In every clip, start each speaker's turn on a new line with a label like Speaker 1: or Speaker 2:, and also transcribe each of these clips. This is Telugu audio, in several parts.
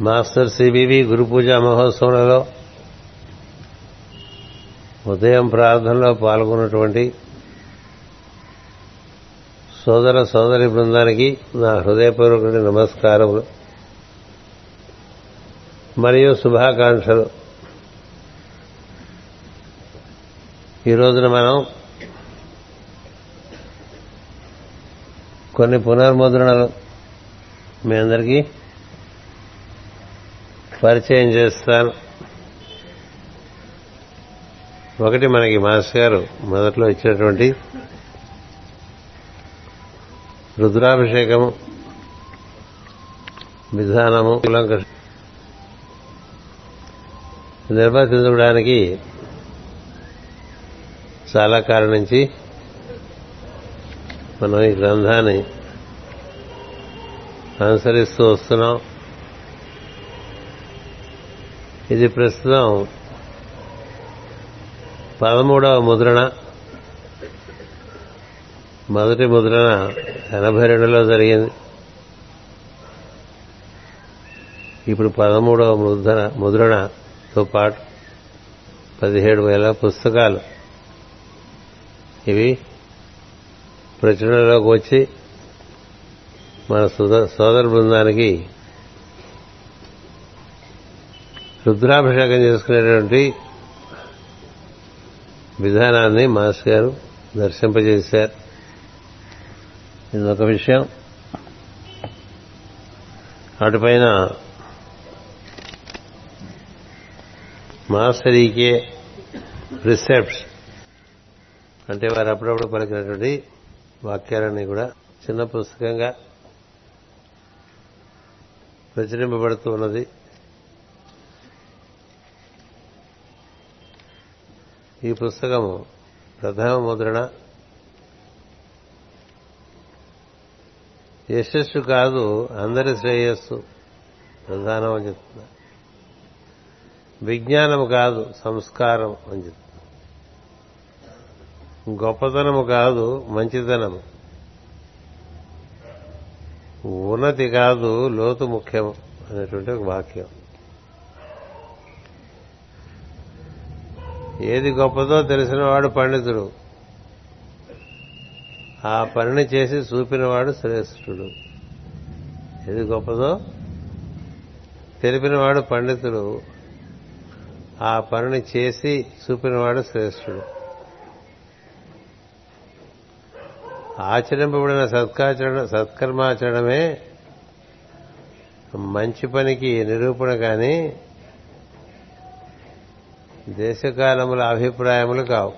Speaker 1: మాస్టర్ సిబివి గురు పూజ మహోత్సవంలో ఉదయం ప్రార్థనలో పాల్గొన్నటువంటి సోదర సోదరి బృందానికి నా హృదయపూర్వక నమస్కారములు మరియు శుభాకాంక్షలు. ఈ రోజున మనం కొన్ని పునర్ముద్రణలు మీ అందరికీ పరిచయం చేస్తాను. ఒకటి మనకి మాస్టర్ గారు మొదట్లో ఇచ్చినటువంటి రుద్రాభిషేకము విధానము నిర్వర్తించడానికి చాలా కాలం నుంచి మనం ఈ గ్రంథాన్ని అనుసరిస్తూ వస్తున్నాం. ఇది ప్రస్తుతం పదమూడవ ముద్రణ. మొదటి ముద్రణ ఎనభై రెండులో జరిగింది. ఇప్పుడు పదమూడవ ముద్రణ ముద్రణతో పాటు పదిహేడు వేల పుస్తకాలు. ఇవి ప్రచురణలోకి వచ్చి మన సోదర బృందానికి రుద్రాభిషేకం చేసుకునేటువంటి విధానాన్ని మాస్ గారు దర్శింపజేశారు. ఇది ఒక విషయం. వాటిపైన మాస్టరీకే రిసెప్ట్స్ అంటే వారు అప్పుడప్పుడు పలికినటువంటి వాక్యాలన్నీ కూడా చిన్న పుస్తకంగా ప్రచురింపబడుతూ ఉన్నది. ఈ పుస్తకము ప్రథమ ముద్రణ. యశస్సు కాదు అందరి శ్రేయస్సు. ప్రధానం అని చెప్తున్నా. విజ్ఞానము కాదు సంస్కారం అని చెప్తున్నా. గొప్పతనము కాదు మంచితనము. ఉన్నతి కాదు లోతు ముఖ్యం అనేటువంటి ఒక వాక్యం. ఏది గొప్పదో తెలిసినవాడు పండితుడు. ఆ పనిని చేసి చూపినవాడు శ్రేష్ఠుడు. ఏది గొప్పదో తెలిపినవాడు పండితుడు. ఆ పనిని చేసి చూపినవాడు శ్రేష్ఠుడు. ఆచరింపబడిన సత్కాచరణ సత్కర్మాచరణమే మంచి పనికి నిరూపణ కానీ దేశకాలముల అభిప్రాయములు కావు.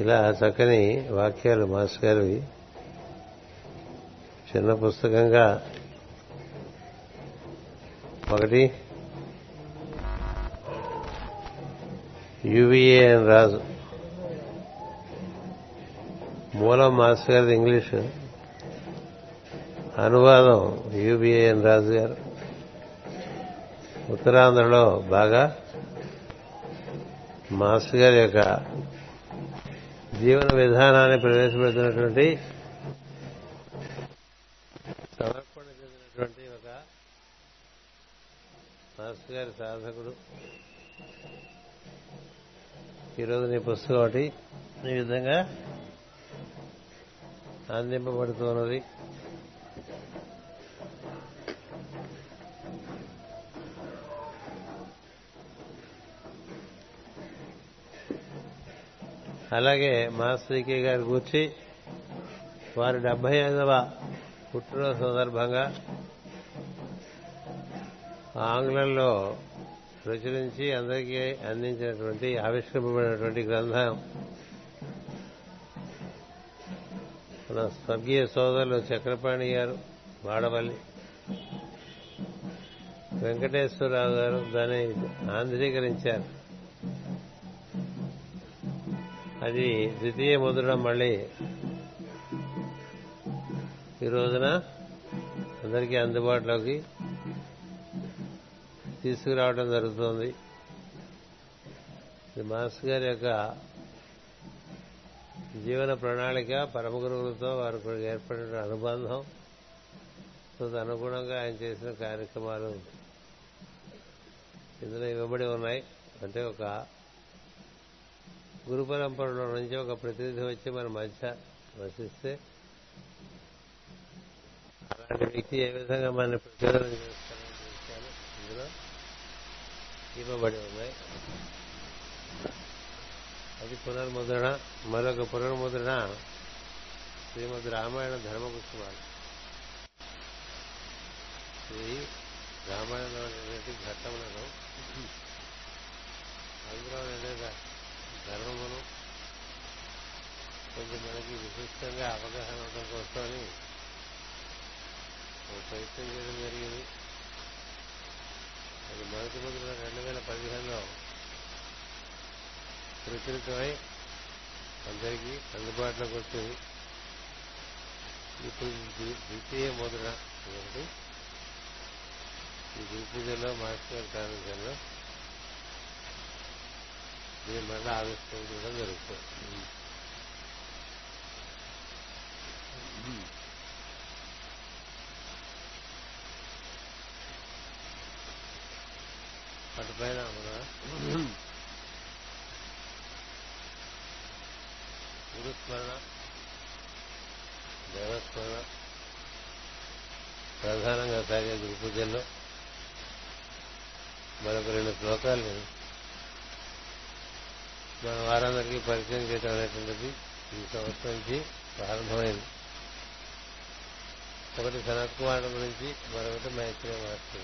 Speaker 1: ఇలా చక్కని వాక్యాలు మాస్టర్ గారివి. చిన్న పుస్తకంగా ఒకటి. యువిఏ అని రాజు. మూలం మాస్టర్ గారిది ఇంగ్లీష్. అనువాదం యూబీఏఎన్ రాజు గారు. ఉత్తరాంధ్రలో బాగా మాస్టర్ గారి యొక్క జీవన విధానాన్ని ప్రవేశపెడుతున్నటువంటి సమర్పణ చెందినటువంటి ఒక మాస్టర్ గారి సాధకుడు. ఈరోజు నీ పుస్తకం ఒకటి ఈ విధంగా అందింపబడుతున్నది. అలాగే మాస్టర్కే గారి గురించి వారి డెబ్బై ఐదవ పుట్టినరోజు సందర్భంగా ఆంగ్లంలో ప్రచురించి అందరికీ అందించినటువంటి ఆవిష్కరింపబడినటువంటి గ్రంథం. మన స్వర్గీయ సోదరులు చక్రపాణి గారు వాడవల్లి వెంకటేశ్వరరావు గారు దాన్ని ఆంధ్రీకరించారు. అది ద్వితీయ ముద్రణ మళ్ళీ. ఈ రోజున అందరికీ అందుబాటులోకి తీసుకురావడం జరుగుతుంది. ఇది మాస్టర్ గారి యొక్క జీవన ప్రణాళిక పరమ గురువులతో వారికి ఏర్పడిన అనుబంధం. అనుగుణంగా ఆయన చేసిన కార్యక్రమాలు ఇందులో ఇవ్వబడి ఉన్నాయి. అంటే ఒక గురు పరంపరలో నుంచి ఒక ప్రతినిధి వచ్చి మన మధ్య వసిస్తే అలాంటి వ్యక్తి ఏ విధంగా మన ప్రచోదనం చేస్తారని విషయాలు ఇందులో ఇవ్వబడి ఉన్నాయి అది పునర్ముద్రణ మరొక పునర్ముద్రణ శ్రీమద్ రామాయణ ధర్మపుష్పాలు ఇది రామాయణంలో ఘట్టములను అందులో గర్వమును కొంచెం మనకి విశిష్టంగా అవగాహన అవడం కోసమని ఒక ప్రయత్నం చేయడం జరిగింది. అది మొదటి ముద్ర రెండు వేల పదిహేనులో ప్రచురితమై అందరికీ అందుబాటులోకి వచ్చింది. ఇప్పుడు ద్వితీయ ముద్ర ఒకటి. ఈ గురు మాస్టర్ గారి దీన్ని మళ్ళీ ఆవిష్కరించడం జరుగుతుంది. అటుపైన మన గురుస్మరణ దేవస్మరణ ప్రధానంగా సాగే గురు పూజల్లో మరొక రెండు శ్లోకాలు మన వారందరికీ పరిచయం చేయడం అనేటువంటిది ఈ సంవత్సరం నుంచి ప్రారంభమైంది. ఒకటి సనత్ కుమార్ గురించి మరొకటి మైత్రి మహర్షి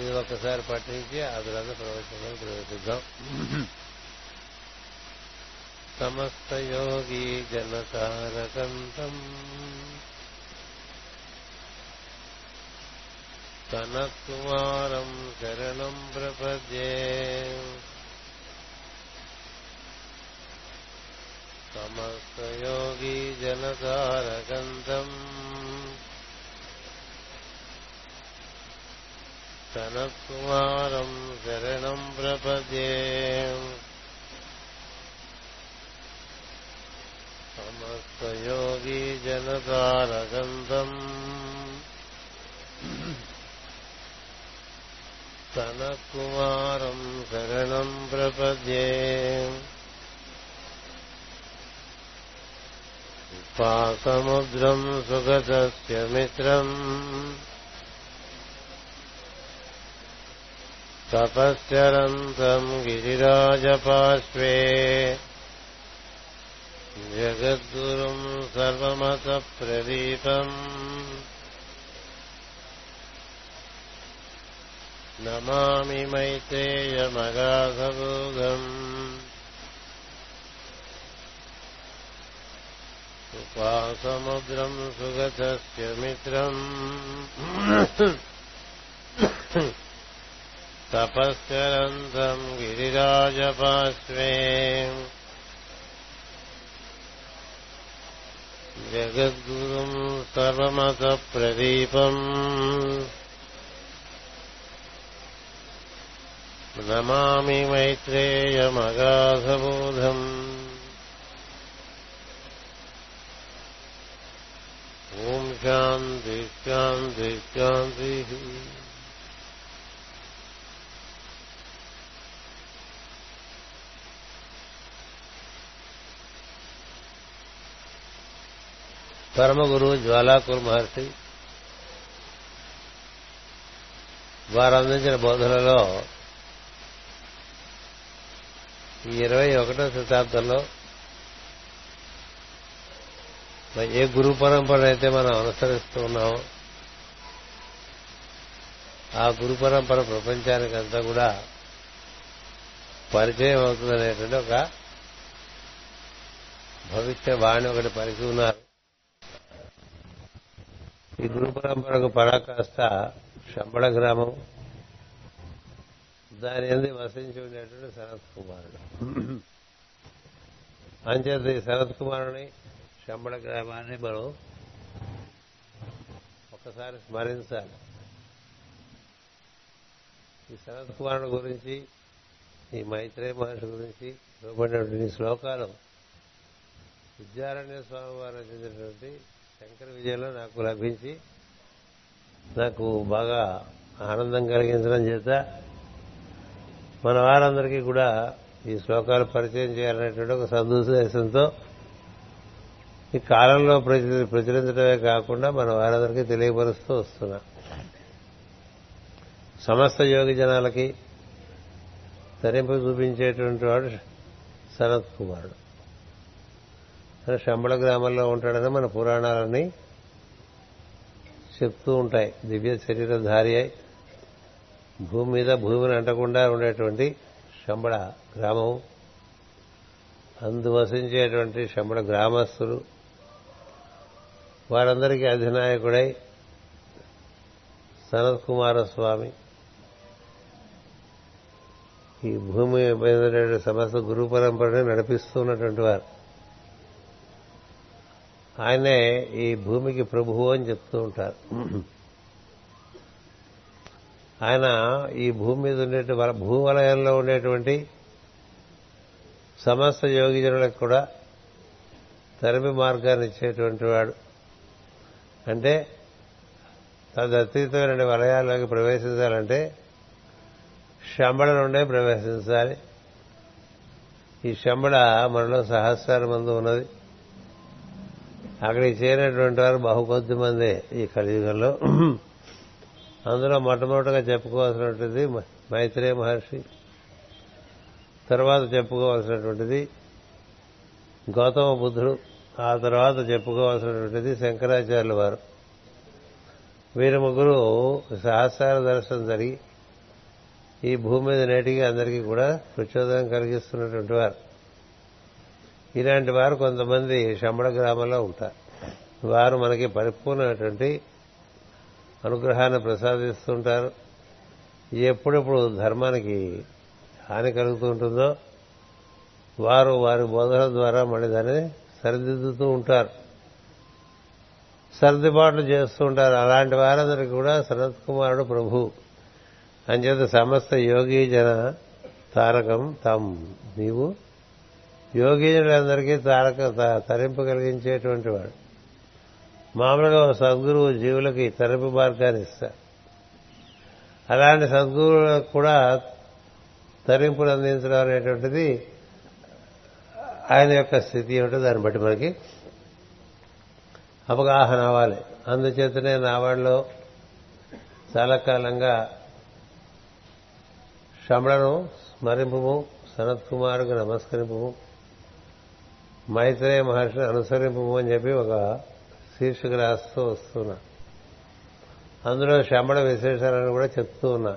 Speaker 1: ఇది ఒక్కసారి పట్టించి ఆ తర్వాత ప్రవేశిద్దాం. సమస్త యోగి జనతారకంతం సనత్కుమారం శరణం ప్రపద్యే. సమస్త యోగి జనతారకంతం సనత్కుమారం శరణం ప్రపదే సమస్తయోగి జనతారగంధం సనకుమారం శరణం ప్రపదే पाकमुद्रम् सुगतस्य मित्रम्। तपश्चरन्तम् गिरिराजपार्श्वे। जगद्गुरुम् सर्वमतप्रदीपम्। नमामि मैत्रेयमगाधभोगम् మైత్రేయమగాధబోధం ఉపాసముద్రం సుగతస్య మిత్రం. తపశ్చరంతం గిరిరాజపార్శ్వే జగద్గురుం సర్వమత ప్రదీపం ఓం శాంతి శాంతి శాంతి. పరమగురు గురువు మహర్షి వారు అందించిన బోధనలో ఈ ఇరవై ఒకటో శతాబ్దంలో ఏ గురు పరంపర అయితే మనం అనుసరిస్తూ ఉన్నామో ఆ గురు పరంపర ప్రపంచానికి అంతా కూడా పరిచయం అవుతుందనేటువంటి ఒక భవిష్యవాణి ఒకటి పరిచి ఉన్నారు. ఈ గురు పరంపరకు పరాకాస్త శంబళ గ్రామం దాని ఎందు వసించి ఉండేటువంటి శరత్ కుమారుడు. అంచేత ఈ శరత్ కుమారుని చంబడ గ్రామాన్ని మనం ఒక్కసారి స్మరించాలి. ఈ శరత్ కుమారుడు గురించి ఈ మైత్రేయ మహర్షి గురించి ఇవ్వబడినటువంటి ఈ శ్లోకాలు విద్యారణ్య స్వామి వారు రచించినటువంటి శంకర విజయంలో నాకు లభించి నాకు బాగా ఆనందం కలిగించడం చేత మన వారందరికీ కూడా ఈ శ్లోకాలు పరిచయం చేయాలనేటువంటి ఒక సదుద్దేశంతో ఈ కాలంలో ప్రచురించడమే కాకుండా మన వారందరికీ తెలియపరుస్తూ వస్తున్నాం. సమస్త యోగి జనాలకి తరింపు చూపించేటువంటి వాడు సనత్ కుమారుడు. శంబళ గ్రామంలో ఉంటాడని మన పురాణాలన్నీ చెప్తూ ఉంటాయి. దివ్య శరీరధారి అయి భూమి మీద భూమిని అంటకుండా ఉండేటువంటి శంబళ గ్రామం. అందు వసించేటువంటి శంబళ గ్రామస్తులు వారందరికీ అధినాయకుడై సనత్ కుమార స్వామి ఈ భూమి మీద సమస్త గురు పరంపరని నడిపిస్తున్నటువంటి వారు. ఆయనే ఈ భూమికి ప్రభువు అని చెప్తూ ఉంటారు. ఆయన ఈ భూమి మీద ఉండేటువంటి భూవలయంలో ఉండేటువంటి సమస్త యోగిజనులకు కూడా తరిమి మార్గాన్ని ఇచ్చేటువంటి వాడు. అంటే తదతీతమైన వలయాల్లోకి ప్రవేశించాలంటే శంబళ నుండే ప్రవేశించాలి. ఈ శంబళ మనలో సహస్రాల మందు ఉన్నది. అక్కడికి చేరినటువంటి వారు బహుకొద్ది మందే ఈ కలియుగంలో. అందులో మొట్టమొదటిగా చెప్పుకోవాల్సినటువంటిది మైత్రేయ మహర్షి. తర్వాత చెప్పుకోవాల్సినటువంటిది గౌతమ బుద్ధుడు. ఆ తర్వాత చెప్పుకోవాల్సినటువంటిది శంకరాచార్యుల వారు. వీరి ముగ్గురు సహస్రాల దర్శనం జరిగి ఈ భూమి మీద నేటికి అందరికీ కూడా ప్రచోదనం కలిగిస్తున్నటువంటి వారు. ఇలాంటి వారు కొంతమంది శంబడ గ్రామంలో ఉంటారు. వారు మనకి పరిపూర్ణమైనటువంటి అనుగ్రహాన్ని ప్రసాదిస్తుంటారు. ఎప్పుడెప్పుడు ధర్మానికి హాని కలుగుతూ ఉంటుందో వారు వారి బోధన ద్వారా మళ్ళీ దాన్ని సరిదిద్దుతూ ఉంటారు. సర్దుబాట్లు చేస్తూ ఉంటారు. అలాంటి వారందరికీ కూడా శరత్ కుమారుడు ప్రభు. అంచేత సమస్త యోగి జన తారకం తమ్ నీవు యోగీజనులందరికీ తారక త- తరింపు కలిగించేటువంటి వాడు. మామూలుగా సద్గురువు జీవులకి తరింపు మార్గాన్ని ఇస్తారు. అలాంటి సద్గురువులకు కూడా తరింపులు అందించడం అనేటువంటిది ఆయన యొక్క స్థితి ఏమిటో దాన్ని బట్టి మనకి అవగాహన అవ్వాలి. అందుచేతనే నావాడిలో చాలా కాలంగా శమణను స్మరింపుము సనత్కుమారుకు నమస్కరింపు మైత్రేయ మహర్షిని అనుసరింపు అని చెప్పి ఒక శీర్షిక రాస్తూ వస్తున్నా అందులో శమణ విశేషాలను కూడా చెప్తూ ఉన్నా.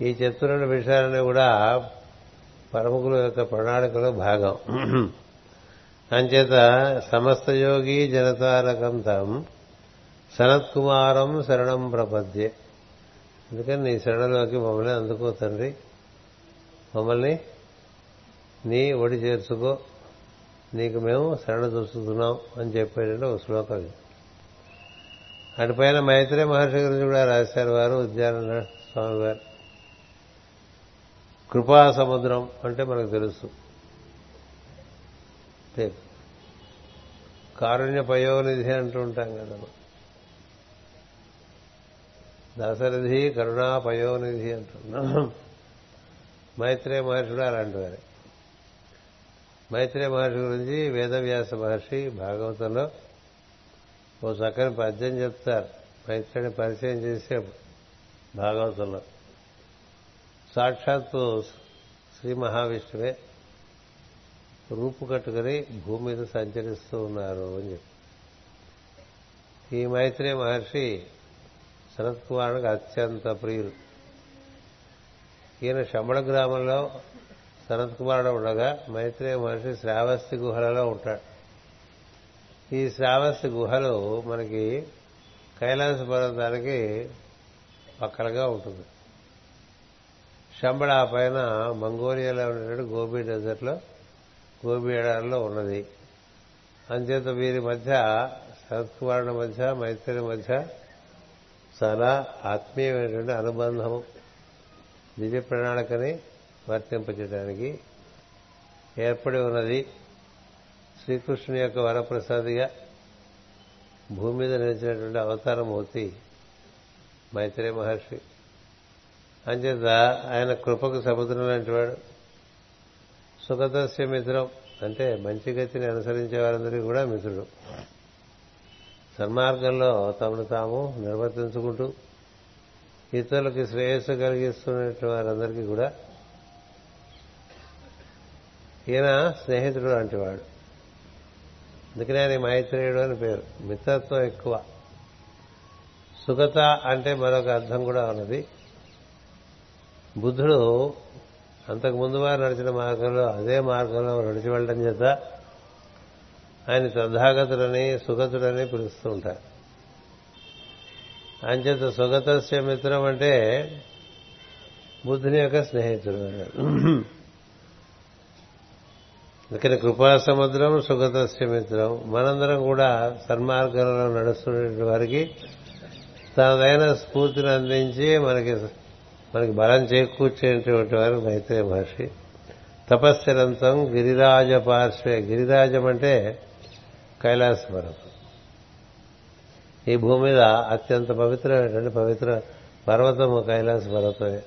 Speaker 1: ఈ చెప్తున్న విషయాలని కూడా పరముకుల యొక్క ప్రణాళికలో భాగం. అంచేత సమస్త యోగి జనతారకం తం సనత్కుమారం శరణం ప్రపద్యే. అందుకని నీ శరణలోకి మమ్మల్ని అందుకో తండ్రి. మమ్మల్ని నీ ఒడి చేర్చుకో. నీకు మేము శరణ చూస్తున్నాం అని చెప్పేటంటే ఒక శ్లోకం అటుపైన మైత్రి మహర్షి గురించి కూడా రాశారు వారు ఉద్యాన స్వామి వారు కృపా సముద్రం అంటే మనకు తెలుసు. కారుణ్య పయోనిధి అంటూ ఉంటాం కదా మనం. కరుణా పయోనిధి అంటున్నాం మైత్రేయ మహర్షుడు అలాంటి వారే. మైత్రేయ మహర్షి గురించి వేదవ్యాస మహర్షి భాగవతంలో ఓ చక్కని పద్యం చెప్తారు. మైత్రిని పరిచయం చేసే భాగవతంలో. సాక్షాత్తు శ్రీ మహావిష్ణువే రూపు కట్టుకుని భూమి మీద సంచరిస్తూ ఉన్నారు అని చెప్పి. ఈ మైత్రేయ మహర్షి శరత్ కుమారుడికి అత్యంత ప్రియులు. ఈయన శంబళ గ్రామంలో శరత్ కుమారుడు ఉండగా మైత్రేయ మహర్షి శ్రావస్తి గుహలలో ఉంటాడు. ఈ శ్రావస్తి గుహలు మనకి కైలాస పర్వతానికి పక్కలుగా ఉంటుంది. శంబళ ఆ పైన మంగోలియాలో ఉండేటువంటి గోబీ డెజర్ట్లో గోబీ ఎడారిలో ఉన్నది. అంచేత వీరి మధ్య శరత్ కుమారుడి మధ్య మైత్రి మధ్య చాలా ఆత్మీయమైనటువంటి అనుబంధము. దివ్య ప్రణాళికని వర్తింపచేయడానికి ఏర్పడి ఉన్నది. శ్రీకృష్ణుని యొక్క వరప్రసాదిగా భూమి మీద నిలిచినటువంటి అవతారమూర్తి మైత్రే మహర్షి. అంచేత ఆయన కృపకు సముద్రం లాంటి వాడు. సుఖదస్య మిత్రం. అంటే మంచి గతిని అనుసరించే వారందరికీ కూడా మిత్రుడు. సన్మార్గంలో తమను తాము నిర్వర్తించుకుంటూ ఇతరులకి శ్రేయస్సు కలిగిస్తున్న వారందరికీ కూడా ఈయన స్నేహితుడు లాంటి వాడు. అందుకనే ఆయన మైత్రేయుడు అని పేరు. మిత్రత్వం ఎక్కువ. సుగత అంటే మరొక అర్థం కూడా ఉన్నది. బుద్ధుడు అంతకు ముందు వారు నడిచిన మార్గంలో అదే మార్గంలో నడిచి వెళ్ళడం చేత ఆయన తథాగతుడని సుగతుడని పిలుస్తూ ఉంటారు. అంచేత సుగతస్య మిత్రం అంటే బుద్ధుని యొక్క స్నేహితుడు అందుకని కృపా సముద్రం సుగతస్య మిత్రం మనందరం కూడా సన్మార్గంలో నడుస్తున్న వారికి తనదైన స్ఫూర్తిని అందించి మనకి మనకి బలం చేకూర్చేటువంటి వారు మైత్రేయ మహర్షి. తపస్సిరంతం గిరిరాజ పార్శ్వే. గిరిరాజం అంటే కైలాస పర్వతం. ఈ భూమి మీద అత్యంత పవిత్రమైనటువంటి పవిత్ర పర్వతము కైలాస పర్వతమే.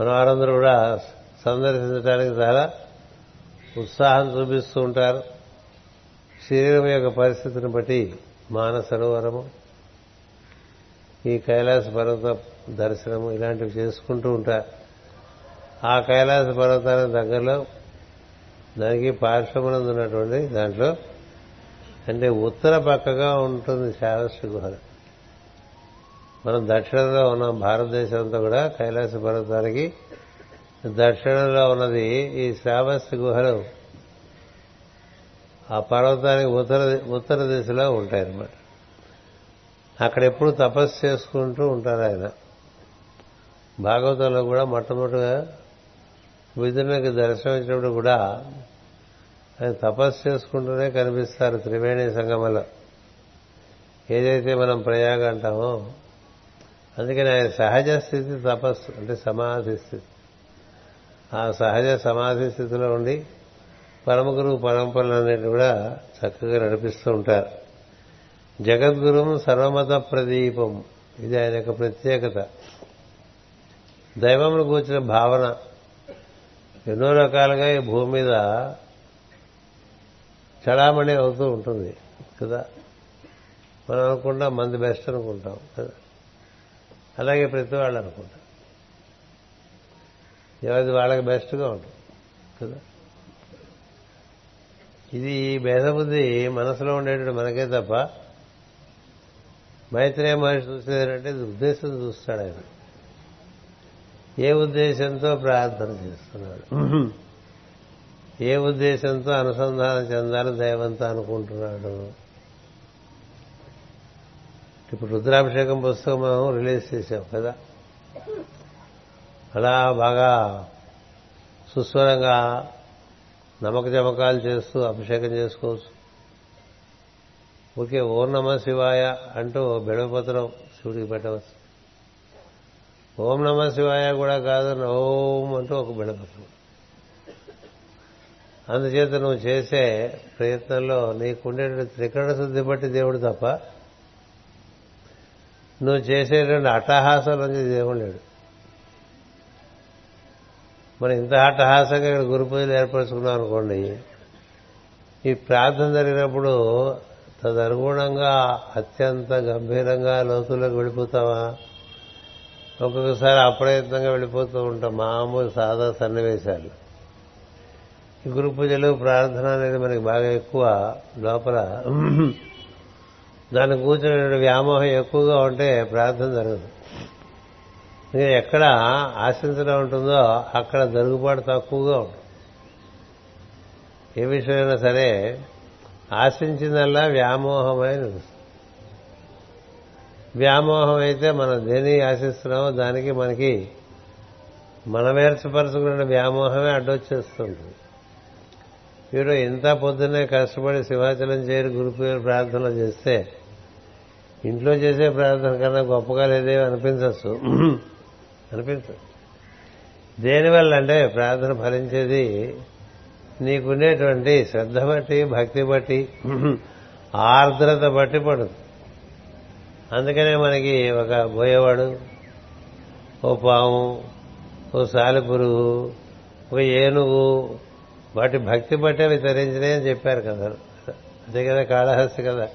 Speaker 1: మన వారందరూ కూడా సందర్శించడానికి చాలా ఉత్సాహం చూపిస్తూ ఉంటారు. శరీరం యొక్క పరిస్థితిని బట్టి మాన సరోవరము ఈ కైలాస పర్వత దర్శనము ఇలాంటివి చేసుకుంటూ ఉంటారు ఆ కైలాస పర్వతానికి దగ్గరలో దానికి పార్శ్వమునందు ఉన్నటువంటి దాంట్లో అంటే ఉత్తర పక్కగా ఉంటుంది శారస్వ గుహ. మనం దక్షిణంలో ఉన్నాం భారతదేశం అంతా కూడా కైలాస పర్వతానికి దక్షిణంలో ఉన్నది ఈ శ్రావస్తి గుహలు. ఆ పర్వతానికి ఉత్తర ఉత్తర దిశలో ఉంటాయన్నమాట. అక్కడ ఎప్పుడు తపస్సు చేసుకుంటూ ఉంటారు ఆయన భాగవతంలో కూడా మొట్టమొదటిగా విధునికి దర్శనం ఇచ్చినప్పుడు కూడా ఆయన తపస్సు చేసుకుంటూనే కనిపిస్తారు త్రివేణి సంగమలో. ఏదైతే మనం ప్రయాగ అంటామో అందుకని ఆయన సహజ స్థితి తపస్సు అంటే సమాధి స్థితి. ఆ సహజ సమాధి స్థితిలో ఉండి పరమగురు పరంపరలన్నిటి కూడా చక్కగా నడిపిస్తూ ఉంటారు. జగద్గురుం సర్వమత ప్రదీపం. ఇది ఆయన యొక్క ప్రత్యేకత. దైవమును కూర్చిన భావన ఎన్నో రకాలుగా ఈ భూమి మీద చడామణి అవుతూ ఉంటుంది కదా? మనం అనుకుంటాం మంది బెస్ట్ అనుకుంటాం కదా? అలాగే ప్రతి వాళ్ళు అనుకుంటాం ఎవరిది వాళ్ళకి బెస్ట్గా ఉంటుంది కదా? ఇది భేదబుద్ధి మనసులో ఉండేటువంటి మనకే తప్ప మైత్రేయ మహర్షి చూసేదంటే ఉద్దేశం చూస్తాడు ఆయన. ఏ ఉద్దేశంతో ప్రార్థన చేస్తున్నాడు ఏ ఉద్దేశంతో అనుసంధానం చెందాలి దైవంతో అనుకుంటున్నాడు? ఇప్పుడు రుద్రాభిషేకం పుస్తకం మనం రిలీజ్ చేశాం కదా. అలా బాగా సుస్వరంగా నమ్మక జమకాలు చేస్తూ అభిషేకం చేసుకోవచ్చు. ఊరికే ఓం నమ శివాయ అంటూ బెడపత్రం శివుడికి పెట్టవచ్చు. ఓం నమ శివాయ కూడా కాదు ఓం అంటూ ఒక బెడపత్రం అందుచేత నువ్వు చేసే ప్రయత్నంలో నీకుండేటువంటి త్రికరణ శుద్ధి బట్టి దేవుడు తప్ప నువ్వు చేసేటువంటి అట్టహాసం అనేది దేవుడు లేడు. మనం ఇంత అట్టహాసంగా ఇక్కడ గురు పూజలు ఏర్పరచుకున్నాం అనుకోండి ఈ ప్రార్థన జరిగినప్పుడు తదనుగుణంగా అత్యంత గంభీరంగా లోతుల్లోకి వెళ్ళిపోతావా? ఒక్కొక్కసారి అప్రయత్నంగా వెళ్ళిపోతూ ఉంటాం. మామూలు సాదా సన్నివేశాలు. ఈ గురు పూజలు ప్రార్థన అనేది మనకి బాగా ఎక్కువ లోపల. దాన్ని కూర్చునే వ్యామోహం ఎక్కువగా ఉంటే ప్రార్థన జరగదు. ఎక్కడ ఆశించడం ఉంటుందో అక్కడ జరుగుబాటు తక్కువగా ఉంటుంది. ఏ విషయమైనా సరే ఆశించిందల్లా వ్యామోహమై నిలుస్తుంది. వ్యామోహం అయితే మనం దేని ఆశిస్తున్నామో దానికి మనకి మనమేర్చపరచుకున్న వ్యామోహమే అడ్డొచ్చేస్తుంది వీడు ఇంత పొద్దున్నే కష్టపడి శివాచలం చేరి గురుపూజలు ప్రార్థనలు చేస్తే ఇంట్లో చేసే ప్రార్థన కన్నా గొప్పగా లేదే అనిపించచ్చు. అనిపించదు. దేనివల్ల అంటే ప్రార్థన ఫలించేది నీకుండేటువంటి శ్రద్ధ బట్టి భక్తి బట్టి ఆర్ద్రత బట్టి పడుతుంది. అందుకనే మనకి ఒక బోయేవాడు ఓ పాము ఓ సాలిపురుగు ఒక ఏనుగు వాటి భక్తి బట్టి అవి తరించినాయి అని చెప్పారు కదా. అదే కదా కాళహస్తి కదా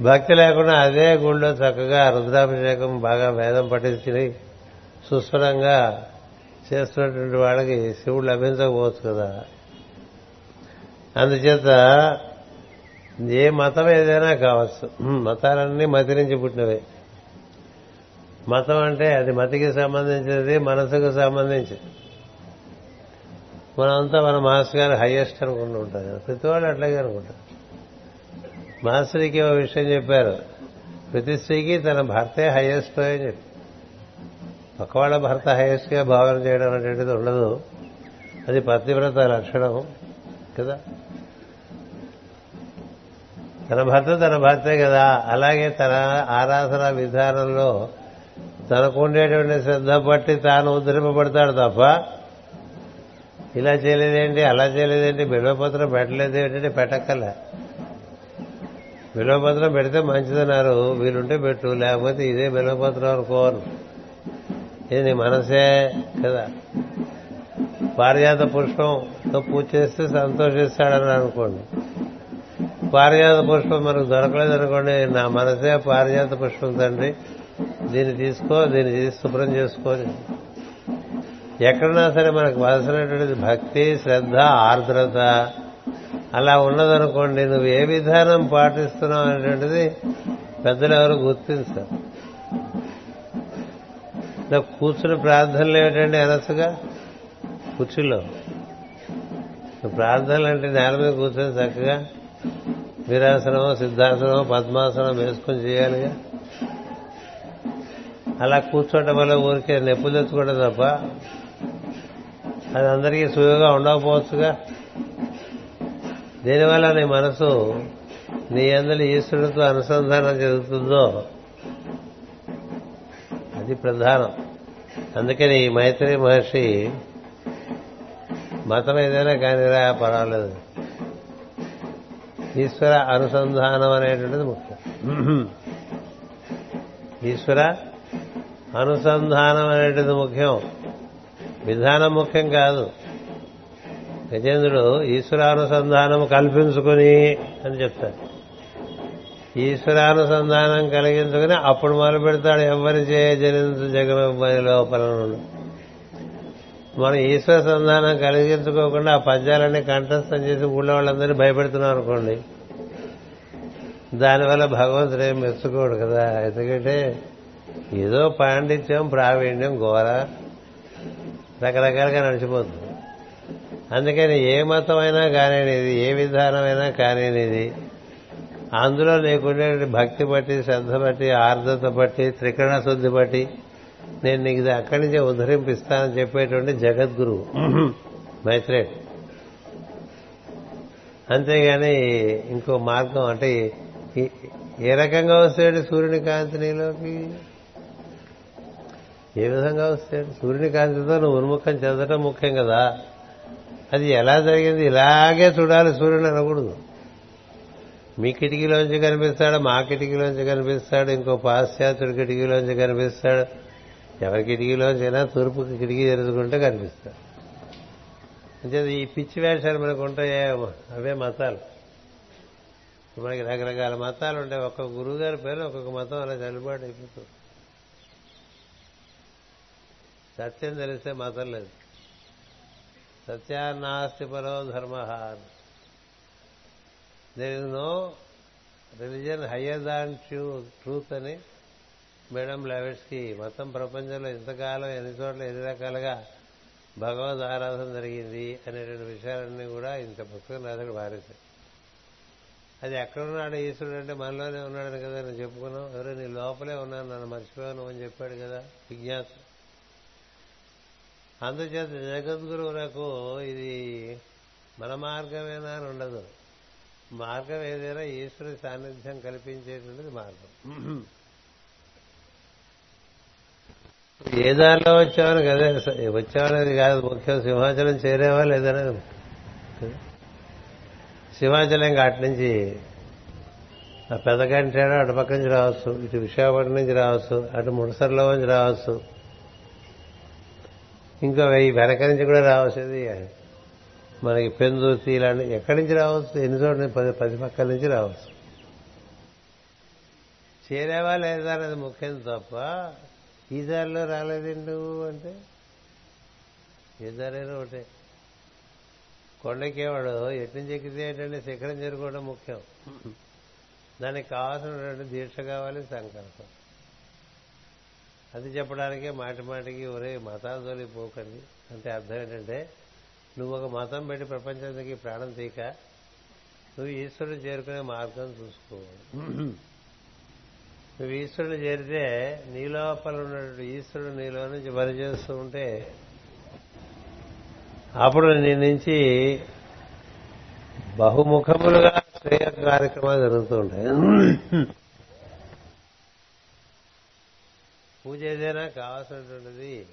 Speaker 1: భక్తి లేకుండా అదే గుళ్ళో చక్కగా రుద్రాభిషేకం బాగా వేదం పఠించి సుస్వరంగా చేస్తున్నటువంటి వాళ్ళకి శివుడు లభించకపోవచ్చు కదా. అందుచేత ఏ మతం ఏదైనా కావచ్చు. మతాలన్నీ మతి నుంచి పుట్టినవే. మతం అంటే అది మతికి సంబంధించినది మనసుకు సంబంధించింది మనంతా మన మాస్టర్ గారు హయ్యెస్ట్ అనుకుంటూ ఉంటారు ప్రతి వాళ్ళు అట్లాగే అనుకుంటారు. మాస్టర్కి ఒక విషయం చెప్పారు. ప్రతి స్త్రీకి తన భర్తే హయ్యెస్ట్ అని చెప్పి. పక్కవాళ్ళ భర్త హయ్యెస్ట్గా భావన చేయడం అనేటువంటిది ఉండదు. అది పతివ్రత లక్షణం కదా? తన భర్త తన భర్తే కదా. అలాగే తన ఆరాధన విధానంలో తనకు ఉండేటువంటి శ్రద్ధ పట్టి తాను ఉద్ధరింపబడతాడు తప్ప ఇలా చేయలేదేంటి అలా చేయలేదేంటి బిల్వపత్రం పెట్టలేదు ఏంటంటే పెట్టక్కల బిల్వపత్రం పెడితే మంచిదన్నారు వీలుంటే పెట్టు లేకపోతే ఇదే బిల్వపత్రం అనుకోను. ఇది నీ మనసే కదా. పారిజాత పుష్పంతో పూజ చేస్తే సంతోషిస్తాడని అనుకోండి. పారిజాత పుష్పం మనకు దొరకలేదు అనుకోండి నా మనసే పారిజాత పుష్పం తండ్రి. దీన్ని తీసుకో దీన్ని తీసి శుభ్రం చేసుకొని ఎక్కడన్నా సరే మనకు వలసినటువంటిది భక్తి శ్రద్ధ ఆర్ద్రత. అలా ఉన్నదనుకోండి నువ్వు ఏ విధానం పాటిస్తున్నావు అనేటువంటిది పెద్దలు ఎవరు గుర్తించారు. నాకు కూర్చుని ప్రార్థనలు ఏమిటండి అనసుగా? కుర్చీలో. ప్రార్థనలు అంటే నేల మీద కూర్చొని చక్కగా వీరాసనం సిద్ధాసనం పద్మాసనం వేసుకొని చేయాలిగా. అలా కూర్చోవటం వల్ల ఊరికే నొప్పులు తెచ్చుకోవడం తప్ప అది అందరికీ సుయోగా ఉండకపోవచ్చుగా. దీనివల్ల నీ మనసు నీ అందరి ఈశ్వరుడితో అనుసంధానం జరుగుతుందో అది ప్రధానం. అందుకని ఈ మైత్రి మహర్షి మతం ఏదైనా కానీరా పర్వాలేదు. ఈశ్వర అనుసంధానం అనేటువంటిది ముఖ్యం. ఈశ్వర అనుసంధానం అనేటువంటిది ముఖ్యం. విధానం ముఖ్యం కాదు. గజేంద్రుడు ఈశ్వరానుసంధానం కల్పించుకుని అని చెప్తారు ఈశ్వరానుసంధానం కలిగించుకుని అప్పుడు మొదలు పెడతాడు ఎవరి చే జనించు జగమని లోపల నుండి. మనం ఈశ్వర సంధానం కలిగించుకోకుండా ఆ పద్యాలన్నీ కంఠస్థం చేసి ఊళ్ళో వాళ్ళందరినీ భయపెడుతున్నాం అనుకోండి. దానివల్ల భగవంతుడు ఏం మెచ్చుకోడు కదా. ఎందుకంటే ఏదో పాండిత్యం ప్రావీణ్యం ఘోర రకరకాలుగా నడిచిపోతుంది. అందుకని ఏ మతమైనా కానిది ఏ విధానమైనా కానిది అందులో నీకుండే భక్తి బట్టి శ్రద్ధ బట్టి ఆర్ద్రత బట్టి త్రికరణ శుద్ధి బట్టి నేను నీకు ఇది అక్కడి నుంచే ఉద్ధరింపిస్తానని చెప్పేటువంటి జగద్గురువు మైత్రేయుడు అంతేగాని ఇంకో మార్గం అంటే ఏ రకంగా వస్తాడు సూర్యుని కాంతి నీలోకి? ఏ విధంగా వస్తాడు? సూర్యుని కాంతితో నువ్వు ఉన్ముఖం చెందడం ముఖ్యం కదా. అది ఎలా జరిగింది? ఇలాగే చూడాలి సూర్యుని అనకూడదు. మీ కిటికీలోంచి కనిపిస్తాడు మా కిటికీలోంచి కనిపిస్తాడు ఇంకో పాశ్చాత్యుడి కిటికీలోంచి కనిపిస్తాడు. ఎవరి కిటికీలోంచైనా తూర్పు కిటికీ తెరుచుకుంటే కనిపిస్తారు. అంటే ఈ పిచ్చి వేషాలు మనకు ఉంటాయే అవే మతాలు. మనకి రకరకాల మతాలు ఉంటాయి. ఒక్కొక్క గురువు గారి పేరు ఒక్కొక్క మతం అలా చల్లుబాటు అయిపోతుంది. సత్యం తెలిస్తే మతం లేదు. సత్యాన్నాస్తి పరో ధర్మ there is no religion higher than truth అని మేడం లెవెట్స్కి మొత్తం ప్రపంచంలో ఇంతకాలం ఎన్ని చోట్ల ఎన్ని రకాలుగా భగవద్ ఆరాధన జరిగింది అనేటువంటి విషయాలన్నీ కూడా ఇంత పుస్తకం రాశాడు వారేశాడు అది ఎక్కడున్నాడు ఈశ్వరుడు అంటే మనలోనే ఉన్నాడని కదా నేను చెప్పుకున్నాం ఎవరో నీ లోపలే ఉన్నాను నన్ను మర్చిపోయాను అని చెప్పాడు కదా విజ్ఞాత అందుచేత జగద్గురువులకు ఇది మన మార్గమేనా అని ఉండదు. మార్గం ఏదైనా ఈశ్వరుడి సాన్నిధ్యం కల్పించేటువంటిది మార్గం. ఏ దారిలో వచ్చామని కదా? వచ్చామనేది కాదు ముఖ్యం సింహాచలం చేరేవా లేదనేది సింహాచలం ఇంకా అటు నుంచి ఆ పెదగంటాడు అటు పక్క నుంచి రావచ్చు ఇటు విశాఖపట్నం నుంచి రావచ్చు అటు ముడసర్లో నుంచి రావచ్చు. ఇంకా ఈ వెనక నుంచి కూడా రావచ్చు ఇది మనకి పెందుతి ఇలాంటి ఎక్కడి నుంచి రావచ్చు? ఎన్ని చోట్ల పది పది పక్కల నుంచి రావచ్చు. చేరేవా లేదా అనేది ముఖ్యం తప్ప ఈ దారిలో రాలేదండు అంటే? ఏ దారైనా ఒకటే. కొండకేవాడు ఎట్నుంచి ఎక్కితే ఏంటంటే శిఖరం చేరుకోవడం ముఖ్యం. దానికి కావాల్సినటువంటి దీక్ష కావాలి సంకల్పం. అది చెప్పడానికే మాటి మాటికి ఒరే మతాలు పోకండి. అంటే అర్థం ఏంటంటే నువ్వు ఒక మతం పెట్టి ప్రపంచానికి ప్రాణం తీక నువ్వు ఈశ్వరుడు చేరుకునే మార్గం చూసుకోవాలి. నువ్వు ఈశ్వరుడు చేరితే నీ లోపల ఉన్నటువంటి ఈశ్వరుడు నీలో నుంచి పనిచేస్తూ ఉంటే అప్పుడు నీ నుంచి బహుముఖములుగా శ్రేయ కార్యక్రమాలు జరుగుతూ ఉంటాయి. పూజ ఏదైనా కావాల్సినటువంటిది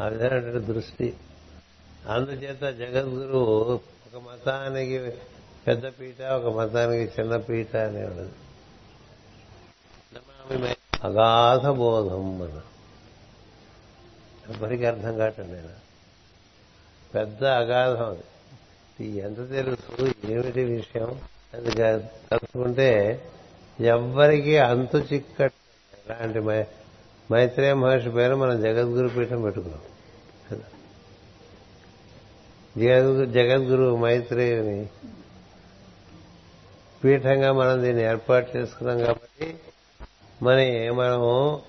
Speaker 1: ఆ విధమైనటువంటి దృష్టి. అందుచేత జగద్గురువు ఒక మతానికి పెద్ద పీట ఒక మతానికి చిన్న పీట అనేవాడు. అగాధ బోధం మన. ఎవరికి అర్థం కాటండి ఆయన పెద్ద అగాధం అది. ఎంత తెలుసు ఏమిటి విషయం? అది తలుచుకుంటే ఎవ్వరికీ అంతు చిక్కట్ ఇలాంటి మైత్రేయ మహర్షి పేరు మనం జగద్గురు పీఠం పెట్టుకున్నాం. జగద్గురు జగద్గురు మైత్రేయుని పీఠంగా మనం దీన్ని ఏర్పాటు చేసుకున్నాం కాబట్టి మరి మనము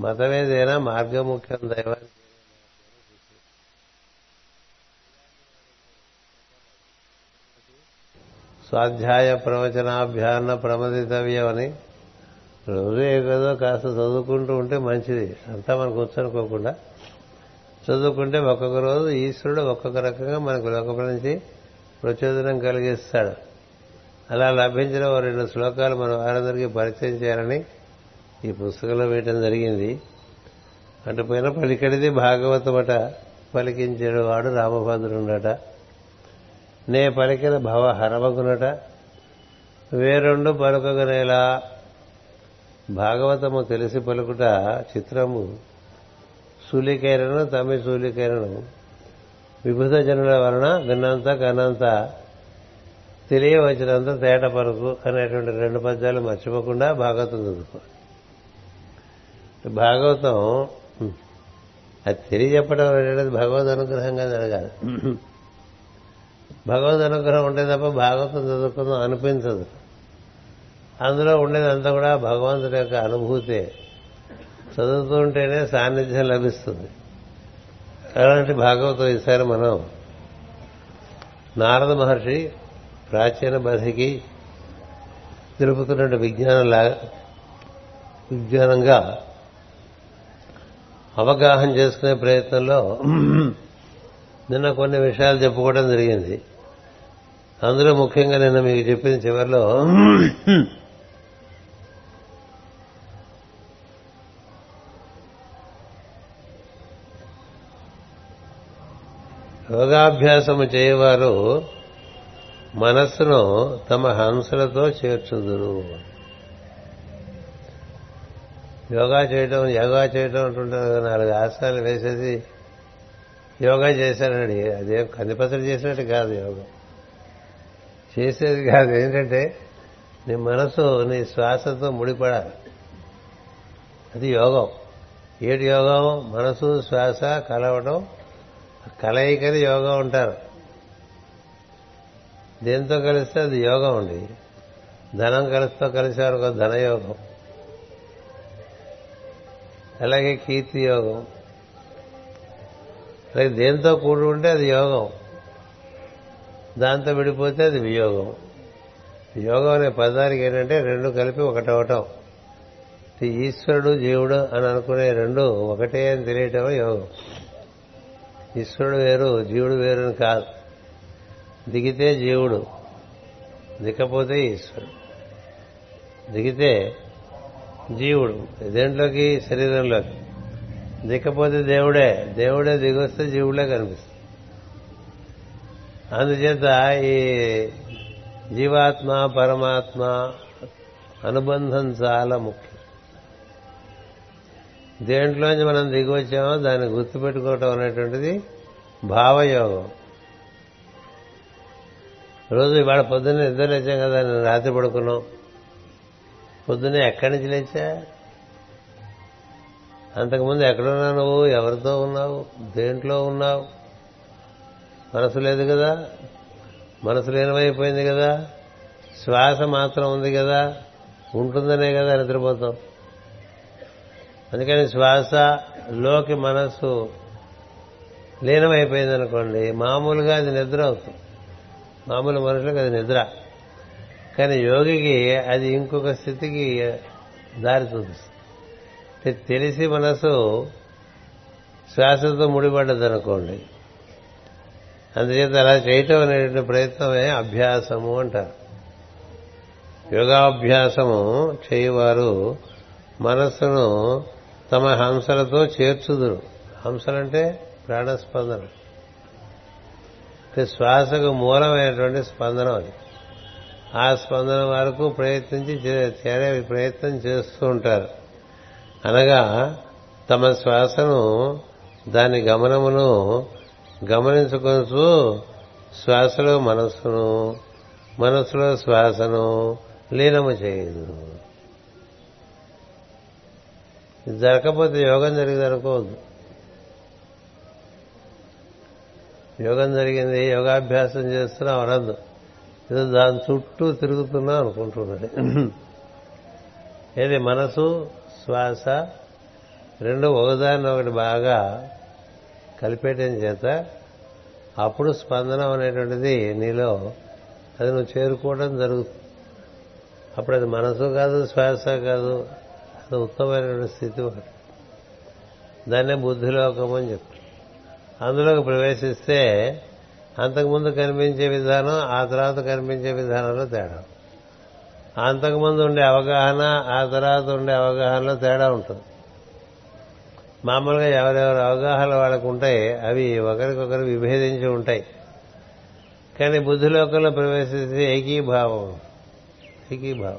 Speaker 1: మతమేదైనా మార్గముఖ్యం దైవాన్ని స్వాధ్యాయ ప్రవచనాభ్యాన ప్రమదితవ్యం అని రోజు ఏదో కాస్త చదువుకుంటూ ఉంటే మంచిది. అంతా మనకు వచ్చనుకోకుండా. చదువుకుంటే ఒక్కొక్క రోజు ఈశ్వరుడు ఒక్కొక్క రకంగా మనకు లోకం నుంచి ప్రచోదనం కలిగిస్తాడు. అలా లభించిన ఓ రెండు శ్లోకాలు మనం వారందరికీ పరిచయం చేయాలని ఈ పుస్తకంలో వేయటం జరిగింది. అటు పోయిన పలికడిది భాగవతమట పలికించాడు వాడు రామభద్రుడట. నే పలికిన భవ హరమగునట. వేరొండు పలుకగనేలా. భాగవతము తెలిసి పలుకుట చిత్రము. సూలికైరను తమి సూలికైరను. విభుత జనుల వలన విన్నంత కన్నంత. తెలియవచ్చినంత తేట పలుకు అనేటువంటి రెండు పద్యాలు మర్చిపోకుండా భాగవతం చదువుకోవాలి భాగవతం అది తెలియజెప్పడం అనేది భగవద్ అనుగ్రహంగా జరగాలి భగవద్ అనుగ్రహం ఉంటే తప్ప భాగవతం చదువుకుందాం అనిపించదు. అందులో ఉండేదంతా కూడా భగవంతుడి యొక్క అనుభూతే. చదువుతూ ఉంటేనే సాన్నిధ్యం లభిస్తుంది. అలాంటి భాగవతం ఈసారి మనం నారద మహర్షి ప్రాచీన బధికి తెలుపుతున్న విజ్ఞానంలా విజ్ఞానంగా అవగాహన చేసుకునే ప్రయత్నంలో నిన్న కొన్ని విషయాలు చెప్పుకోవడం జరిగింది. అందులో ముఖ్యంగా నిన్న మీకు చెప్పిన చివరిలో యోగాభ్యాసము చేయవారు మనస్సును తమ హంసలతో చేర్చుదురు. యోగా చేయటం యోగా చేయటం అంటుంటారు నాలుగు ఆసనాలు వేసేసి యోగా చేశానండి. అదేం కందిపత్రి చేసినట్టు కాదు యోగా. చేసేది కాదు. ఏంటంటే నీ మనసు నీ శ్వాసతో ముడిపడాలి. అది యోగం. ఏడు యోగం? మనసు శ్వాస కలవడం కలయికని యోగం ఉంటారు దేంతో కలిస్తే అది యోగం అండి. ధనం కలిసితో కలిసేవారు ఒక ధనయోగం. అలాగే కీర్తి యోగం. అలాగే దేంతో కూడి ఉంటే అది యోగం. దాంతో విడిపోతే అది వియోగం. యోగం అనే పదానికి ఏంటంటే రెండు కలిపి ఒకటవటం ఈశ్వరుడు జీవుడు అని అనుకునే రెండు ఒకటే అని తెలియటమే యోగం. ఈశ్వరుడు వేరు జీవుడు వేరు అని కాదు. దిగితే జీవుడు దిక్కపోతే ఈశ్వరుడు. దిగితే జీవుడు. దేంట్లోకి? శరీరంలోకి. దిక్కపోతే దేవుడే. దేవుడే దిగొస్తే జీవుడే కనిపిస్తుంది. అందుచేత ఈ జీవాత్మ పరమాత్మ అనుబంధం చాలా ముఖ్యం. దేంట్లోంచి మనం దిగివచ్చామో దాన్ని గుర్తుపెట్టుకోవటం అనేటువంటిది భావయోగం. రోజు ఇవాళ పొద్దున్న నిద్ర లేచాం కదా నేను రాత్రి పడుకున్నాం. పొద్దున్నే ఎక్కడి నుంచి లేచా? అంతకుముందు ఎక్కడున్నా నువ్వు? ఎవరితో ఉన్నావు? దేంట్లో ఉన్నావు? మనసు లేదు కదా? మనసు లీనమైపోయింది కదా? శ్వాస మాత్రం ఉంది కదా? ఉంటుందనే కదా నిద్రపోతాం. అందుకని శ్వాసలోకి మనస్సు లీనమైపోయింది అనుకోండి మామూలుగా అది నిద్ర అవుతుంది. మామూలు మనుషులకు అది నిద్ర. కానీ యోగికి అది ఇంకొక స్థితికి దారి చూపిస్తుంది. తెలిసి మనసు శ్వాసతో ముడిపడ్డది అనుకోండి అందుచేత అలా చేయటం అనేటువంటి ప్రయత్నమే అభ్యాసము అంటారు. యోగాభ్యాసము చేయవారు మనస్సును తమ హంసలతో చేర్చుదురు. హంసలంటే ప్రాణస్పందన. అంటే శ్వాసకు మూలమైనటువంటి స్పందనం అది. ఆ స్పందన వరకు ప్రయత్నించి చేరే ప్రయత్నం చేస్తూ ఉంటారు. అనగా తమ శ్వాసను దాని గమనమును గమనించుకొనుచు శ్వాసలో మనస్సును మనస్సులో శ్వాసను లీనము చేయదు ఇది జరగకపోతే యోగం జరిగింది అనుకోవద్దు. యోగం జరిగింది యోగాభ్యాసం చేస్తున్నాం అనద్దు. ఏదో దాని చుట్టూ తిరుగుతున్నా అనుకుంటున్నది. ఏది మనసు శ్వాస రెండు ఒకదాన్ని ఒకటి బాగా కలిపేయటం చేత అప్పుడు స్పందనం అనేటువంటిది నీలో అది నువ్వు చేరుకోవడం జరుగుతుంది అప్పుడు అది మనసు కాదు శ్వాస కాదు అది ఉత్తమమైనటువంటి స్థితి ఒకటి. దాన్నే బుద్ధిలోకం అని చెప్తారు. అందులోకి ప్రవేశిస్తే అంతకుముందు కనిపించే విధానం ఆ తర్వాత కనిపించే విధానంలో తేడా. అంతకుముందు ఉండే అవగాహన ఆ తర్వాత ఉండే అవగాహనలో తేడా ఉంటుంది. మామూలుగా ఎవరెవరి అవగాహన వాళ్ళకు ఉంటాయి అవి ఒకరికొకరు విభేదించి ఉంటాయి. కానీ బుద్ధిలోకంలో ప్రవేశిస్తే ఏకీభావం. ఏకీభావం.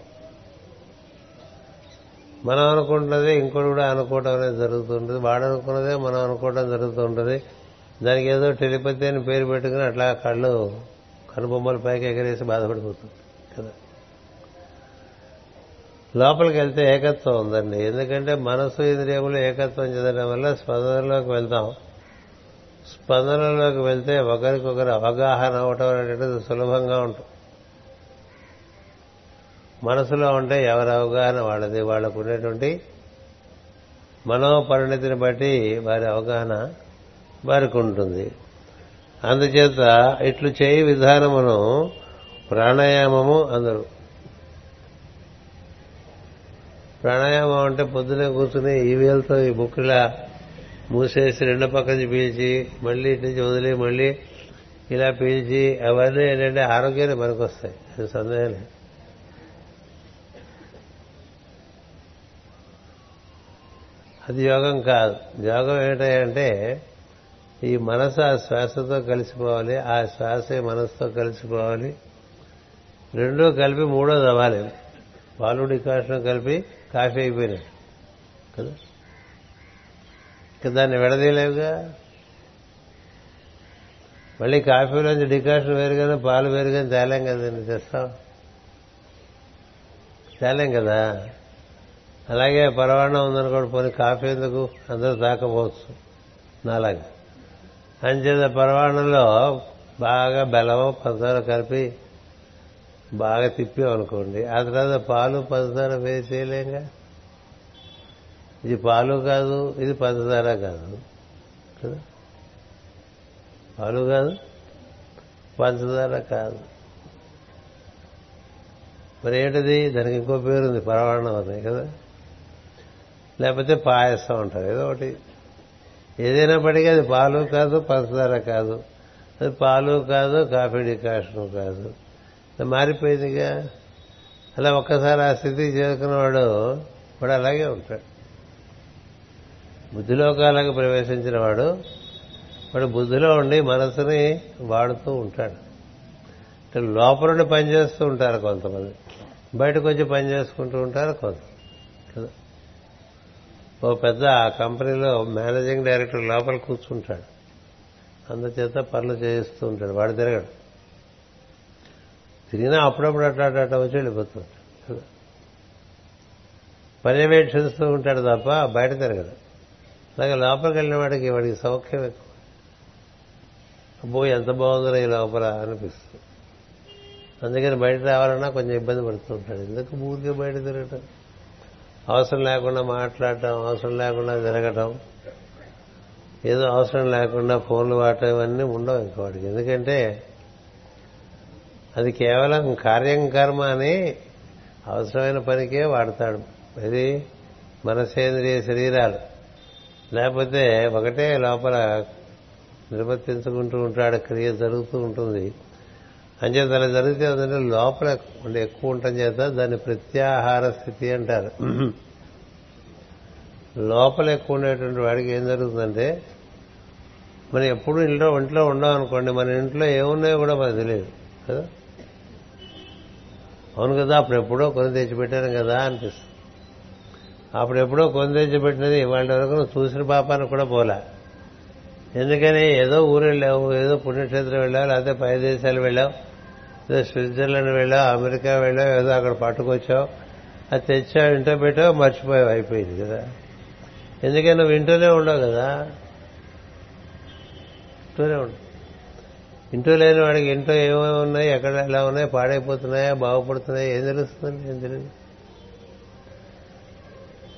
Speaker 1: మనం అనుకుంటున్నదే ఇంకోటి కూడా అనుకోవటం అనేది జరుగుతుంటుంది వాడు అనుకున్నదే మనం అనుకోవటం జరుగుతుంటుంది దానికి ఏదో టెలిపతి అని పేరు పెట్టుకుని అట్లా కళ్ళు కనుబొమ్మలు పైకి ఎగరేసి బాధపడిపోతుంది కదా. లోపలికి వెళ్తే ఏకత్వం ఉందండి. ఎందుకంటే మనసు ఇంద్రియములు ఏకత్వం చెందడం వల్ల స్పందనలోకి వెళ్తాం. స్పందనలోకి వెళ్తే ఒకరికొకరు అవగాహన అవటం అనేటువంటిది సులభంగా ఉంటుంది. మనసులో ఉంటే ఎవరి అవగాహన వాళ్ళది? వాళ్ళకు ఉండేటువంటి మనోపరిణతిని బట్టి వారి అవగాహన వారికి ఉంటుంది. అందుచేత ఇట్లు చేయి విధానమును ప్రాణాయామము అందరు. ప్రాణాయామం అంటే పొద్దునే కూర్చుని ఈ వేలతో ఈ బుక్కిలా మూసేసి రెండో పక్క నుంచి పీల్చి మళ్ళీ ఇటు నుంచి వదిలి మళ్ళీ ఇలా పీల్చి అవన్నీ ఏంటంటే ఆరోగ్యాన్ని మనకొస్తాయి అది సందేహం లేదు. అది యోగం కాదు. యోగం ఏంటంటే ఈ మనసు ఆ శ్వాసతో కలిసిపోవాలి ఆ శ్వాసే మనసుతో కలిసిపోవాలి. రెండో కలిపి మూడోది అవ్వాలి. పాలు డికాషన్ కలిపి కాఫీ అయిపోయినాయి. కదా? దాన్ని విడదీయలేవుగా? మళ్ళీ కాఫీలోంచి డికాషన్ వేరుగానే పాలు వేరుగానే తేలేం కదండి తెస్తాం తేలేం కదా? అలాగే పరవాణం ఉందనుకోండి పోనీ కాఫీ ఎందుకు? అందరూ తాకపోవచ్చు. నాలాగా. అంచేత పరవాణంలో బాగా బెల్లము పంచదార కలిపి బాగా తిప్పామనుకోండి ఆ తర్వాత పాలు పంచదార వేసేయలేంగా ఇది పాలు కాదు ఇది పంచదార కాదు. కదా? పాలు కాదు పంచదార కాదు. మరి ఏంటది? దానికి ఇంకో పేరుంది పరవాణం అని కదా? లేకపోతే పాయసం అంటారు ఏదో ఒకటి. ఏదైనప్పటికీ అది పాలు కాదు పంచదార కాదు. అది పాలు కాదు కాఫీ డికాషన్ కాదు. మారిపోయిందిగా. అలా ఒక్కసారి ఆ స్థితికి చేరుకున్నవాడు వాడు అలాగే ఉంటాడు. బుద్ధిలోకాలకు ప్రవేశించిన వాడు వాడు బుద్ధిలో ఉండి మనసుని వాడుతూ ఉంటాడు. అంటే లోపల నుండి పనిచేస్తూ ఉంటారు కొంతమంది. బయటకు వచ్చి పని చేసుకుంటూ ఉంటారు కొంత కదా? ఓ పెద్ద ఆ కంపెనీలో మేనేజింగ్ డైరెక్టర్ లోపల కూర్చుంటాడు. అందుచేత పనులు చేయిస్తూ ఉంటాడు. వాడు తిరగడు. తిరిగినా అప్పుడప్పుడు అట్లా అట్లా వచ్చి వెళ్ళిపోతుంటాడు. పర్యవేక్షిస్తూ ఉంటాడు తప్ప బయట తిరగదు అలాగే లోపలికి వెళ్ళిన వాడికి వాడికి సౌఖ్యం ఎక్కువ. అబ్బో ఎంత బాగుందో ఈ లోపల అనిపిస్తుంది. అందుకని బయట రావాలన్నా కొంచెం ఇబ్బంది పడుతూ ఉంటాడు. ఎందుకు ఊరికే బయట తిరగటం? అవసరం లేకుండా మాట్లాడటం అవసరం లేకుండా తిరగటం ఏదో అవసరం లేకుండా ఫోన్లు వాడటం ఇవన్నీ ఉండవు ఇంకోటికి ఎందుకంటే అది కేవలం కార్యం కర్మ అని అవసరమైన పనికే వాడతాడు. ఇది మనసేంద్రియ శరీరాలు. లేకపోతే ఒకటే లోపల నిర్వర్తించుకుంటూ ఉంటాడు క్రియ జరుగుతూ ఉంటుంది. అంచేత అలా జరిగితే ఏంటంటే లోపల ఉండే ఎక్కువ ఉండటం చేత దాన్ని ప్రత్యాహార స్థితి అంటారు. లోపల ఎక్కువ ఉండేటువంటి వాడికి ఏం జరుగుతుందంటే మనం ఎప్పుడు ఇంట్లో ఒంట్లో ఉండం అనుకోండి మన ఇంట్లో ఏమున్నాయో కూడా మనకు తెలియదు కదా? అవును కదా అప్పుడు ఎప్పుడో కొని తెచ్చిపెట్టాను కదా అనిపిస్తుంది. అప్పుడెప్పుడో కొని తెచ్చిపెట్టినది వాళ్ళ వరకు నువ్వు చూసిన పాపానికి కూడా పోలే. ఎందుకని ఏదో ఊరు వెళ్ళావు ఏదో పుణ్యక్షేత్రం వెళ్ళావు లేకపోతే పై దేశాలు వెళ్ళావు స్విట్జర్లాండ్ వెళ్ళా అమెరికా వెళ్ళా ఏదో అక్కడ పట్టుకొచ్చావు. అది తెచ్చావు ఇంటో పెట్టావు మర్చిపోయావు అయిపోయింది కదా. ఎందుకని నువ్వు ఉండవు కదా? వింటూనే ఉండవు. ఇంట్లో లేని వాడికి ఇంట్లో ఏమేమి ఉన్నాయి ఎక్కడ ఎలా ఉన్నాయి పాడైపోతున్నాయా బాగుపడుతున్నాయా ఏం తెలుస్తుంది ఏం తెలియదు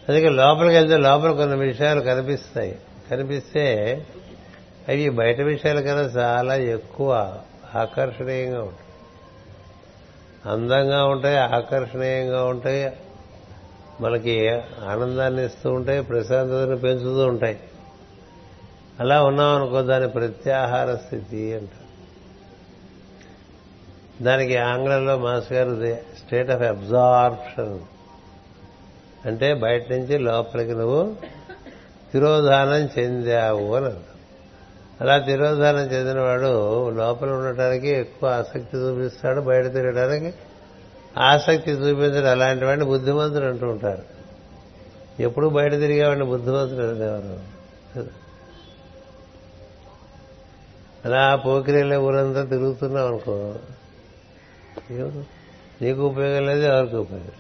Speaker 1: అందుకే లోపలికి వెళ్తే లోపల కొన్ని విషయాలు కనిపిస్తాయి. కనిపిస్తే అవి బయట విషయాల కన్నా చాలా ఎక్కువ ఆకర్షణీయంగా ఉంటాయి. అందంగా ఉంటాయి ఆకర్షణీయంగా ఉంటాయి. మనకి ఆనందాన్ని ఇస్తూ ఉంటాయి ప్రశాంతతను పెంచుతూ ఉంటాయి. అలా ఉన్నాం అనుకో దాని ప్రత్యాహార స్థితి అంట. దానికి ఆంగ్లంలో మాస్ గారు స్టేట్ ఆఫ్ అబ్జార్ప్షన్ అంటే బయట నుంచి లోపలికి నువ్వు తిరోధానం చెందావు అని అలా తిరోధానం చెందినవాడు లోపల ఉండటానికి ఎక్కువ ఆసక్తి చూపిస్తాడు బయట తిరగడానికి ఆసక్తి చూపించడం. అలాంటి వాడిని బుద్ధిమంతుడు అంటూ ఉంటారు. ఎప్పుడు బయట తిరిగేవాడిని బుద్ధిమంతుడు అనేవారు అలా పోకిరేళ్ళే ఊరంతా తిరుగుతున్నాం అనుకో. నీకు ఉపయోగం లేదు ఎవరికి ఉపయోగం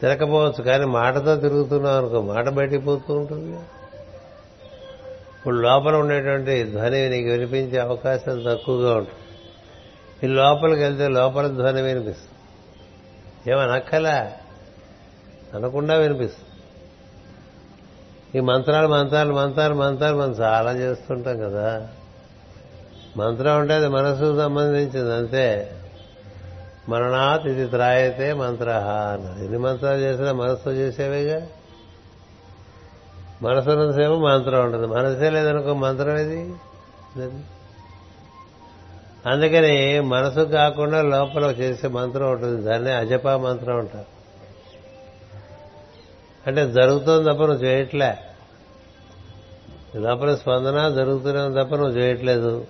Speaker 1: తిరగకపోవచ్చు కానీ మాటతో తిరుగుతున్నాం అనుకో. మాట బయటికి పోతూ ఉంటుంది. ఇప్పుడు లోపల ఉండేటువంటి ధ్వని నీకు వినిపించే అవకాశం తక్కువగా ఉంటుంది. ఈ లోపలికి వెళ్తే లోపల ధ్వని వినిపిస్తుంది. ఏమనక్కలా అనకుండా వినిపిస్తుంది. ఈ మంత్రాలు మంత్రాలు మంత్రాలు మంత్రాలు మనం చాలా చేస్తుంటాం కదా. మంత్రం అంటే అది మనసుకు సంబంధించింది అంతే. మరణాత్ ఇది త్రాయతే మంత్ర అన్నారు ఎన్ని మంత్రాలు చేసినా మనసుతో చేసేవేగా? మనసు ఉన్నంతసేపు మంత్రం ఉంటుంది. మనసే లేదనుకో మంత్రం ఏది? అందుకని మనసు కాకుండా లోపల చేసే మంత్రం ఉంటుంది. దాన్ని అజపా మంత్రం అంటారు. అంటే జరుగుతుంది తప్ప నువ్వు చేయట్లే. లోపల స్పందన జరుగుతూనే తప్ప నువ్వు చేయట్లేదు.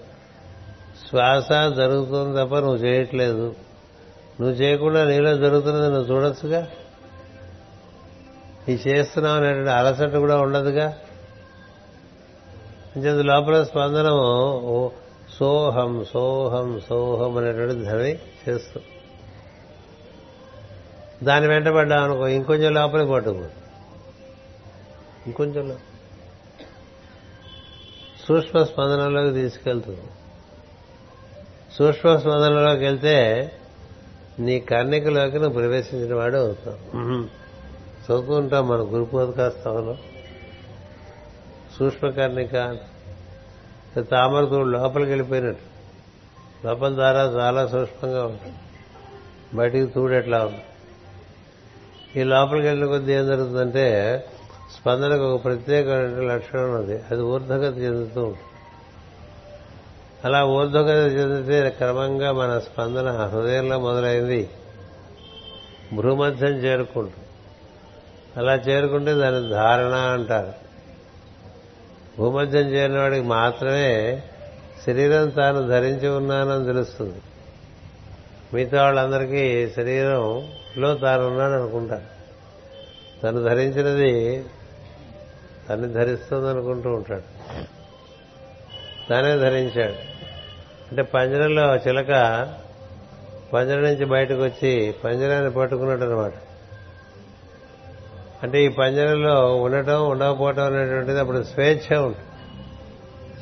Speaker 1: శ్వాస జరుగుతుంది తప్ప నువ్వు చేయట్లేదు. నువ్వు చేయకుండా నీలో జరుగుతున్నది నువ్వు చూడొచ్చుగా? ఈ చేస్తున్నావు అనేటువంటి అలసట కూడా ఉండదుగా? అంచేది లోపల స్పందనము సోహం సోహం సోహం అనేటువంటి ధ్వని చేస్తూ. దాని వెంటబడ్డావు అనుకో ఇంకొంచెం లోపలికి పట్టుకుపోతుంది ఇంకొంచెం సూక్ష్మ స్పందనలోకి తీసుకెళ్తుంది. సూక్ష్మ స్పందనలోకి వెళ్తే నీ కన్నికలోకి నువ్వు ప్రవేశించిన వాడు అవుతావు. చదువుకుంటాం మన మన గురుపోదకాస్తంలో సూక్ష్మకర్ణిక తామర తోడు లోపలికి వెళ్ళిపోయినట్టు. లోపల ద్వారా చాలా సూక్ష్మంగా ఉంటుంది. బయటికి తూడెట్లా ఉంది? ఈ లోపలికి వెళ్ళిన కొద్దీ ఏం జరుగుతుందంటే స్పందనకు ఒక ప్రత్యేకమైన లక్షణం ఉన్నది అది ఊర్ధగతి చెందుతూ ఉంటుంది. అలా ఊర్ధగతి చెందితే క్రమంగా మన స్పందన హృదయంలో మొదలైంది. భూమధ్యం చేరుకుంటుంది. అలా చేరుకుంటే దాని ధారణ అంటారు. భూమధ్యం చేరిన వాడికి మాత్రమే శరీరం తాను ధరించి ఉన్నానని తెలుస్తుంది. మిగతా వాళ్ళందరికీ శరీరంలో తాను ఉన్నాడు అనుకుంటారు. తను ధరించినది తను ధరిస్తుంది అనుకుంటూ ఉంటాడు. తానే ధరించాడు. అంటే పంజరంలో చిలక పంజరం నుంచి బయటకు వచ్చి పంజరాన్ని పట్టుకున్నాడు అనమాట అంటే ఈ పంజరంలో ఉండటం ఉండకపోవటం అనేటువంటిది అప్పుడు స్వేచ్ఛ ఉంటుంది.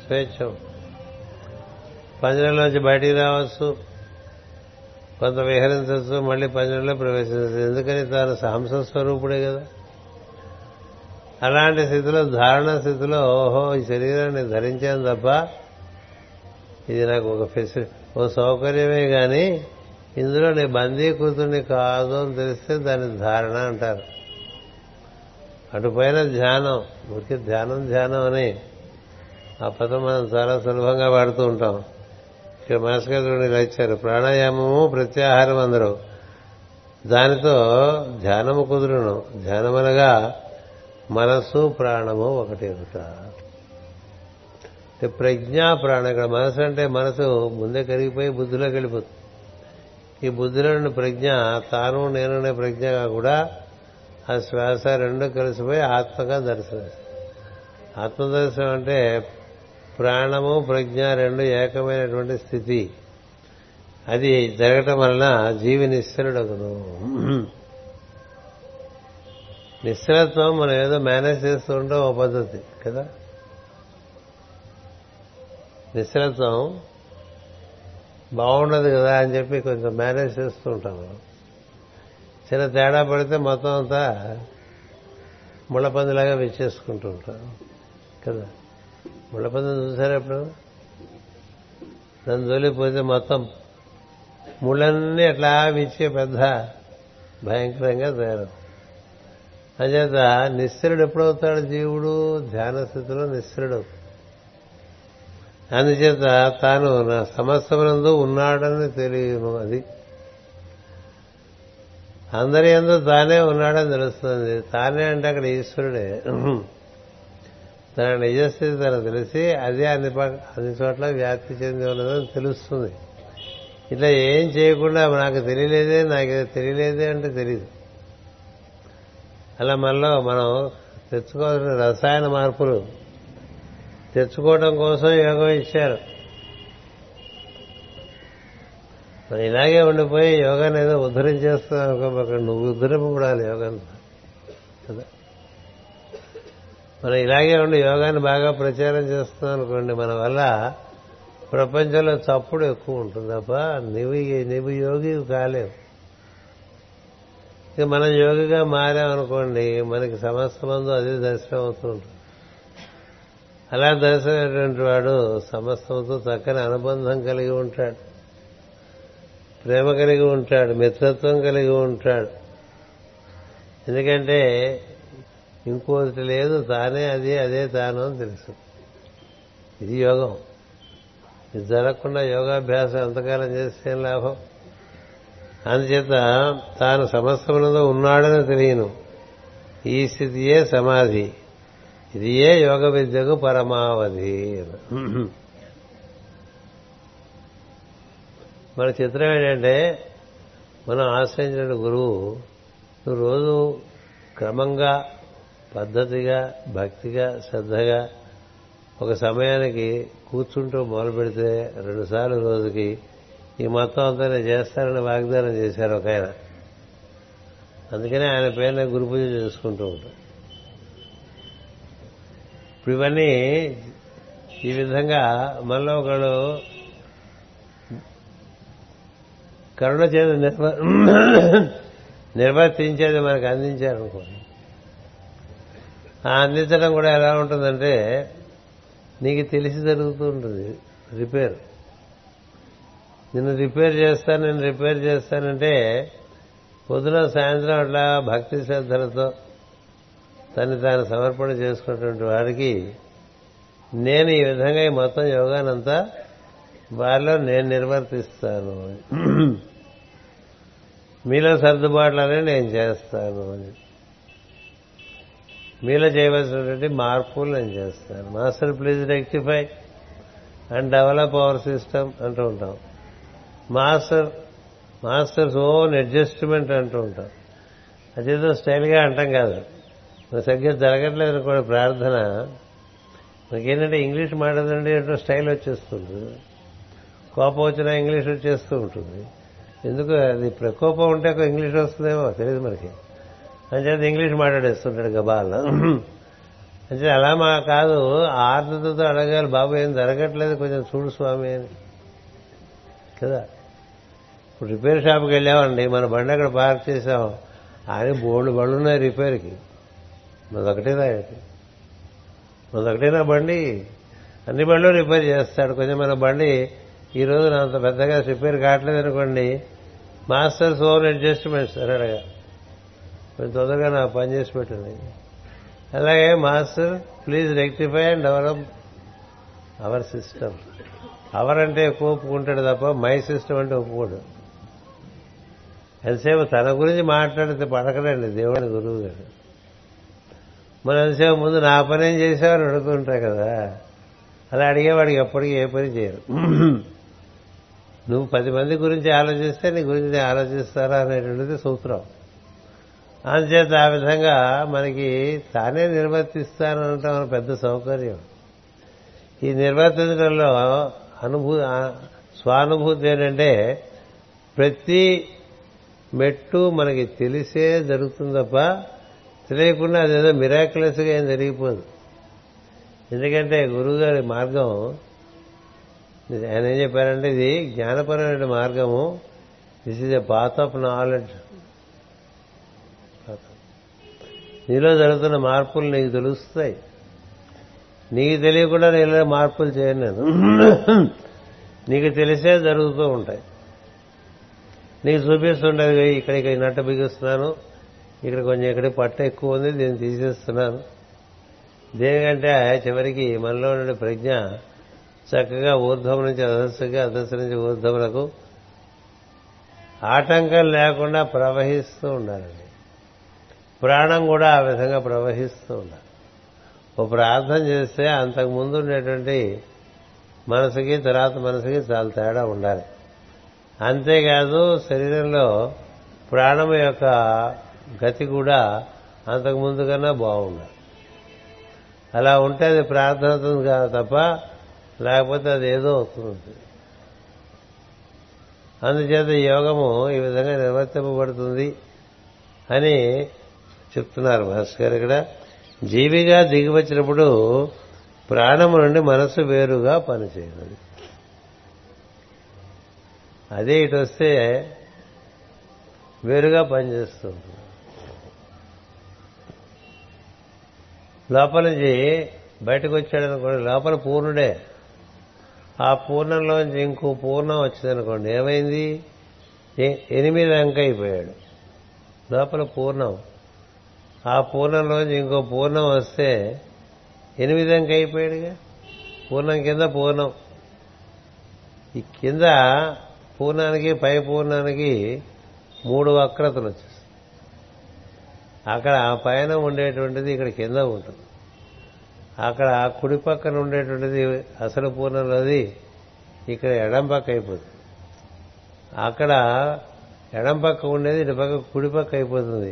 Speaker 1: స్వేచ్ఛ ఉంటుంది. పంజరంలోంచి బయటికి రావచ్చు కొంత విహరించవచ్చు మళ్ళీ పంజరంలో ప్రవేశించవచ్చు. ఎందుకని? తాను సాంస స్వరూపుడే కదా. అలాంటి స్థితిలో ధారణ స్థితిలో ఓహో ఈ శరీరాన్ని ధరించాను తప్ప ఇది నాకు ఒక ఫెసి ఓ సౌకర్యమే కానీ ఇందులో నేను బందీకృతుని కాదు అని తెలిస్తే దాన్ని ధారణ అంటారు. అటుపైన ధ్యానం ఊరికి ధ్యానం ధ్యానం అని ఆ పదం మనం చాలా సులభంగా వాడుతూ ఉంటాం. ఇక్కడ మాస్కరుడు ఇలా ఇచ్చారు. ప్రాణాయామము ప్రత్యాహారం అందరూ. దానితో ధ్యానము కుదురును. ధ్యానమనగా మనస్సు ప్రాణము ఒకటి ఎదుట. ప్రజ్ఞా ప్రాణం ఇక్కడ. మనసు అంటే మనసు ముందే కరిగిపోయి బుద్ధిలోకి వెళ్ళిపోతుంది. ఈ బుద్ధిలో ప్రజ్ఞ తాను నేనునే ప్రజ్ఞగా కూడా ఆ శ్వాస రెండు కలిసిపోయి ఆత్మగా దర్శనం. ఆత్మదర్శనం అంటే ప్రాణము ప్రజ్ఞ రెండు ఏకమైనటువంటి స్థితి. అది జరగటం వలన జీవి నిశ్చలుడగును. నిశ్చలత్వం మనం ఏదో మేనేజ్ చేస్తూ ఉంటాం ఓ పద్ధతి కదా? నిశ్చలత్వం బాగుండదు కదా అని చెప్పి కొంచెం మేనేజ్ చేస్తూ ఉంటాం మనం. చిన్న తేడా పడితే మొత్తం అంతా ముళ్ళపందిలాగా విచ్చేసుకుంటూ ఉంటాం. కదా? ముళ్ళపందిని చూసారా ఇప్పుడు? దాని జోలిపోతే మొత్తం ముళ్ళన్నీ అట్లా విచ్చే పెద్ద భయంకరంగా తయారు అంచేత నిశ్చరుడు ఎప్పుడవుతాడు జీవుడు? ధ్యాన స్థితిలో నిశ్చరుడు అందుచేత తాను నా సమస్తమునందు ఉన్నాడని తెలియను అది. అందరి ఎందు తానే ఉన్నాడని తెలుస్తుంది. తానే అంటే అక్కడ ఈశ్వరుడే. తన నిజస్థితి తనకు తెలిసి అదే అన్ని అన్ని చోట్ల వ్యాప్తి చెంది ఉన్నదని తెలుస్తుంది. ఇట్లా ఏం చేయకుండా నాకు తెలియలేదే నాకు తెలియలేదే అంటే తెలియదు అలా మనలో మనం తెచ్చుకోవాల్సిన రసాయన మార్పులు తెచ్చుకోవడం కోసం యోగం ఇచ్చారు. మనం ఇలాగే ఉండిపోయి యోగాని ఏదో ఉద్ధరించేస్తాం అనుకో నువ్వు ఉద్ధరింపబడాలి యోగాన్ని కదా? మనం ఇలాగే ఉండి యోగాన్ని బాగా ప్రచారం చేస్తున్నాం అనుకోండి మన వల్ల ప్రపంచంలో చప్పుడు ఎక్కువ ఉంటుంది. తప్ప నువ్వు నువ్వు యోగి కాలేవు. ఇక మనం యోగిగా మారామనుకోండి మనకి సమస్త మందు అదే దర్శనం అవుతూ ఉంటుంది. అలా దర్శనమైనటువంటి వాడు సమస్తంతో చక్కని అనుబంధం కలిగి ఉంటాడు. ప్రేమ కలిగి ఉంటాడు మిత్రత్వం కలిగి ఉంటాడు. ఎందుకంటే ఇంకోటి లేదు తానే అది అదే తాను అని తెలుసు. ఇది యోగం. ఇది జరగకుండా యోగాభ్యాసం ఎంతకాలం చేస్తే లాభం? అందుచేత తాను సమస్తమునందు ఉన్నాడని తెలియను. ఈ స్థితియే సమాధి. ఇది ఏ యోగ విద్యకు పరమావధి. మన చిత్రం ఏంటంటే మనం ఆశ్రయించిన గురువు నువ్వు రోజు క్రమంగా పద్ధతిగా భక్తిగా శ్రద్ధగా ఒక సమయానికి కూర్చుంటూ మొదలు పెడితే రెండుసార్లు రోజుకి ఈ మొత్తం అంతా నేను చేస్తానని వాగ్దానం చేశారు ఒక ఆయన. అందుకనే ఆయన పేరున గురు పూజ చేసుకుంటూ ఉంటాం ఇప్పుడు ఇవన్నీ ఈ విధంగా మనలో ఒకళ్ళు కరుణ చేత నిర్వర్తించేది మనకు అందించారనుకోండి. ఆ అందించడం కూడా ఎలా ఉంటుందంటే నీకు తెలిసి జరుగుతూ ఉంటుంది రిపేర్. నిన్ను రిపేర్ చేస్తాను నేను రిపేర్ చేస్తానంటే పొద్దున సాయంత్రం అట్లా భక్తి శ్రద్ధలతో తను తాను సమర్పణ చేసుకున్నటువంటి వాడికి నేను ఈ విధంగా ఈ మొత్తం యోగానంతా వారిలో నేను నిర్వర్తిస్తాను మీలో సర్దుబాట్లనే నేను చేస్తాను అని. మీలో చేయవలసినటువంటి మార్పులు నేను చేస్తాను. Master please rectify and develop our system అంటూ ఉంటాం. మాస్టర్ మాస్టర్స్ ఓన్ అడ్జస్ట్మెంట్ అంటూ ఉంటాం. అదేదో స్టైల్గా అంటాం కాదు. మన సరిగ్గా జరగట్లేదు కూడా ప్రార్థన. మనకేంటంటే ఇంగ్లీష్ మాట్లాడండి అంటే స్టైల్ వచ్చేస్తుంది. కోపం వచ్చినా ఇంగ్లీష్ వచ్చేస్తూ ఉంటుంది. ఎందుకు? అది ప్రకోపం ఉంటే ఇంగ్లీష్ వస్తుందేమో తెలియదు మనకి. అంచేత ఇంగ్లీష్ మాట్లాడేస్తుంటాడు గబాల్. అంటే అలా మా కాదు ఆర్ద్రతతో అడగాలి బాబు ఏం జరగట్లేదు కొంచెం చూడు స్వామి అని. కదా? ఇప్పుడు రిపేర్ షాప్కి వెళ్ళామండి మన బండి అక్కడ పార్క్ చేసాం. ఆయన బోర్డు బళ్ళు ఉన్నాయి రిపేర్కి మనదొకటేనా ఏంటి మనదొకటేనా బండి. అన్ని బండ్లు రిపేర్ చేస్తాడు. కొంచెం మన బండి ఈ రోజు అంత పెద్దగా రిపేర్ కావట్లేదు అనుకోండి మాస్టర్స్ ఓవర్ అడ్జస్ట్మెంట్స్ అని అడగా కొంచెం తొందరగా నా పని చేసి పెట్టండి. అలాగే master please rectify and develop our system. Our అంటే ఎక్కువ ఒప్పుకుంటాడు తప్ప మై సిస్టమ్ అంటే ఒప్పుకోడు. ఎంతసేపు తన గురించి మాట్లాడితే పడకడండి దేవుని గురువు గారు మనం ఎంతసేపు ముందు నా పని ఏం చేసావని అడుగుతుంటారు కదా. అలా అడిగేవాడికి ఎప్పటికీ ఏ పని చేయరు. నువ్వు పది మంది గురించి ఆలోచిస్తే నీ గురించి ఆలోచిస్తారా అనేటువంటిది సూత్రం. అందుచేత ఆ విధంగా మనకి తానే నిర్వర్తిస్తానంటాం పెద్ద సౌకర్యం. ఈ నిర్వర్తించడంలో అనుభూ స్వానుభూతి ఏంటంటే ప్రతి మెట్టు మనకి తెలిసే జరుగుతుంది తప్ప తెలియకుండా అదేదో మిరాకులస్గా ఏం జరిగిపోదు. ఎందుకంటే గురువుగారి మార్గం ఆయన ఏం చెప్పారంటే ఇది జ్ఞానపరమైన మార్గము. This is a path of knowledge నీలో జరుగుతున్న మార్పులు నీకు తెలుస్తాయి. నీకు తెలియకుండా నేను మార్పులు చేయను నేను. నీకు తెలిసే జరుగుతూ ఉంటాయి. నీకు చూపిస్తుండేది ఇక్కడ ఇక్కడ నట్ట బిగిస్తున్నాను. ఇక్కడ కొంచెం ఇక్కడ పట్ట ఎక్కువ ఉంది దీన్ని తీసేస్తున్నాను. దేనికంటే చివరికి మనలో ఉండే ప్రజ్ఞ చక్కగా ఊర్ధ్వం నుంచి అధస్సుగా అధస్సు నుంచి ఊర్ధ్వములకు ఆటంకం లేకుండా ప్రవహిస్తూ ఉండాలండి. ప్రాణం కూడా ఆ విధంగా ప్రవహిస్తూ ఉండాలి. ఓ ప్రార్థన చేస్తే అంతకు ముందు ఉండేటువంటి మనసుకి తర్వాత మనసుకి చాలా తేడా ఉండాలి. అంతేకాదు శరీరంలో ప్రాణం యొక్క గతి కూడా అంతకు ముందు కన్నా బాగుండాలి. అలా ఉంటే అది ప్రార్థన కాదు తప్ప లేకపోతే అది ఏదో అవుతుంది అందుచేత యోగము ఈ విధంగా నిర్వర్తింపబడుతుంది అని చెప్తున్నారు భాస్కర్ ఇక్కడ. జీవిగా దిగి వచ్చినప్పుడు ప్రాణము నుండి మనసు వేరుగా పనిచేయదు. అదే ఇటు వస్తే వేరుగా పనిచేస్తుంది లోపల నుంచి బయటకు వచ్చాడనుకోండి లోపల పూర్ణుడే. ఆ పూర్ణంలోంచి ఇంకో పూర్ణం వచ్చిందనుకోండి ఏమైంది? ఎనిమిది అంక అయిపోయాడు లోపల పూర్ణం. ఆ పూర్ణంలోంచి ఇంకో పూర్ణం వస్తే ఎనిమిది అంక అయిపోయాడుగా పూర్ణం కింద పూర్ణం. ఈ కింద పూర్ణానికి పై పూర్ణానికి మూడు వక్రతలు వచ్చేస్తాయి. అక్కడ ఆ పైన ఉండేటువంటిది ఇక్కడ కింద ఉంటుంది. అక్కడ కుడి పక్కన ఉండేటువంటిది అసలు పూర్ణంలోది ఇక్కడ ఎడం పక్క అయిపోతుంది. అక్కడ ఎడం పక్క ఉండేది ఇటు పక్క కుడి పక్క అయిపోతుంది.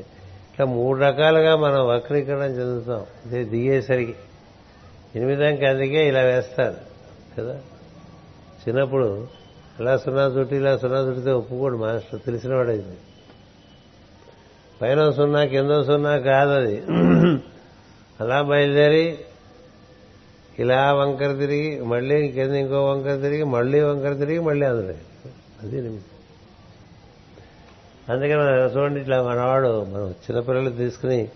Speaker 1: ఇట్లా మూడు రకాలుగా మనం వక్రీకరణ చెందుతాం. ఇది దిగేసరికి. ఎనిమిదానికి అందుకే ఇలా వేస్తారు కదా? చిన్నప్పుడు ఇలా సున్నా చుట్టి ఇలా సున్నా చుట్టితే ఒప్పుకోడు మాస్టర్ తెలిసినవాడైంది పైన సున్నా కింద సున్నా కాదు అది. అలా బయలుదేరి ఇలా వంకర తిరిగి మళ్ళీ కింద ఇంకో వంకర తిరిగి మళ్ళీ వంకర తిరిగి మళ్ళీ అందులో అది అందుకని మనం చూడండి ఇట్లా మనవాడు మనం చిన్నపిల్లలు తీసుకుని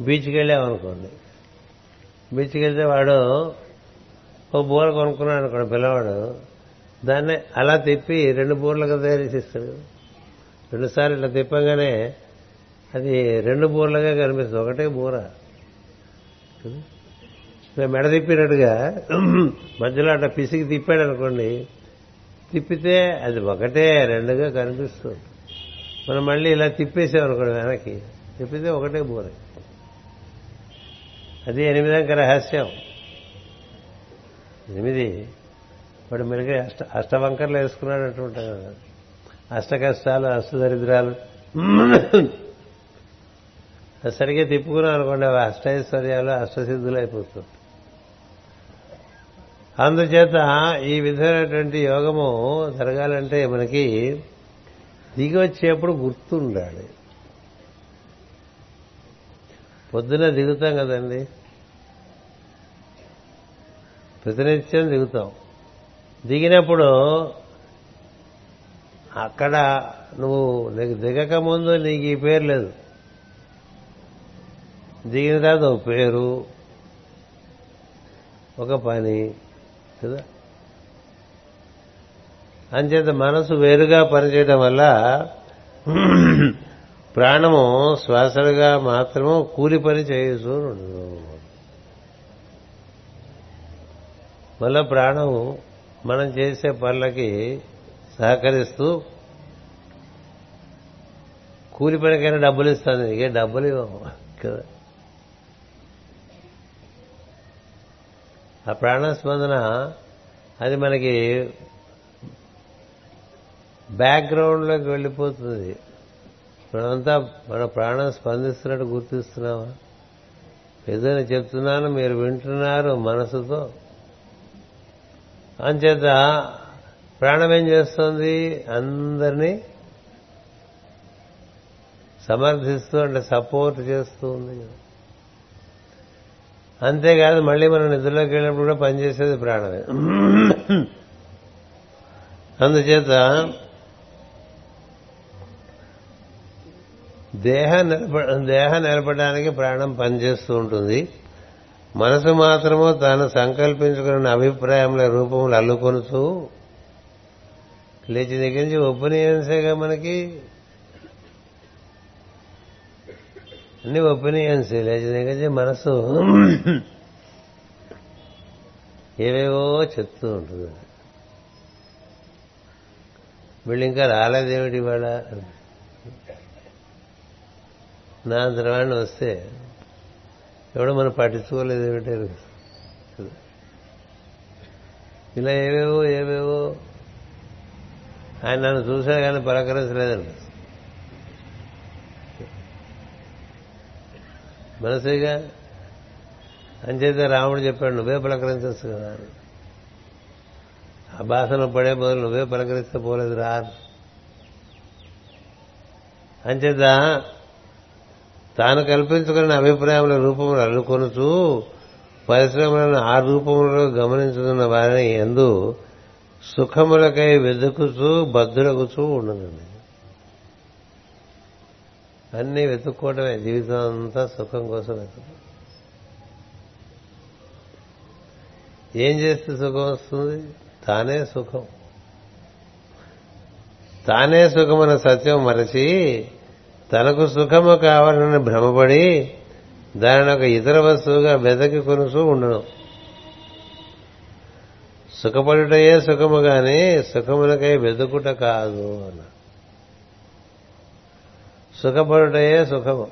Speaker 1: బీచ్కి వెళ్ళామనుకోండి బీచ్కి వెళ్తే వాడు ఓ బోర కొనుక్కున్నాడు అనుకోండి పిల్లవాడు. దాన్ని అలా తిప్పి రెండు బోర్లుగా తయారు చేస్తాడు రెండుసార్లు ఇట్లా తిప్పగానే అది రెండు బోర్లుగా కనిపిస్తుంది. ఒకటే బూర. మెడ తిప్పినట్టుగా మధ్యలో అట్లా పిసికి తిప్పాడు అనుకోండి తిప్పితే అది ఒకటే రెండుగా కనిపిస్తుంది. మనం మళ్ళీ ఇలా తిప్పేసామనుకోండి వెనక్కి తిప్పితే ఒకటే బోర. అది ఎనిమిదంక రహస్యం. ఎనిమిది. వాడు మెరుగు అష్ట అష్టవంకర్లు వేసుకున్నాడు అంటుంటాం కదా. అష్ట కష్టాలు అష్టదరిద్రాలు అది సరిగ్గా తిప్పుకున్నాం అనుకోండి అవి అష్టైశ్వర్యాలు అష్టసిద్ధులు అయిపోతుంది అందుచేత ఈ విధమైనటువంటి యోగము జరగాలంటే మనకి దిగి వచ్చేప్పుడు గుర్తుండాలి. పొద్దున దిగుతాం కదండి. ప్రతినిత్యం దిగుతాం. దిగినప్పుడు అక్కడ నువ్వు నీకు దిగక ముందు నీకు ఈ పేరు లేదు. దిగిన తర్వాత ఒక పేరు ఒక పని కదా? అంచేత మనసు వేరుగా పనిచేయడం వల్ల ప్రాణము శ్వాసలుగా మాత్రము కూలి పని చేయొచ్చు మళ్ళా ప్రాణం మనం చేసే పనులకి సహకరిస్తూ కూలి పనికైనా డబ్బులు ఇస్తుంది ఏ డబ్బులు ఇవ్వము కదా? ఆ ప్రాణస్పందన అది మనకి బ్యాక్గ్రౌండ్లోకి వెళ్ళిపోతుంది. మనమంతా మన ప్రాణం స్పందిస్తున్నట్టు గుర్తిస్తున్నావా? ఏదైనా చెప్తున్నాను మీరు వింటున్నారు మనసుతో. అంచేత ప్రాణం ఏం చేస్తుంది? అందరినీ సమర్థిస్తూ అంటే సపోర్ట్ చేస్తూ ఉంది. అంతేకాదు మళ్ళీ మనం నిద్రలోకి వెళ్ళినప్పుడు కూడా పనిచేసేది ప్రాణమే. అందుచేత దేహ నిలబ దేహం నిలబడడానికి ప్రాణం పనిచేస్తూ ఉంటుంది. మనసు మాత్రము తాను సంకల్పించుకున్న అభిప్రాయముల రూపములు అల్లుకొనుతూ లేచి దగ్గర నుంచి ఒపీనియన్సేగా మనకి అన్ని ఒపీనియన్స్ లేచి మనసు ఏవేవో చెప్తూ ఉంటుంది. వీళ్ళు ఇంకా రాలేదేమిటి ఇవాళ? నా అంతరవాడిని వస్తే ఎవడో మనం పట్టించుకోలేదేమిటి? ఇలా ఏవేవో ఏవేవో. ఆయన నన్ను చూశాడు కానీ పలకరించలేదండి మనసేగా? అంచేతే రాముడు చెప్పాడు నువ్వే పలకరించచ్చు కదా అని. ఆ బాసన పడే బదులు నువ్వే పలకరిస్తే పోలేదు రా. అంచేత తాను కల్పించుకున్న అభిప్రాయముల రూపములు అల్లుకొనుచు పరిశ్రమలను ఆ రూపములలో గమనించుతున్న వారిని ఎందు సుఖములకై వెతుకుచూ బద్దులగుచూ ఉండదండి అన్నీ వెతుక్కోవటమే. జీవితం అంతా సుఖం కోసం వెతుకు ఏం చేస్తే సుఖం వస్తుంది? తానే సుఖం. తానే సుఖమన్న సత్యం మరచి తనకు సుఖము కావాలని భ్రమపడి దానిని ఒక ఇతర వస్తువుగా వెతకి కొనుసూ ఉండను సుఖపడుటయే సుఖము కానీ సుఖములకై వెతుకుట కాదు అన్నారు సుఖపడుటయే సుఖము.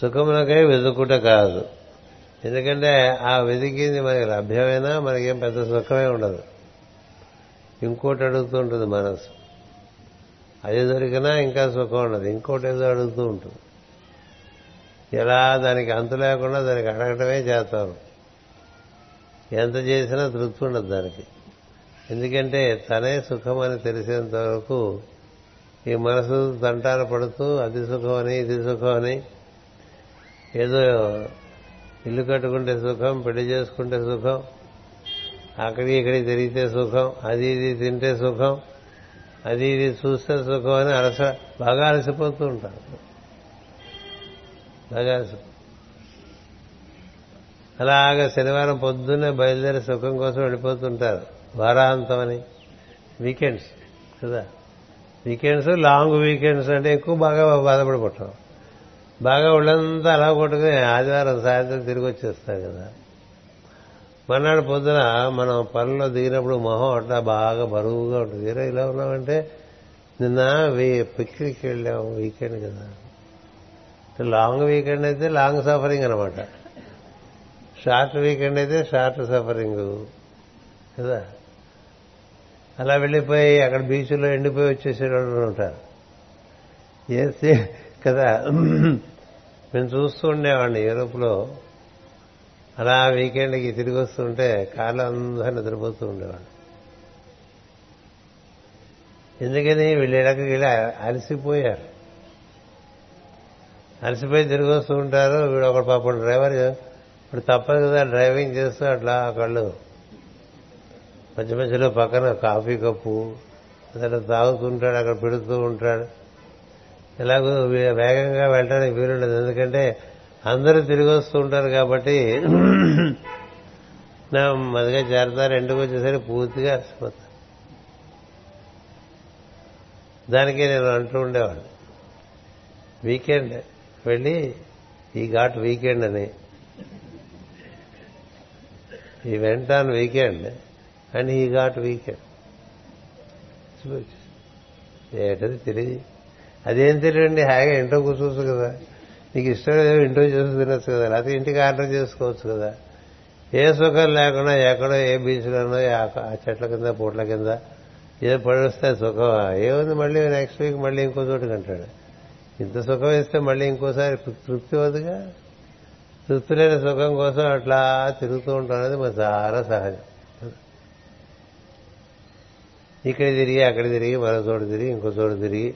Speaker 1: సుఖములకై వెతుకుట కాదు. ఎందుకంటే ఆ వెతికింది మనకి లభ్యమైనా మనకేం పెద్ద సుఖమే ఉండదు. ఇంకోటి అడుగుతూ ఉంటుంది మనసు. అది దొరికినా ఇంకా సుఖం ఉండదు. ఇంకోటి ఏదో అడుగుతూ ఉంటుంది. ఎలా దానికి అంతు లేకుండా దానికి అడగటమే చేస్తాను ఎంత చేసినా తృప్తి ఉండదు దానికి. ఎందుకంటే తనే సుఖం అని తెలిసేంత వరకు ఈ మనసు తంటార పడుతూ అది సుఖం అని ఇది సుఖం అని ఏదో ఇల్లు కట్టుకుంటే సుఖం పెళ్ళి చేసుకుంటే సుఖం అక్కడికి ఇక్కడికి తిరిగితే సుఖం అది ఇది తింటే సుఖం అది ఇది చూస్తే సుఖం అని అలస బాగా అలసిపోతూ ఉంటారు. బాగా అలసి అలాగా శనివారం పొద్దున్నే బయలుదేరి సుఖం కోసం వెళ్ళిపోతుంటారు వారాంతం అని వీకెండ్స్ కదా? వీకెండ్స్ లాంగ్ వీకెండ్స్ అంటే ఎక్కువ బాగా బాధపడిపోతాం. బాగా ఒళ్ళంతా అలా కొట్టుకుని ఆదివారం సాయంత్రం తిరిగి వచ్చేస్తాం కదా. మర్నాడు పొద్దున మనం పనుల్లో దిగినప్పుడు మొహం అట్లా బాగా బరువుగా ఉంటుంది. ఏదో ఇలా ఉన్నామంటే నిన్న పిక్నిక్ వెళ్ళాము వీకెండ్ కదా. లాంగ్ వీకెండ్ అయితే లాంగ్ సఫరింగ్ అనమాట షార్ట్ వీకెండ్ అయితే షార్ట్ సఫరింగ్ కదా. అలా వెళ్ళిపోయి అక్కడ బీచ్లో ఎండిపోయి వచ్చేసేవాళ్ళు ఉంటారు చేస్తే కదా మేము చూస్తూ ఉండేవాడిని యూరోప్లో అలా వీకెండ్కి తిరిగి వస్తుంటే కాళ్ళు అందరూ నిద్రపోతూ ఉండేవాడు ఎందుకని వీళ్ళు ఇళ్ళకి వెళ్ళి అలసిపోయారు. అలసిపోయి తిరిగి వస్తూ ఉంటారు. వీడు ఒకడు పాపం డ్రైవర్ ఇప్పుడు తప్పదు కదా డ్రైవింగ్ చేస్తూ అట్లా కళ్ళు మధ్య మధ్యలో పక్కన కాఫీ కప్పు అతను తాగుతుంటాడు అక్కడ పెడుతూ ఉంటాడు. ఎలాగో వేగంగా వెళ్ళడానికి వీలుండదు ఎందుకంటే అందరూ తిరిగి వస్తూ ఉంటారు కాబట్టి మదిగా చేరతారు ఎండుకు వచ్చేసరికి పూర్తిగా అలసిపోతారు. దానికే నేను అంటూ ఉండేవాడు వీకెండ్ వెళ్ళి ఈ ఘాట్ వీకెండ్ అని. ఈ వెంట ఆన్ వీకెండ్ అండ్ ఈ ఘాట్ వీకెండ్ ఏంటది తెలియదు. అదేం తెలియండి హాయిగా ఇంట్లో కూర్చోవచ్చు కదా. నీకు ఇష్టం లేదో ఇంట్లో చేసుకుని తినొచ్చు కదా. లేకపోతే ఇంటికి ఆర్డర్ చేసుకోవచ్చు కదా. ఏ సుఖం లేకుండా ఎక్కడో ఏ బీచ్లోనో ఆ చెట్ల కింద పూట్ల కింద ఏదో పడిస్తే సుఖం. ఏముంది మళ్ళీ నెక్స్ట్ వీక్ మళ్ళీ ఇంకో చోటుకి అంటాడు. ఇంత సుఖం ఇస్తే మళ్ళీ ఇంకోసారి తృప్తి వద్దుగా తృప్తి లేని సుఖం కోసం అట్లా తిరుగుతూ ఉంటాం అనేది మరి చాలా సహజం. ఇక్కడ తిరిగి అక్కడ తిరిగి మరో చోటు తిరిగి ఇంకో చోటు తిరిగి.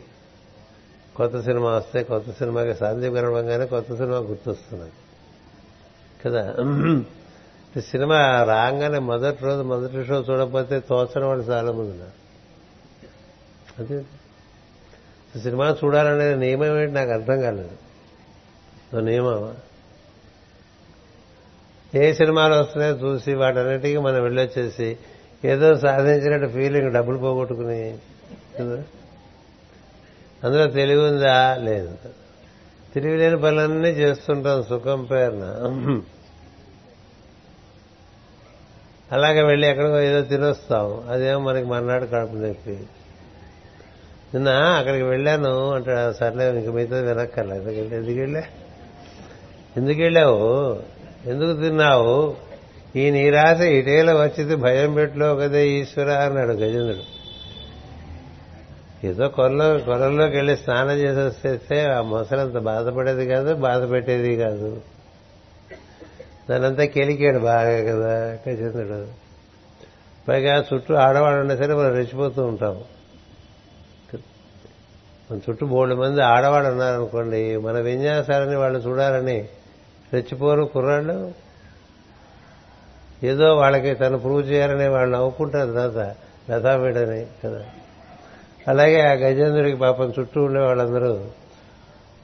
Speaker 1: కొత్త సినిమా వస్తే కొత్త సినిమాకి సందీప్ గర్భంగానే కొత్త సినిమా గుర్తొస్తున్నది. కదా? సినిమా రాగానే మొదటి రోజు మొదటి షో చూడకపోతే తోచని వాళ్ళు చాలా మంది ఉన్నారు అదే సినిమా చూడాలనే నియమం ఏంటి నాకు అర్థం కాలేదు. నియమం ఏ సినిమాలు వస్తున్నాయో చూసి వాటన్నిటికీ మనం వెళ్ళొచ్చేసి ఏదో సాధించినట్టు ఫీలింగ్ డబ్బులు పోగొట్టుకుని అందులో తెలివి ఉందా లేదు. తెలివి లేని పనులన్నీ చేస్తుంటాం సుఖం పేరున. అలాగే వెళ్ళి ఎక్కడికో ఏదో తినొస్తాం. అదేమో మనకి మర్నాడు కడుపు నొప్పి. నిన్న అక్కడికి వెళ్ళాను అంటే సర్లే ఇంక మిగతా వెనక్కర్లేదు ఎందుకు వెళ్ళా? ఎందుకు వెళ్ళావు? ఎందుకు తిన్నావు? ఈ నీరాశ ఇటేల వచ్చింది భయం పెట్టులో కదే ఈశ్వర అన్నాడు గజేంద్రుడు. ఏదో కొలలో కొలంలోకి వెళ్ళి స్నానం చేసి వస్తే ఆ మొసలంత బాధపడేది కాదు బాధ పెట్టేది కాదు. దానంతా కెలికాడు బాగా కదా గజేంద్రుడు. పైగా చుట్టూ ఆడవాళ్ళు ఉన్నా సరే మనం రెచ్చిపోతూ ఉంటాం. మన చుట్టూ మూడు మంది ఆడవాళ్ళు ఉన్నారనుకోండి మన విన్యాసాలని వాళ్ళు చూడాలని రెచ్చిపోరు కుర్రాళ్ళు. ఏదో వాళ్ళకి తను ప్రూవ్ చేయాలని వాళ్ళు నవ్వుకుంటారు తర్వాత లతామీడని కదా. అలాగే ఆ గజేంద్రుడికి పాపం చుట్టూ ఉండే వాళ్ళందరూ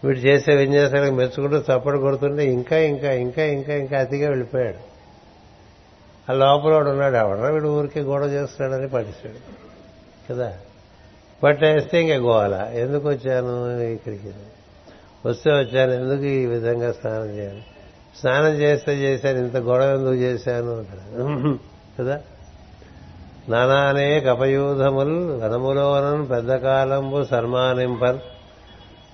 Speaker 1: వీడు చేసే విన్యాసాలకు మెచ్చుకుంటూ చప్పడు కొడుతుంటే ఇంకా ఇంకా ఇంకా ఇంకా ఇంకా అతిగా వెళ్ళిపోయాడు. ఆ లోపల ఉన్నాడు ఎవడరా వీడు ఊరికే గొడవ చేస్తున్నాడని పట్టిస్తాడు కదా. పట్టేస్తే ఇంకా గోవాల ఎందుకు వచ్చాను ఇక్కడికి? వస్తే వచ్చాను ఎందుకు ఈ విధంగా స్నానం చేయాలి? స్నానం చేస్తే చేశాను ఇంత గొడవ ఎందుకు చేశాను అంటారు. కదా? నానానే కపయూధముల్ వనములోనం పెద్ద కాలంబు సన్మానింపన్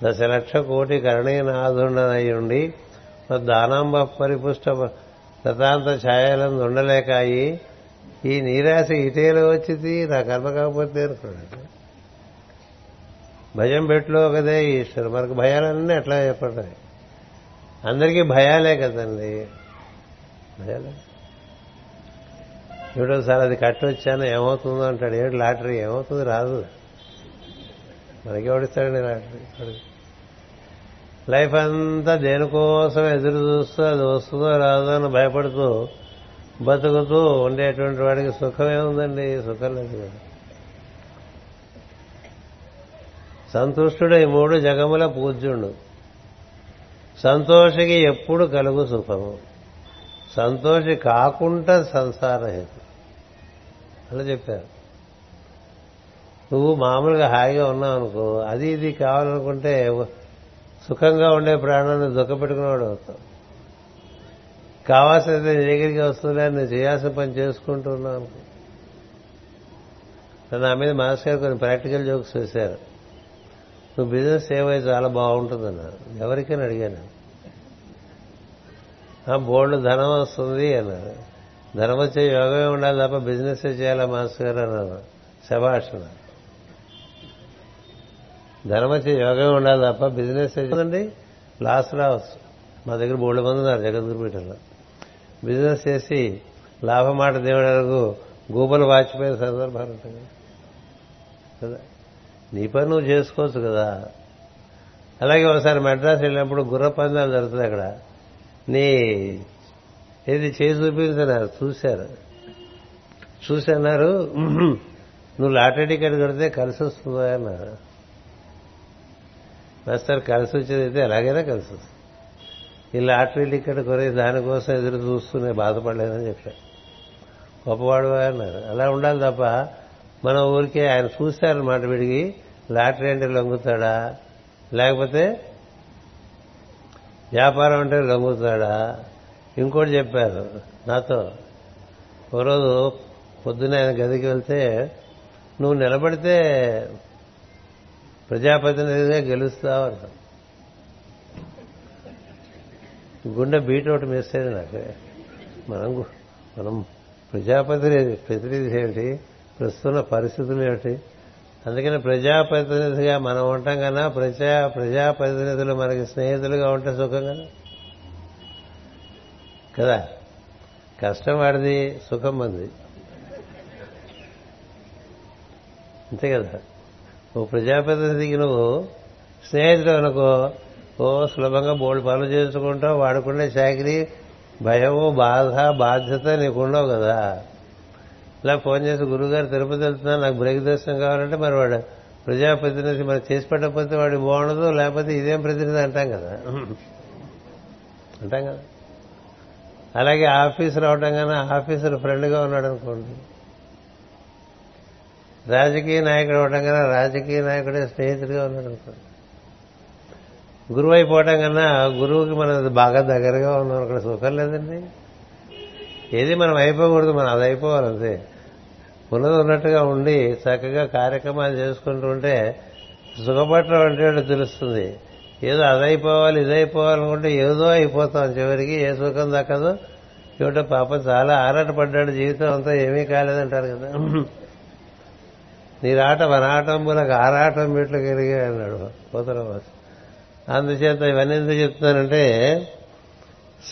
Speaker 1: దశలక్ష కోటి కరణీనాథుండనయ్యుండి దానాంబ పరిపుష్ట లతాంత ఛాయలను ఉండలేకాయి ఈ నీరాశ ఇటేలో వచ్చింది నా కర్మ కాకపోతే అనుకున్నాడు. భయం పెట్టులో కదే ఈశ్వరు మనకు భయాలన్నీ ఎట్లా చెప్పండి అందరికీ భయాలే కదండి. భయాలే? ఏడో సార్ అది కట్టొచ్చాను ఏమవుతుందో అంటాడు. ఏడు లాటరీ? ఏమవుతుంది? రాదు. మనకి ఓడిస్తాడండి లాటరీ? లైఫ్ అంతా దేనికోసం ఎదురు చూస్తూ అది వస్తుందో రాదో అని భయపడుతూ బతుకుతూ ఉండేటువంటి వాడికి సుఖమే ఉందండి. సుఖం లేదు కదా. సంతుష్టుడు ఈ మూడు జగముల పూజ్యుడు. సంతోషికి ఎప్పుడు కలుగు సుఖము. సంతోషి కాకుండా సంసార హేతు. అలా చెప్పారు. నువ్వు మామూలుగా హాయిగా ఉన్నావు అనుకో అది ఇది కావాలనుకుంటే సుఖంగా ఉండే ప్రాణాన్ని దుఃఖపెట్టుకునేవాడు అవుతావు. కావాల్సినది నీ దగ్గరికి వస్తుందా నేను చేయాల్సిన పని చేసుకుంటూ ఉన్నావు అనుకో నా మీద మాస్టర్ గారు కొన్ని ప్రాక్టికల్ జోక్స్ వేశారు. నువ్వు బిజినెస్ ఏవై చాలా బాగుంటుందన్నారు. ఎవరికైనా అడిగాను బోర్డు ధనం వస్తుంది అన్నారు ధనం వచ్చే యోగమే ఉండాలి తప్ప బిజినెస్ చేయాలా మాస్టర్ గారు అన్నారు. శభాషణ. ధనం వచ్చే యోగమే ఉండాలి తప్ప బిజినెస్ చేయండి లాస్ రావచ్చు. మా దగ్గర బోర్డు మంది ఉన్నారు జగద్గురుపీఠంలో. బిజినెస్ చేసి లాభమాట దేవుడు గూబలు వాచిపోయిన సందర్భాలు ఉంటాయి. కదా? నీ పని నువ్వు చేసుకోవచ్చు కదా. అలాగే ఒకసారి మెడ్రాస్ వెళ్ళినప్పుడు గుర్ర పందాలు జరుగుతుంది అక్కడ. నీ ఏది చేసి చూపించినారు చూశారు. చూసి అన్నారు నువ్వు లాటరీ టికెట్ కడితే కలిసి వస్తుందా అన్నారు. మాస్టర్ కలిసి వచ్చేది అయితే ఎలాగైనా కలిసి వస్తుంది. ఈ లాటరీ టికెట్ కొనే దానికోసం ఎదురు చూస్తూనే బాధపడలేదని చెప్పారు. గొప్పవాడు అన్నారు. అలా ఉండాలి తప్ప మన ఊరికే ఆయన చూశారన్నమాట విడిగి లాటరీ అంటే లొంగుతాడా? లేకపోతే వ్యాపారం అంటే లొంగుతాడా ఇంకోటి చెప్పారు నాతో. ఓ రోజు పొద్దున ఆయన గదికి వెళ్తే నువ్వు నిలబడితే ప్రజాప్రతినిధిగా గెలుస్తావు అంట. గుండె బీట్ ఒకటి మిస్ అయింది నాకు. మనం మనం ప్రజాప్రతినిధి ప్రతినిధి ఏమిటి ప్రస్తుత పరిస్థితులు ఏమిటి? అందుకని ప్రజాప్రతినిధిగా మనం ఉంటాం కన్నా ప్రజా ప్రజాప్రతినిధులు మనకి స్నేహితులుగా ఉంటే సుఖం కదా? కదా? కష్టం వాడిది సుఖం మంది అంతే కదా? ఓ ప్రజాప్రతినిధికి నువ్వు స్నేహితుడు అనుకో ఓ సులభంగా బోల్డ్ పనులు చేసుకుంటావు వాడుకునే చాకరీ భయము బాధ బాధ్యత నీకుండవు కదా? ఇలా ఫోన్ చేసి గురుగారు తిరుపతి వెళ్తున్నాను నాకు బ్రేక్ దర్శనం కావాలంటే మరి వాడు ప్రజాప్రతినిధి మరి చేసి పెట్టకపోతే వాడు బాగుండదు లేకపోతే ఇదేం ప్రతినిధి అంటాం కదా. అంటాం కదా. అలాగే ఆఫీసర్ అవటం కన్నా ఆఫీసర్ ఫ్రెండ్గా ఉన్నాడు అనుకోండి. రాజకీయ నాయకుడు అవటం కన్నా రాజకీయ నాయకుడే స్నేహితుడిగా ఉన్నాడు అనుకోండి. గురువు అయిపోవటం కన్నా గురువుకి మనం బాగా దగ్గరగా ఉన్నాం అక్కడ సుఖం లేదండి. ఏది మనం అయిపోకూడదు మనం అది అయిపోవాలి అంతే. ఉన్నది ఉన్నట్టుగా ఉండి చక్కగా కార్యక్రమాలు చేసుకుంటూ ఉంటే సుఖపట్ల అంటే తెలుస్తుంది. ఏదో అదైపోవాలి ఇదైపోవాలనుకుంటే ఏదో అయిపోతాం చివరికి ఏ సుఖం దక్కదు. ఏమిటో పాప చాలా ఆరాటపడ్డాడు జీవితం అంతా ఏమీ కాలేదంటారు కదా. నీరాట వనాటంబులకు ఆరాటం మెట్లు కలిగా అన్నాడు పోతరవాసు అందుచేత ఇవన్నీ ఎందుకు చెప్తున్నానంటే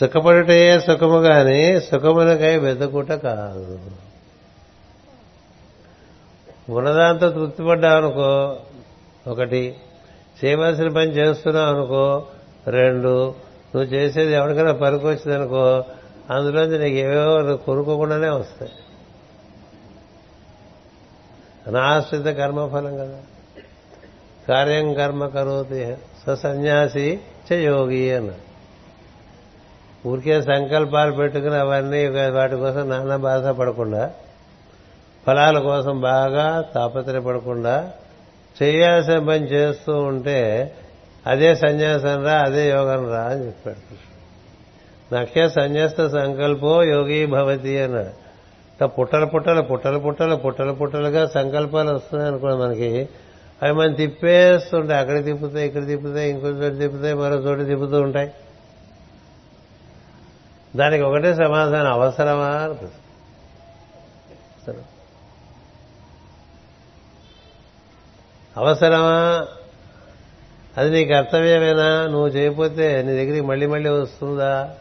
Speaker 1: సుఖపడుటే సుఖము గాని సుఖములకై వెతుకుట కాదు. ఉన్నదాంతో తృప్తిపడ్డావనుకో ఒకటి చేయవలసిన పని చేస్తున్నావు అనుకో రెండు నువ్వు చేసేది ఎవరికైనా పనికొచ్చిందనుకో అందులోంచి నీకు ఏవేవో కొనుక్కోకుండానే వస్తాయి. అనాశ్రిత కర్మఫలం కదా. కార్యం కర్మ కరోతి సన్యాసి చయోగి అన్న. ఊరికే సంకల్పాలు పెట్టుకుని అవన్నీ వాటి కోసం నానా బాధపడకుండా ఫలాల కోసం బాగా తాపత్రయపడకుండా చేయాల్సిన పని చేస్తూ ఉంటే అదే సన్యాసం రా అదే యోగం రా అని చెప్పాడు కృష్ణుడు. సన్యాస సంకల్పో యోగి భవతి అన్నాడు పుట్టల పుట్టలు పుట్టల పుట్టలు పుట్టల పుట్టలుగా సంకల్పాలు వస్తున్నాయి అనుకోండి మనకి. అవి మనం తిప్పేస్తుంటాయి. అక్కడ తిప్పుతాయి ఇక్కడ తిప్పుతాయి ఇంకో చోటు తిప్పుతాయి మరో చోటు తిప్పుతూ ఉంటాయి. దానికి ఒకటే సమాధానం అవసరమా అని ప్రశ్న. అవసరం. అవసరమా? అది నీ కర్తవ్యమేనా నువ్వు చేయకపోతే నీ దగ్గరికి మళ్ళీ మళ్ళీ వస్తుందా?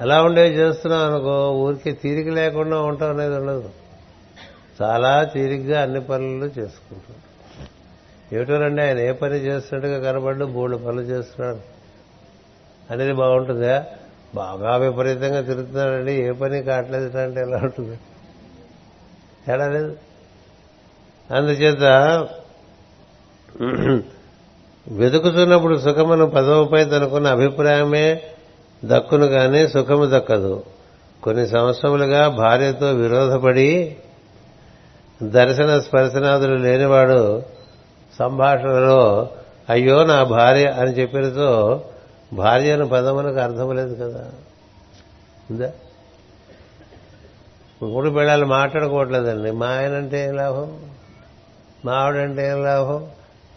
Speaker 1: ఎలా ఉండేవి చేస్తున్నావు అనుకో ఊరికి తీరిక లేకుండా ఉండటం అనేది ఉండదు. చాలా తీరిగ్గా అన్ని పనులు చేసుకుంటాడు ఏమిటోనండి ఆయన ఏ పని చేస్తున్నట్టుగా కనబడ్డు బోళ్ళు పనులు చేస్తున్నాడు. అనేది బాగుంటుందా? బాగా విపరీతంగా తిరుగుతున్నాడండి. ఏ పని కావట్లేదు అంటే ఎలా ఉంటుంది? తేడా లేదు. అందుచేత వెతుకుతున్నప్పుడు సుఖమును పదవుపై తనకున్న అభిప్రాయమే దక్కును కానీ సుఖము దక్కదు. కొన్ని సంవత్సరములుగా భార్యతో విరోధపడి దర్శన స్పర్శనాదులు లేనివాడు సంభాషణలో అయ్యో నా భార్య అని చెప్పినతో భార్య అనే పదములకు అర్థం లేదు కదా. ఉందా? మూడు పిల్లలు మాట్లాడుకోవట్లేదండి. మా ఆయన అంటే లాభం? మావిడంటే ఏం లాభం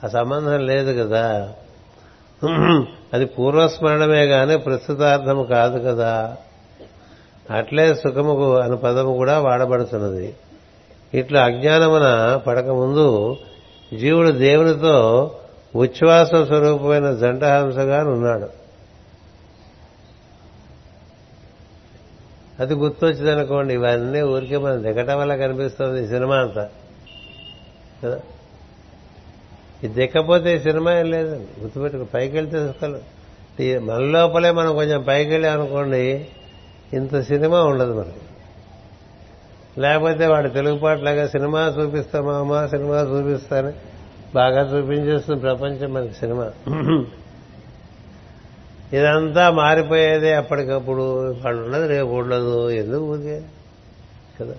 Speaker 1: ఆ సంబంధం లేదు కదా. అది పూర్వస్మరణమే గాని ప్రస్తుతార్థము కాదు కదా. అట్లే సుఖముకు అను పదము కూడా వాడబడుతున్నది. ఇట్లా అజ్ఞానమున పడకముందు జీవుడు దేవునితో ఉచ్ఛ్వాస స్వరూపమైన జంటహంసగా ఉన్నాడు. అది గుర్తొచ్చిందనుకోండి ఇవన్నీ ఊరికే మనం దిగటం వల్ల కనిపిస్తుంది ఈ సినిమా అంతా. కదా? ఇది దిక్కపోతే సినిమా ఏం లేదండి. గుర్తుపెట్టుకు పైకి వెళ్తే సుఖాలు మన లోపలే మనం కొంచెం పైకి వెళ్ళాం అనుకోండి ఇంత సినిమా ఉండదు మనకి. లేకపోతే వాడు తెలుగు పాటలాగా సినిమా చూపిస్తామా సినిమా చూపిస్తాను బాగా చూపించేస్తుంది ప్రపంచం మనకి సినిమా. ఇదంతా మారిపోయేదే అప్పటికప్పుడు. వాళ్ళు ఉండదు రేపు ఉండదు ఎందుకు ఊరికే? కదా?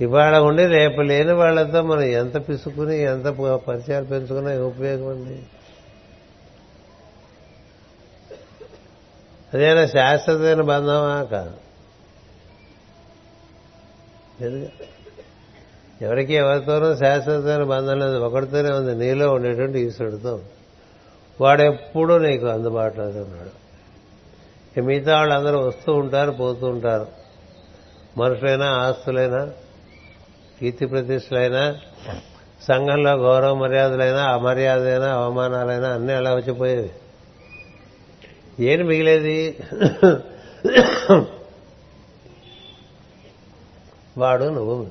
Speaker 1: ఇవాళ ఉండి రేపు లేని వాళ్ళతో మనం ఎంత పిసుకుని ఎంత పరిచయాలు పెంచుకున్నా ఉపయోగం ఉంది అదేనా శాశ్వతమైన బంధమా కాదు? ఎవరికి ఎవరితోనూ శాశ్వతమైన బంధం లేదు. ఒకరితోనే ఉంది. నీలో ఉండేటువంటి ఈశ్వరుడితో. వాడెప్పుడూ నీకు అందుబాటులోనే ఉన్నాడు. మిగతా వాళ్ళందరూ వస్తూ ఉంటారు పోతూ ఉంటారు. మనుషులైనా ఆస్తులైనా కీర్తి ప్రతిష్టలైనా సంఘంలో గౌరవ మర్యాదలైనా అమర్యాదైనా అవమానాలైనా అన్నీ అలా వచ్చిపోయేవి ఏం మిగిలేది? వాడు నువ్వు.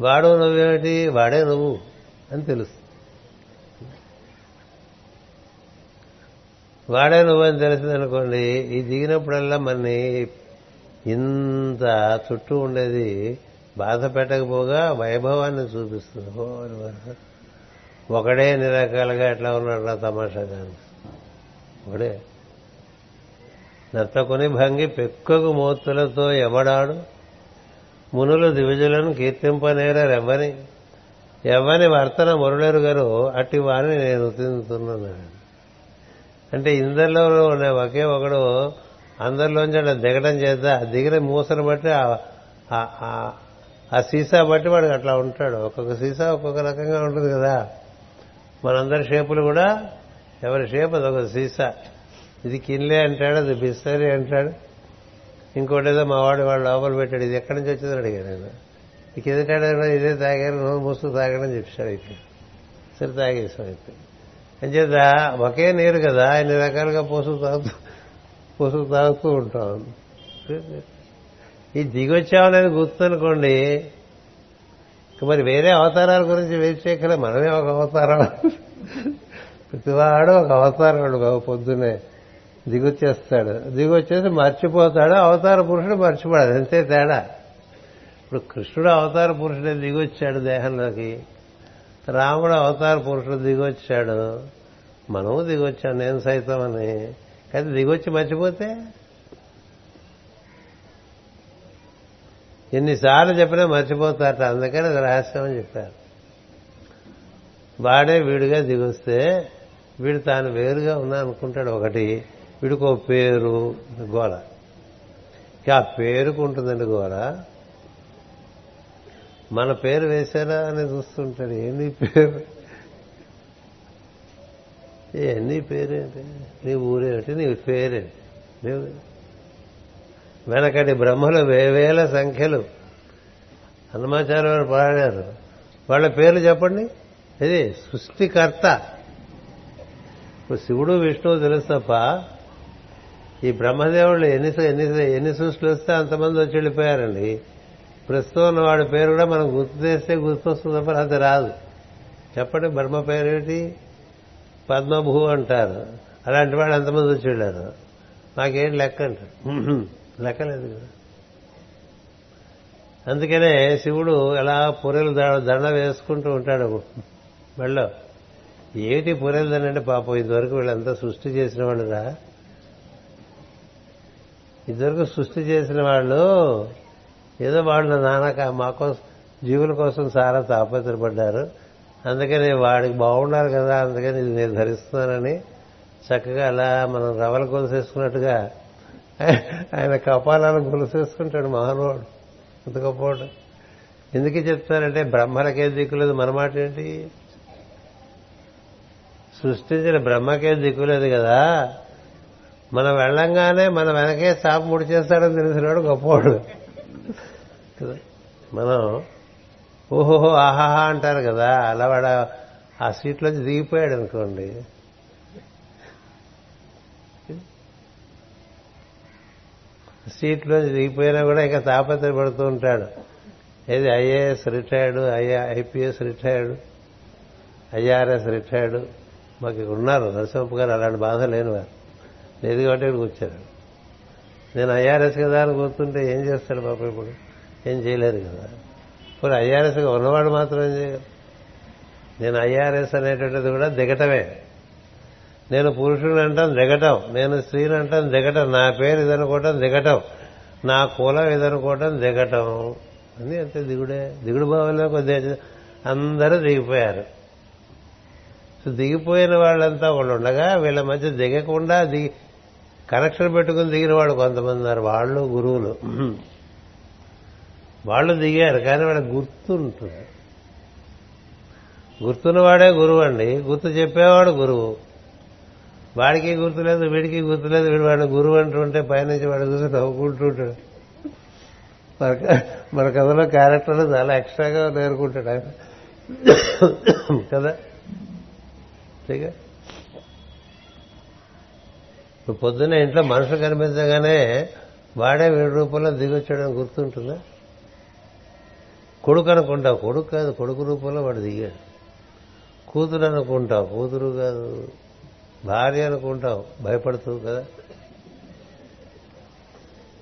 Speaker 1: వాడు నువ్వేమిటి? వాడే నువ్వు అని తెలుసు వాడే నువ్వు అని తెలిసిందనుకోండి ఈ దిగినప్పుడల్లా మనని ఇంత చుట్టూ ఉండేది బాధ పెట్టకపోగా వైభవాన్ని చూపిస్తుంది. ఓ ఒకడే ఎన్ని రకాలుగా ఎట్లా ఉన్నాడు నా తమాషాగా ఒకడే. నర్తకుని భంగి పెక్కకు మోత్తులతో ఎవడాడు? మునులు దివిజులను కీర్తింపనేరెవ్వని ఎవ్వని? వర్తన మురళేరు గారు అట్టి వారిని నేను తింటున్నాను. అంటే ఇందరిలో ఉన్న ఒకే ఒకడు అందరిలోంచి అట్లా దిగడం చేద్దా దిగిన మూసను బట్టి ఆ- సీసా బట్టి వాడు అట్లా ఉంటాడు. ఒక్కొక్క సీసా ఒక్కొక్క రకంగా ఉంటుంది కదా. మనందరి షేపులు కూడా ఎవరి షేప్ అదొక సీసా. ఇది కిన్లే అంటాడు అది బిస్తరి అంటాడు. ఇంకోటి ఏదో మా వాడు వాడు లోపల పెట్టాడు. ఇది ఎక్కడి నుంచి వచ్చిందని అడిగాను నేను. ఇక ఎందుకంటే ఇదే తాగాను నోరు మూసుకు తాగడం చెప్పాడు అయితే. సరే తాగేసాం అయితే. అంచేత ఒకే నీరు కదా ఇన్ని రకాలుగా పోసుకు తాగుతూ పోసుకు తాగుతూ ఉంటాం. ఈ దిగొచ్చామనేది గుర్తనుకోండి. ఇక మరి వేరే అవతారాల గురించి వేచి చేయగల మనమే ఒక అవతారం. ప్రతివాడు ఒక అవతారం వాడు పొద్దునే దిగొచ్చేస్తాడు. దిగొచ్చేసి మర్చిపోతాడు. అవతార పురుషుడు మర్చిపోడాడు అంతే తేడా. ఇప్పుడు కృష్ణుడు అవతార పురుషుడే దిగొచ్చాడు దేహంలోకి. రాముడు అవతార పురుషుడు దిగొచ్చాడు. మనము దిగొచ్చాం నేను సైతం అని. కానీ దిగొచ్చి మర్చిపోతే ఎన్నిసార్లు చెప్పినా మర్చిపోతారట. అందుకని అది రహస్యం అని చెప్పారు. వాడే వీడిగా దిగొస్తే వీడు తాను వేరుగా ఉన్నా అనుకుంటాడు ఒకటి. వీడికి ఒక పేరు గోల ఆ పేరుకు ఉంటుందండి గోల మన పేరు వేశారా అని చూస్తుంటాడు. ఏంది పేరు? ఏ నీ పేరేంటి? నీ ఊరేమిటి నీ పేరేంటి? నీవు వెనకటి బ్రహ్మలు వేవేల సంఖ్యలు. హనుమాచార్య వారు పాడారు. వాళ్ళ పేర్లు చెప్పండి. ఇది సృష్టికర్త. ఇప్పుడు శివుడు విష్ణువు తెలుసు తప్ప ఈ బ్రహ్మదేవుళ్ళు ఎన్ని ఎన్ని ఎన్ని సృష్టిలు వస్తే అంతమంది వచ్చి వెళ్ళిపోయారండి. ప్రస్తుతం ఉన్న వాడి పేరు కూడా మనం గుర్తు చేస్తే గుర్తొస్తుంది తప్ప అది రాదు. చెప్పండి బ్రహ్మ పేరేంటి పద్మభూ అంటారు. అలాంటి వాళ్ళు ఎంతమంది వచ్చి వెళ్ళారు. మాకేం లెక్క అంటారు? లెక్కలేదు కదా. అందుకనే శివుడు ఎలా పొరెలు దండ వేసుకుంటూ ఉంటాడు మెళ్ళో. ఏమిటి పొరెలు దండ అంటే పాపం ఇదివరకు వీళ్ళంతా సృష్టి చేసిన వాళ్ళురా. ఇదివరకు సృష్టి చేసిన వాళ్ళు ఏదో వాళ్ళు నానక మా కోసం జీవుల కోసం చాలా తాపత్రపడ్డారు. అందుకని వాడికి బాగున్నారు కదా అందుకని ఇది నేను ధరిస్తున్నానని చక్కగా అలా మనం రవల గొలుసేసుకున్నట్టుగా ఆయన కపాలను గొలుసేసుకుంటాడు మహానుభావుడు. ఎంత గొప్పవాడు ఎందుకు చెప్తారంటే బ్రహ్మలకే దిక్కులేదు మన మాట ఏంటి? సృష్టించిన బ్రహ్మకే దిక్కులేదు కదా. మనం వెళ్ళంగానే మన వెనకే చాప ముడి చేస్తాడని తెలిసినాడు గొప్పవాడు కదా మనం ఓహోహో ఆహాహా అంటారు కదా. అలా వాడు ఆ సీట్లోంచి దిగిపోయాడు అనుకోండి. సీట్లో దిగిపోయినా కూడా ఇంకా తాపత్రపడుతూ ఉంటాడు. ఏది IAS retired IA IPS retired IRS retired. మాకు ఇక్కడ ఉన్నారు. నరసింహప్ప గారు అలాంటి బాధ లేని వారు. లేదు కాబట్టి ఇక్కడికి వచ్చారు. నేను ఐఆర్ఎస్ కదా అని కూర్చుంటే ఏం చేస్తాడు పాప ఇప్పుడు? ఏం చేయలేదు కదా. ఇప్పుడు ఐఆర్ఎస్గా ఉన్నవాడు మాత్రం ఏం చేయగలరు నేను ఐఆర్ఎస్ అనేటువంటిది కూడా దిగటమే. నేను పురుషుని అంటాను దిగటం నేను స్త్రీని అంటాను దిగటం నా పేరు ఇదనుకోవటం దిగటం నా కులం ఇదనుకోవటం దిగటం అని అంతే దిగుడే. దిగుడు భావంలో కొద్దిగా అందరూ దిగిపోయారు. దిగిపోయిన వాళ్ళంతా వాళ్ళు ఉండగా వీళ్ళ మధ్య దిగకుండా దిగి కనెక్షన్ పెట్టుకుని దిగిన వాళ్ళు కొంతమంది ఉన్నారు. వాళ్ళు గురువులు. వాళ్ళు దిగారు కానీ వాళ్ళ గుర్తుంటుంది. గుర్తున్నవాడే గురువు అండి. గుర్తు చెప్పేవాడు గురువు. వాడికి గుర్తులేదు వీడికి గుర్తులేదు వీడు వాడిని గురువు అంటుంటే పైనుంచి వాడు చూసి నవ్వుకుంటుంటాడు మన మన కథలో క్యారెక్టర్లు చాలా ఎక్స్ట్రాగా నేర్చుకుంటాడు ఆయన. కదా? ఇప్పుడు పొద్దున్న ఇంట్లో మనుషులు కనిపించగానే వాడే వీడి రూపంలో దిగొచ్చాడని గుర్తుంటుందా? కొడుకు అనుకుంటావు కొడుకు కాదు కొడుకు రూపంలో వాడు దిగాడు. కూతురు అనుకుంటావు కూతురు కాదు. భార్య అనుకుంటావు భయపడుతూ కదా.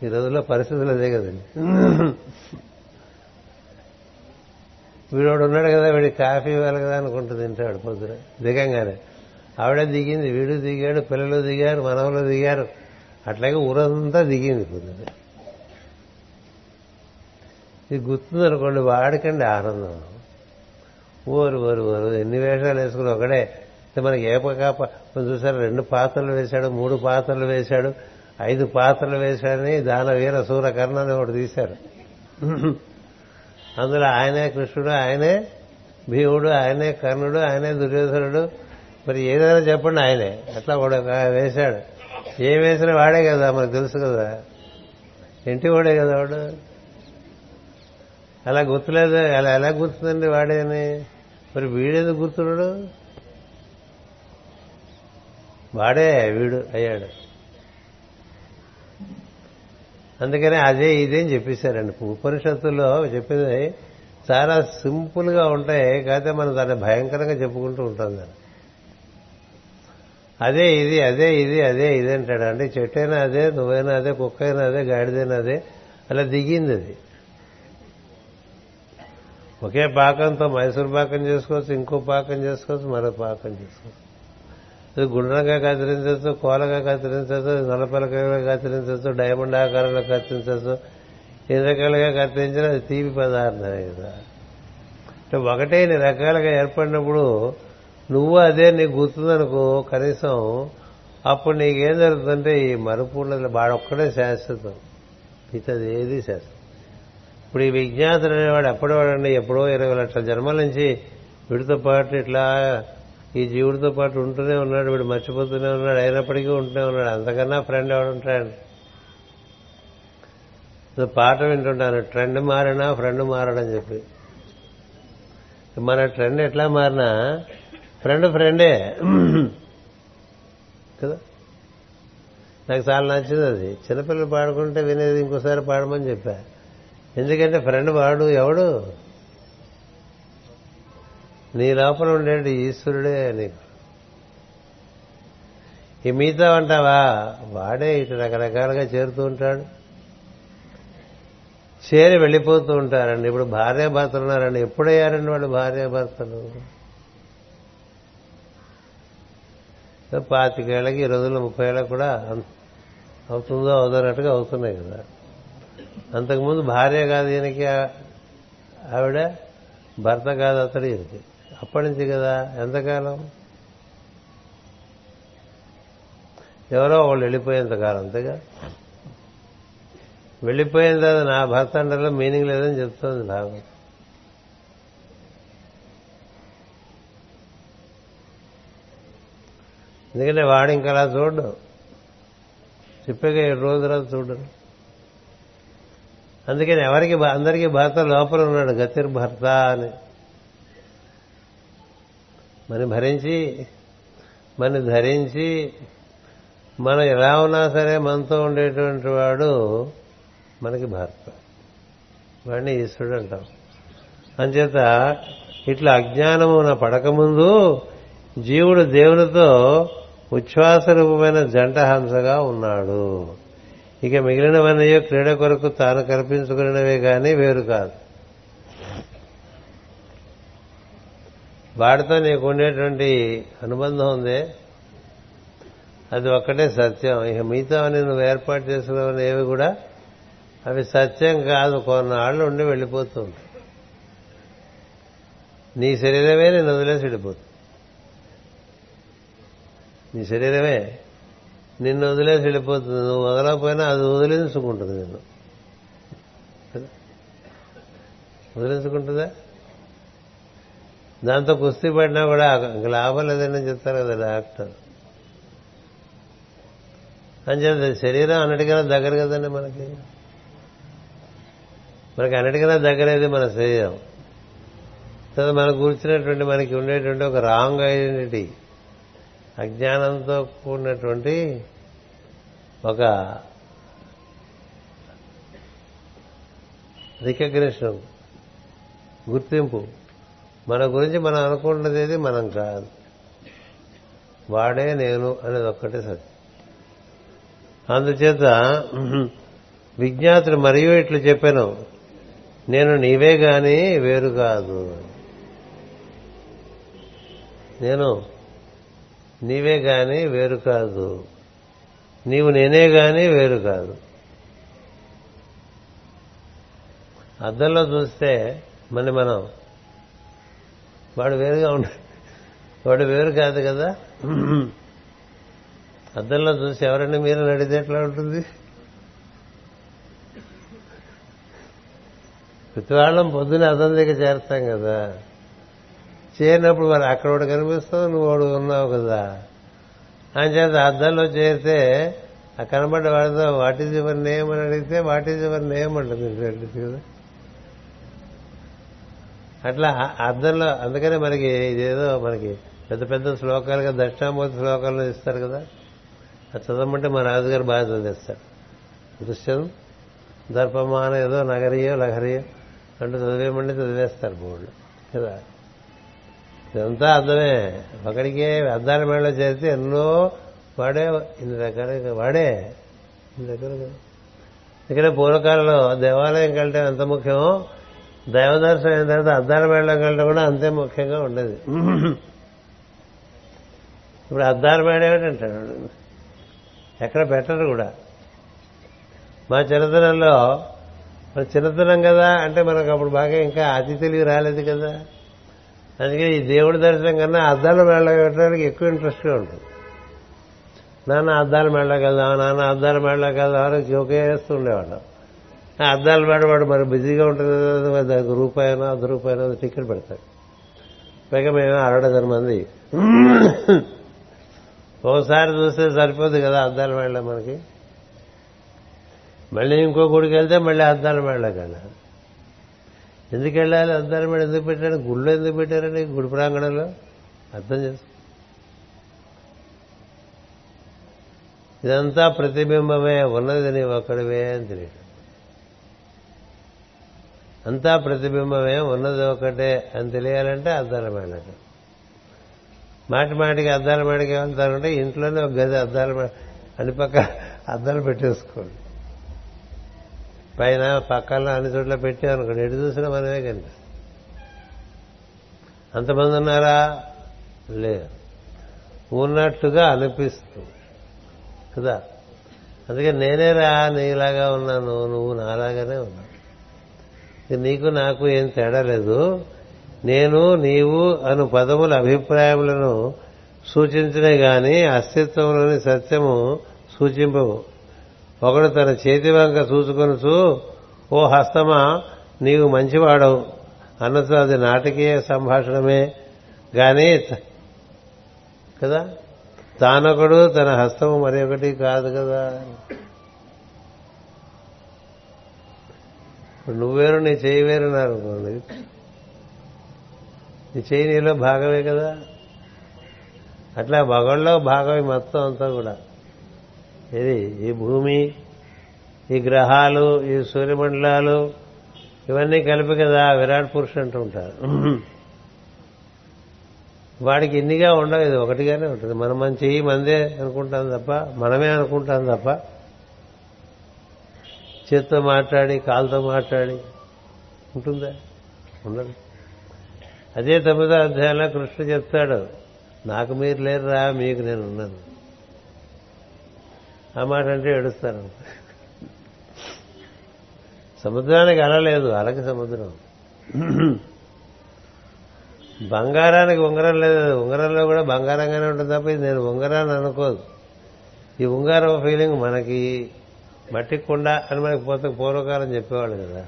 Speaker 1: ఈ రోజుల్లో పరిస్థితులు అదే కదండి. వీడోడు ఉన్నాడు కదా వీడి కాఫీ ఇవ్వాలి కదా అనుకుంటూ తింటాడు పొద్దున. దిగంగానే. ఆవిడ దిగింది వీడు దిగాడు పిల్లలు దిగారు మనవలు దిగారు. అట్లాగే ఊరంతా దిగింది పొద్దున. ఇది గుర్తుందనుకోండి వాడికండి ఆనందం. ఓరు ఓరు ఓరు ఎన్ని వేషాలు వేసుకుని ఒకడే మనకి ఏపగా చూసారు రెండు పాత్రలు వేశాడు మూడు పాత్రలు వేశాడు ఐదు పాత్రలు వేశాడని దాన వీర సూర కర్ణని ఒకటి తీశారు. అందులో ఆయనే కృష్ణుడు ఆయనే భీముడు ఆయనే కర్ణుడు ఆయనే దుర్యోధనుడు. మరి ఏదైనా చెప్పండి ఆయనే. అట్లా కూడా వేశాడు. ఏం వేసినా వాడే కదా మనకు తెలుసు కదా. ఇంటి వాడే కదా వాడు. అలా గుర్తులేదు అలా ఎలా గుర్తుందండి వాడేని? మరి వీడేది గుర్తున్నాడు? వాడే వీడు అయ్యాడు. అందుకనే అదే ఇదే అని చెప్పేశారండి. ఉపనిషత్తుల్లో చెప్పింది చాలా సింపుల్గా ఉంటాయి కాకపోతే మనం దాన్ని భయంకరంగా చెప్పుకుంటూ ఉంటాం దాన్ని. అదే ఇది అదే ఇది అదే ఇది అంటాడు. అంటే చెట్టైనా అదే నువ్వైనా అదే కుక్క అయినా అదే గాడిదైనా అదే అలా దిగింది అది. ఒకే పాకంతో మైసూర్ పాకం చేసుకోవచ్చు ఇంకో పాకం చేసుకోవచ్చు మరో పాకం చేసుకోవచ్చు. ఇది గుండ్రంగా కత్తిరించవచ్చు కోలగా కత్తిరించవచ్చు నలపలకగా కత్తిరించవచ్చు డైమండ్ ఆకారంలో కత్తిరించవచ్చు ఎన్ని రకాలుగా కత్తిరించినా అది తీపి పదార్థమే కదా. అంటే ఒకటే ఇన్ని రకాలుగా ఏర్పడినప్పుడు నువ్వు అదే నీకు గుర్తుందనుకో కనీసం అప్పుడు నీకేం జరుగుతుందంటే ఈ మరుపూర్ణ వాడొక్కడే శాశ్వతం. మిగతాది ఏది శాశ్వతం. ఇప్పుడు ఈ విజ్ఞాతుడు అనేవాడు ఎప్పటి వాడండి ఎప్పుడో ఇరవై లక్షల జన్మల నుంచి వీడితో పాటు ఇట్లా ఈ జీవుడితో పాటు ఉంటూనే ఉన్నాడు వీడు మర్చిపోతూనే ఉన్నాడు అయినప్పటికీ ఉంటూనే ఉన్నాడు. అంతకన్నా ఫ్రెండ్ ఎవడుంటాడు పాట వింటుంటాను ట్రెండ్ మారినా ఫ్రెండ్ మారడని చెప్పి. మన ట్రెండ్ ఎట్లా మారినా ఫ్రెండ్ ఫ్రెండే కదా? నాకు చాలా నచ్చింది అది. చిన్నపిల్లలు పాడుకుంటే వినేది ఇంకోసారి పాడమని చెప్పా. ఎందుకంటే ఫ్రెండ్ వాడు ఎవడు? నీ లోపల ఉండేటి ఈశ్వరుడే నీకు ఈ మిగతా అంటావా? వాడే ఇటు రకరకాలుగా చేరుతూ ఉంటాడు. చేరి వెళ్ళిపోతూ ఉంటారండి. ఇప్పుడు భార్య భర్తలు ఉన్నారండి ఎప్పుడయ్యారండి వాళ్ళు భార్య భర్తలు పాతికేళ్ళకి ఈ రోజుల్లో ముప్పై ఏళ్ళకి కూడా అవుతుందో అవుతున్నట్టుగా అవుతున్నాయి కదా. అంతకుముందు భార్య కాదు ఈయనకి ఆవిడ భర్త కాదు అతడు ఈయనకి. అప్పటి నుంచి కదా ఎంతకాలం? ఎవరో వాళ్ళు వెళ్ళిపోయేంతకాలం అంతేగా? వెళ్ళిపోయిన తర్వాత నా భర్త అండర్లో మీనింగ్ లేదని చెప్తోంది భాగం ఎందుకంటే వాడు ఇంకా అలా చూడు చెప్పాక ఏడు రోజులు చూడరు అందుకని ఎవరికి అందరికీ భర్త లోపల ఉన్నాడు గతిర్ భర్త అని. మరి భరించి మన ధరించి మనం ఎలా ఉన్నా సరే మనతో ఉండేటువంటి వాడు మనకి భర్త. వాడిని ఈశ్వరుడు అంటాం. అంచేత ఇట్లా అజ్ఞానమున పడకముందు జీవుడు దేవునితో ఉచ్ఛ్వాస రూపమైన జంట హంసగా ఉన్నాడు. ఇక మిగిలినవన్నీ క్రీడ కొరకు తాను కల్పించుకున్నవే కానీ వేరు కాదు. వాడితో నీకు ఉండేటువంటి అనుబంధం ఉందే. అది ఒక్కటే సత్యం. ఇక మిగతా నువ్వు ఏర్పాటు చేసుకున్న ఏవి కూడా అవి సత్యం కాదు. కొన్నాళ్ళు ఉండి వెళ్ళిపోతుంది నీ శరీరమే నేను వదిలేసి వెళ్ళిపోతుంది నీ శరీరమే నిన్ను వదిలేసి వెళ్ళిపోతుంది. నువ్వు వదలకపోయినా అది వదిలించుకుంటుంది నిన్ను. వదిలించుకుంటుందా దాంతో కుస్తీ పడినా కూడా లాభం లేదని చెప్తారు కదా డాక్టర్. అంచేత శరీరం అన్నిటికైనా దగ్గర కదండి మనకి. మనకి అన్నిటికైనా దగ్గరేది మన శరీరం. తర్వాత మనకు కూర్చున్నటువంటి మనకి ఉండేటువంటి ఒక రాంగ్ ఐడెంటిటీ అజ్ఞానంతో కూడినటువంటి ఒక రికగ్నిషన్ గుర్తింపు. మన గురించి మనం అనుకుంటున్నది ఏది? మనం కాదు. వాడే నేను అనేది ఒక్కటే సత్యం. అందుచేత విజ్ఞాతులు మరియు ఇట్లు చెప్పాను. నేను నీవే గాని వేరు కాదు. నేను నీవే గాని వేరు కాదు. నీవు నేనే గాని వేరు కాదు. అద్దంలో చూస్తే మన మనం వాడు వేరుగా ఉండ వాడు వేరు కాదు కదా. అద్దంలో చూసి ఎవరైనా మీరు నడితే ఎట్లా ఉంటుంది? ప్రతివాళ్ళం పొద్దున్న అద్దం దగ్గర చేరుతాం కదా. చేరినప్పుడు మరి అక్కడ ఒకటి కనిపిస్తావు నువ్వు వాడు ఉన్నావు కదా. అని చేత అద్దంలో చేరితే ఆ కనబడ్డ వాడితో వాట్ ఈజ్ యువర్ నేమ్ అని అడిగితే వాట్ ఈజ్ యువర్ నేమ్ అంటుంది కదా. అట్లా అర్థంలో అందుకనే మనకి ఇదేదో మనకి పెద్ద పెద్ద శ్లోకాలుగా దక్షిణామూర్తి శ్లోకాలు ఇస్తారు కదా. అది చదవమంటే మా రాజుగారు బాగా చదివేస్తారు. దృశ్యం దర్పమాన ఏదో నగరియో లహరియో అంటూ చదివేమంటే చదివేస్తారు బోర్డు కదా. ఇదంతా అర్థమే. ఒకడికే అద్దాల మేడలో చేరితే ఎన్నో వాడే ఇన్ని రకాలుగా వాడే ఇన్ని రకాలుగా. ఇక్కడ పూర్వకాలంలో దేవాలయం కంటే ఎంత ముఖ్యమో దైవ దర్శనం అయిన తర్వాత అద్దాల మేడలోకి కూడా అంతే ముఖ్యంగా ఉండేది. ఇప్పుడు అద్దాల మేడ ఏమిటంటాడు ఎక్కడ పెట్టరు కూడా. మా చిన్నతనంలో మన చిన్నతనం కదా అంటే మనకు అప్పుడు బాగా ఇంకా అతి తెలివి రాలేదు కదా. అందుకే ఈ దేవుడి దర్శనం కన్నా అద్దాల మేళ పెట్టడానికి ఎక్కువ ఇంట్రెస్ట్గా ఉంటుంది. నాన్న అద్దాల మేళకి వెళ్దాం నాన్న అద్దాల మేళకి వెళ్దాం అని జోకేస్తూ ఉండేవాళ్ళం. అద్దాలు మేడ వాడు మరి బిజీగా ఉంటుంది కదా, దానికి రూపాయనో అర్ధ రూపాయనో టికెట్ పెడతాడు. పైగా మేము అరడజన మంది. ఒకసారి చూస్తే సరిపోదు కదా అద్దాలు మేళ మనకి. మళ్ళీ ఇంకో గుడికి వెళ్తే మళ్ళీ అద్దాలు మేళకి ఎందుకు వెళ్ళాలి? అద్దాలు మేడ ఎందుకు పెట్టారు? గుళ్ళు ఎందుకు పెట్టారండి? గుడి ప్రాంగణంలో? అర్థం చేసుకో. ఇదంతా ప్రతిబింబమే. ఉన్నది నీ ఒక్కడివే అని తెలియదు. అంతా ప్రతిబింబమే ఉన్నది ఒకటే అని తెలియాలంటే అద్దాల మేడకి మాటి మాటికి అద్దాల మేడకి వెళ్తారంటే ఇంట్లోనే ఒక గది అద్దాల అన్ని పక్క అద్దాలు పెట్టేసుకోండి. పైన పక్కన అన్ని చోట్ల పెట్టామనుకోండి ఎటు చూసినా మనమే కనిపిస్తుంది. అంతమంది ఉన్నారా? లేదు. ఉన్నట్టుగా అనిపిస్తుంది కదా? అందుకే నేనేరా నీలాగా ఉన్నాను నువ్వు నాలాగానే ఉన్నావు. నీకు నాకు ఏం తేడా లేదు. నేను నీవు అను పదముల అభిప్రాయములను సూచించినే గాని అస్తిత్వంలోని సత్యము సూచింపవు. ఒకడు తన చేతి వంక చూసుకొనుచు ఓ హస్తమా నీవు మంచివాడవు అన్నతో అది నాటకీయ సంభాషణమే గాని కదా? తానొకడు తన హస్తము మరి ఒకటి కాదు కదా. ఇప్పుడు నువ్వేరు నీ చేయి వేరున్నారు అనుకోండి. నీ చేయి నీలో భాగమే కదా. అట్లా భగవన్లో భాగమే మొత్తం అంతా కూడా. ఇది ఈ భూమి ఈ గ్రహాలు ఈ సూర్యమండలాలు ఇవన్నీ కలిపి కదా విరాట్ పురుషుడు అంటూ ఉంటారు. వాడికి ఇన్నిగా ఉండవు ఇది ఒకటిగానే ఉంటుంది. మనం మన చెయ్యి మందే అనుకుంటాం తప్ప మనమే అనుకుంటాం తప్ప చేతితో మాట్లాడి కాలుతో మాట్లాడి ఉంటుందా? ఉండదు. అదే తొమ్మిదో అధ్యాయంలో కృష్ణ చెప్తాడు నాకు మీరు లేరురా మీకు నేను ఉన్నాను. ఆ మాట అంటే ఏడుస్తాను సముద్రానికి అలలేదు అలకి సముద్రం. బంగారానికి ఉంగరం లేదు ఉంగరంలో కూడా బంగారంగానే ఉంటుంది తప్ప ఇది నేను ఉంగరాన్ని అనుకోదు. ఈ ఉంగారం ఫీలింగ్ మనకి మట్టి కుండ అని మనకి పోతే పూర్వకాలం చెప్పేవాళ్ళు కదా.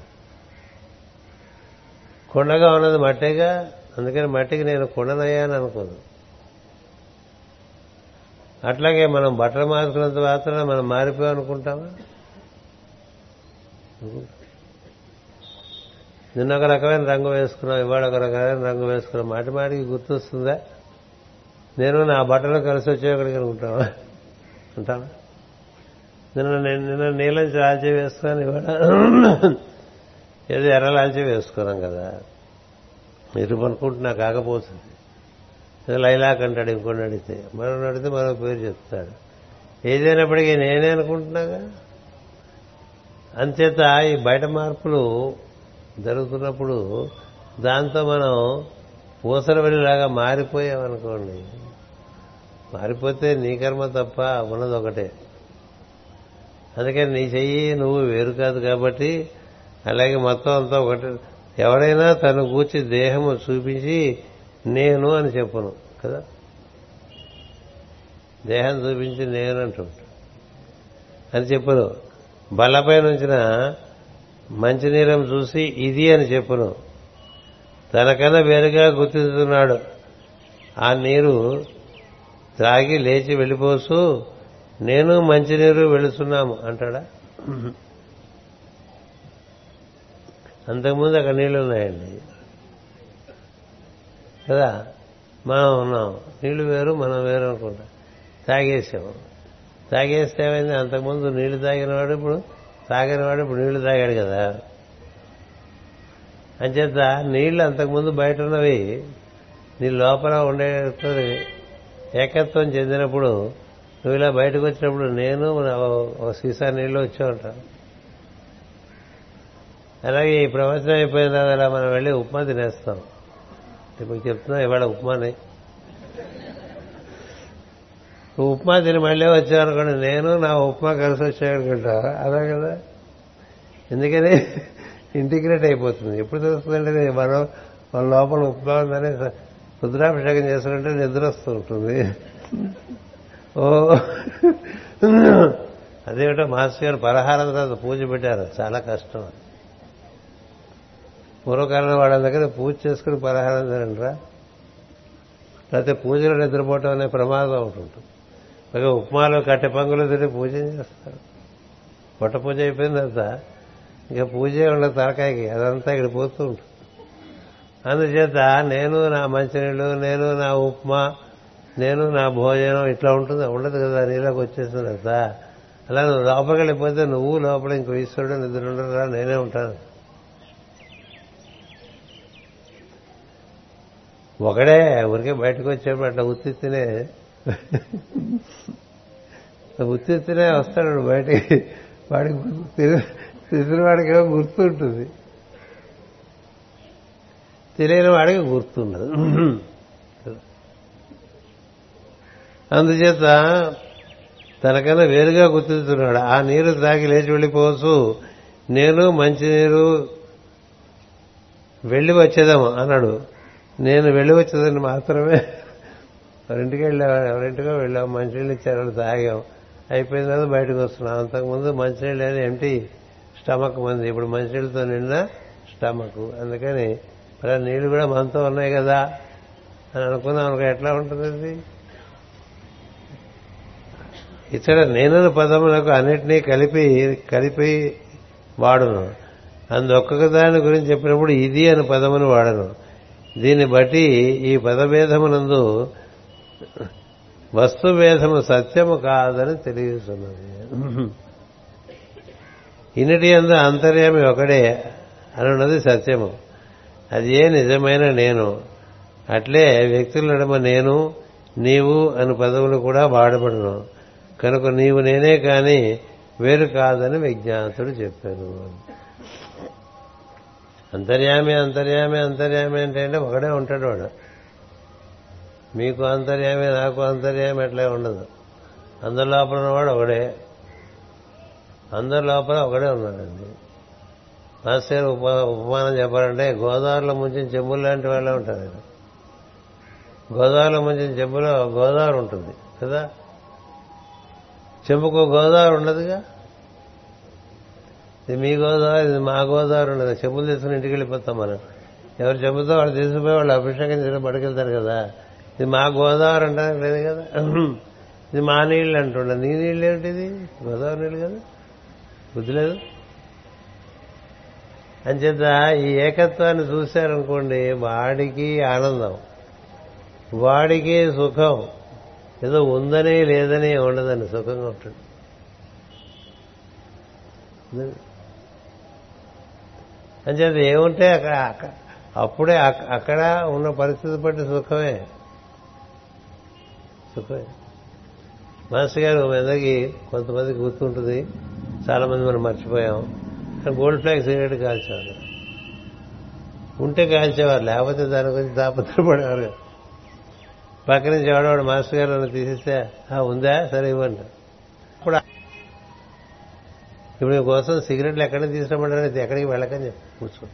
Speaker 1: కుండగా ఉన్నది మట్టిగా? అందుకని మట్టికి నేను కొండనయ్యాను అనుకోదు. అట్లాగే మనం బట్టలు మార్చుకున్నంత మాత్రాన మనం మారిపోయాం అనుకుంటామా? నిన్న ఒక రకమైన రంగు వేసుకున్నాం ఇవాళ ఒక రకమైన రంగు వేసుకున్నాం. మాటి మాటికి గుర్తొస్తుందా? నేను నా బట్టలు కలిసి వచ్చేవాడికి అనుకుంటావా? అంటావా? నిన్న నేను నిన్న నీలం లాల్చి వేసుకొని ఇవాళ ఏదో ఎర్ర లాల్చి వేసుకున్నాం కదా. మీరు అనుకుంటున్నా కాకపోతుంది ఏదో లైలాక్ అంటాడు ఇంకొని అడిగితే. మరో అడిగితే మరో పేరు చెప్తాడు. ఏదైనప్పటికీ నేనే అనుకుంటున్నాగా? అంచేత ఈ బయట మార్పులు జరుగుతున్నప్పుడు దాంతో మనం ఊసరవెల్లిలాగా మారిపోయామనుకోండి. మారిపోతే నీ కర్మ తప్ప ఉన్నది ఒకటే. అందుకని నీ చెయ్యి నువ్వు వేరు కాదు కాబట్టి అలాగే మొత్తం అంతా ఒకటి. ఎవరైనా తను కూర్చి దేహము చూపించి నేను అని చెప్పును కదా? దేహం చూపించి నేను అంటుంటా అని చెప్పును. బల్లపై నుంచిన మంచినీరం చూసి ఇది అని చెప్పును. తనకన్నా వేరుగా గుర్తిస్తున్నాడు. ఆ నీరు త్రాగి లేచి వెళ్ళిపోసు నేను మంచినీరు వెళుతున్నాము అంటాడా? అంతకుముందు అక్కడ నీళ్ళు ఉన్నాయండి. కదా? మనం ఉన్నాం. నీళ్ళు వేరు మనం వేరు అనుకుంటా. తాగేసాము. తాగేస్తే ఏమైంది? అంతకుముందు నీళ్ళు తాగినవాడు ఇప్పుడు తాగినవాడు ఇప్పుడు నీళ్ళు తాగాడు కదా. అంచేత నీళ్ళు అంతకుముందు బయట ఉన్నవి నీ లోపల ఉండే ఏకత్వం చెందినప్పుడు నువ్వు ఇలా బయటకు వచ్చినప్పుడు నేను ఒక సీసా నీళ్ళు వచ్చి ఉంటాను అలాగే ఈ ప్రవచనం అయిపోయిన తర్వాత ఇలా మనం వెళ్ళి ఉప్మా తినేస్తాం. ఇప్పుడు చెప్తున్నా ఇవాళ ఉప్మానే. నువ్వు ఉప్మా తిని మళ్ళీ వచ్చావనుకోండి నేను నా ఉప్మా కలిసి వచ్చాయనుకుంటా. అదే కదా? ఎందుకని? ఇంటిగ్రేట్ అయిపోతుంది. ఎప్పుడు తెలుస్తుందంటే మనం మన లోపల ఉప్మా ఉందని రుద్రాభిషేకం చేస్తుంటే నిద్ర వస్తూ ఉంటుంది ఓ. అదేమిటో మాస్టర్ గారు పలహారం తర్వాత పూజ పెట్టారు. చాలా కష్టం. పూర్వకాలంలో వాళ్ళ దగ్గర పూజ చేసుకుని పలహారం తినండిరా. లేకపోతే పూజలో నిద్రపోవటం అనే ప్రమాదం ఉంటుంది. పైగా ఉప్మాలో కట్టె పంగులు తిని పూజ చేస్తారు? పొట్ట పూజ అయిపోయిన తర్వాత ఇక పూజే ఉండదు తలకాయకి. అదంతా ఇక్కడ పోతూ ఉంటుంది. అందుచేత నేను నా మంచినీళ్ళు నేను నా ఉప్మా నేను నా భోజనం ఇట్లా ఉంటుంది ఉండదు కదా నీలోకి వచ్చేసిన సార్. అలా నువ్వు లోపలికి వెళ్ళిపోతే నువ్వు లోపల ఇంకో ఈశ్వరుడు నిద్ర ఉండరా నేనే ఉంటాను. ఒకడే ఊరికే బయటకు వచ్చేప్పుడు అట్లా ఉత్తినే ఉత్తినే వస్తాడు బయటికి. వాడికి తెలిసిన వాడికి ఏమో గుర్తుంటుంది తెలియని వాడికి గుర్తుండదు. అందుచేత తనకన్నా వేరుగా గుర్తిస్తున్నాడు. ఆ నీరు తాగి లేచి వెళ్ళిపోవచ్చు. నేను మంచినీరు వెళ్ళి వచ్చేదాము అన్నాడు. నేను వెళ్ళి వచ్చేదాన్ని మాత్రమే. ఎవరింటికి వెళ్ళాం ఎవరింటికో వెళ్ళాం మంచినీళ్ళు ఇచ్చారు తాగాం. అయిపోయిన తర్వాత బయటకు వస్తున్నాం. అంతకుముందు మంచినీళ్ళు అని ఎంటీ స్టమక్ మంది. ఇప్పుడు మంచినీళ్ళతో నిండా స్టమక్. అందుకని మరి నీళ్ళు కూడా మనతో ఉన్నాయి కదా అని అనుకున్నాం అనుకో ఎట్లా ఉంటుంది ఇతర నేనను పదములకు అన్నిటినీ కలిపి కలిపి వాడును. అందొక్కొక్క దాని గురించి చెప్పినప్పుడు ఇది అని పదమును వాడను. దీన్ని బట్టి ఈ పదభేదమునందు వస్తుభేదము సత్యము కాదని తెలియజేస్తున్నది. ఇన్నిటి అందు అంతర్యామి ఒకడే అనున్నది సత్యము. అది ఏ నిజమైన నేను? అట్లే వ్యక్తుల నడుమ నేను నీవు అని పదవులు కూడా వాడబడును. కనుక నీవు నేనే కాని వేరు కాదని విజ్ఞాతుడు చెప్పాను. అంతర్యామి అంతర్యామి అంతర్యామి అంటే ఒకడే ఉంటాడు వాడు. మీకు అంతర్యామి నాకు అంతర్యామి అట్లే ఉండదు. అందరి లోపల ఉన్నవాడు ఒకడే. అందరి లోపల ఒకడే ఉన్నాడండి. మాస్టర్ ఉప ఉపమానం చెప్పాలంటే గోదావరిలో ముంచిన చెంబులు లాంటి వాళ్ళే ఉంటారు గోదావరిలో ముంచిన చెంబులో గోదావరి ఉంటుంది కదా? చెంపుకు గోదావరి ఉండదుగా? ఇది మీ గోదావరి ఇది మా గోదావరి ఉండదు. చెంపులు తీసుకుని ఇంటికి వెళ్ళిపోతాం మనం. ఎవరు చెంబుతో వాళ్ళు తీసుకుపోయి వాళ్ళు అభిషేకం చేసి పడుకెళ్తారు కదా. ఇది మా గోదావరి అంటానికి లేదు కదా? ఇది మా నీళ్ళు అంటుండ. నీ నీళ్ళు ఏమిటిది గోదావరి నీళ్ళు కదా? బుద్ధి లేదు? అంచేత ఈ ఏకత్వాన్ని చూశారనుకోండి వాడికి ఆనందం. వాడికి సుఖం. ఏదో ఉందని లేదని ఉండదని సుఖంగా ఉంటాడు అంచేత ఏముంటే అక్కడ అప్పుడే అక్కడ ఉన్న పరిస్థితి బట్టి సుఖమే. సుఖమే. మాస్టర్ గారు మీదకి కొంతమందికి గుర్తుంటుంది. చాలా మంది మనం మర్చిపోయాం. కానీ గోల్డ్ ఫ్లాగ్ సిగరెట్ కాల్చేవారు? ఉంటే కాల్చేవారు లేకపోతే దాని గురించి తాపత్రపడేవారు కాదు. పక్క నుంచి ఎవడవాడు మాస్టర్ గారు నన్ను తీసిస్తే "ఆ, ఉందా? సరే ఇవ్వండి. ఇప్పుడు ఇప్పుడు కోసం సిగరెట్లు ఎక్కడ తీసుకురమ్మంటారు? ఎక్కడికి వెళ్ళకని చెప్పి కూర్చో.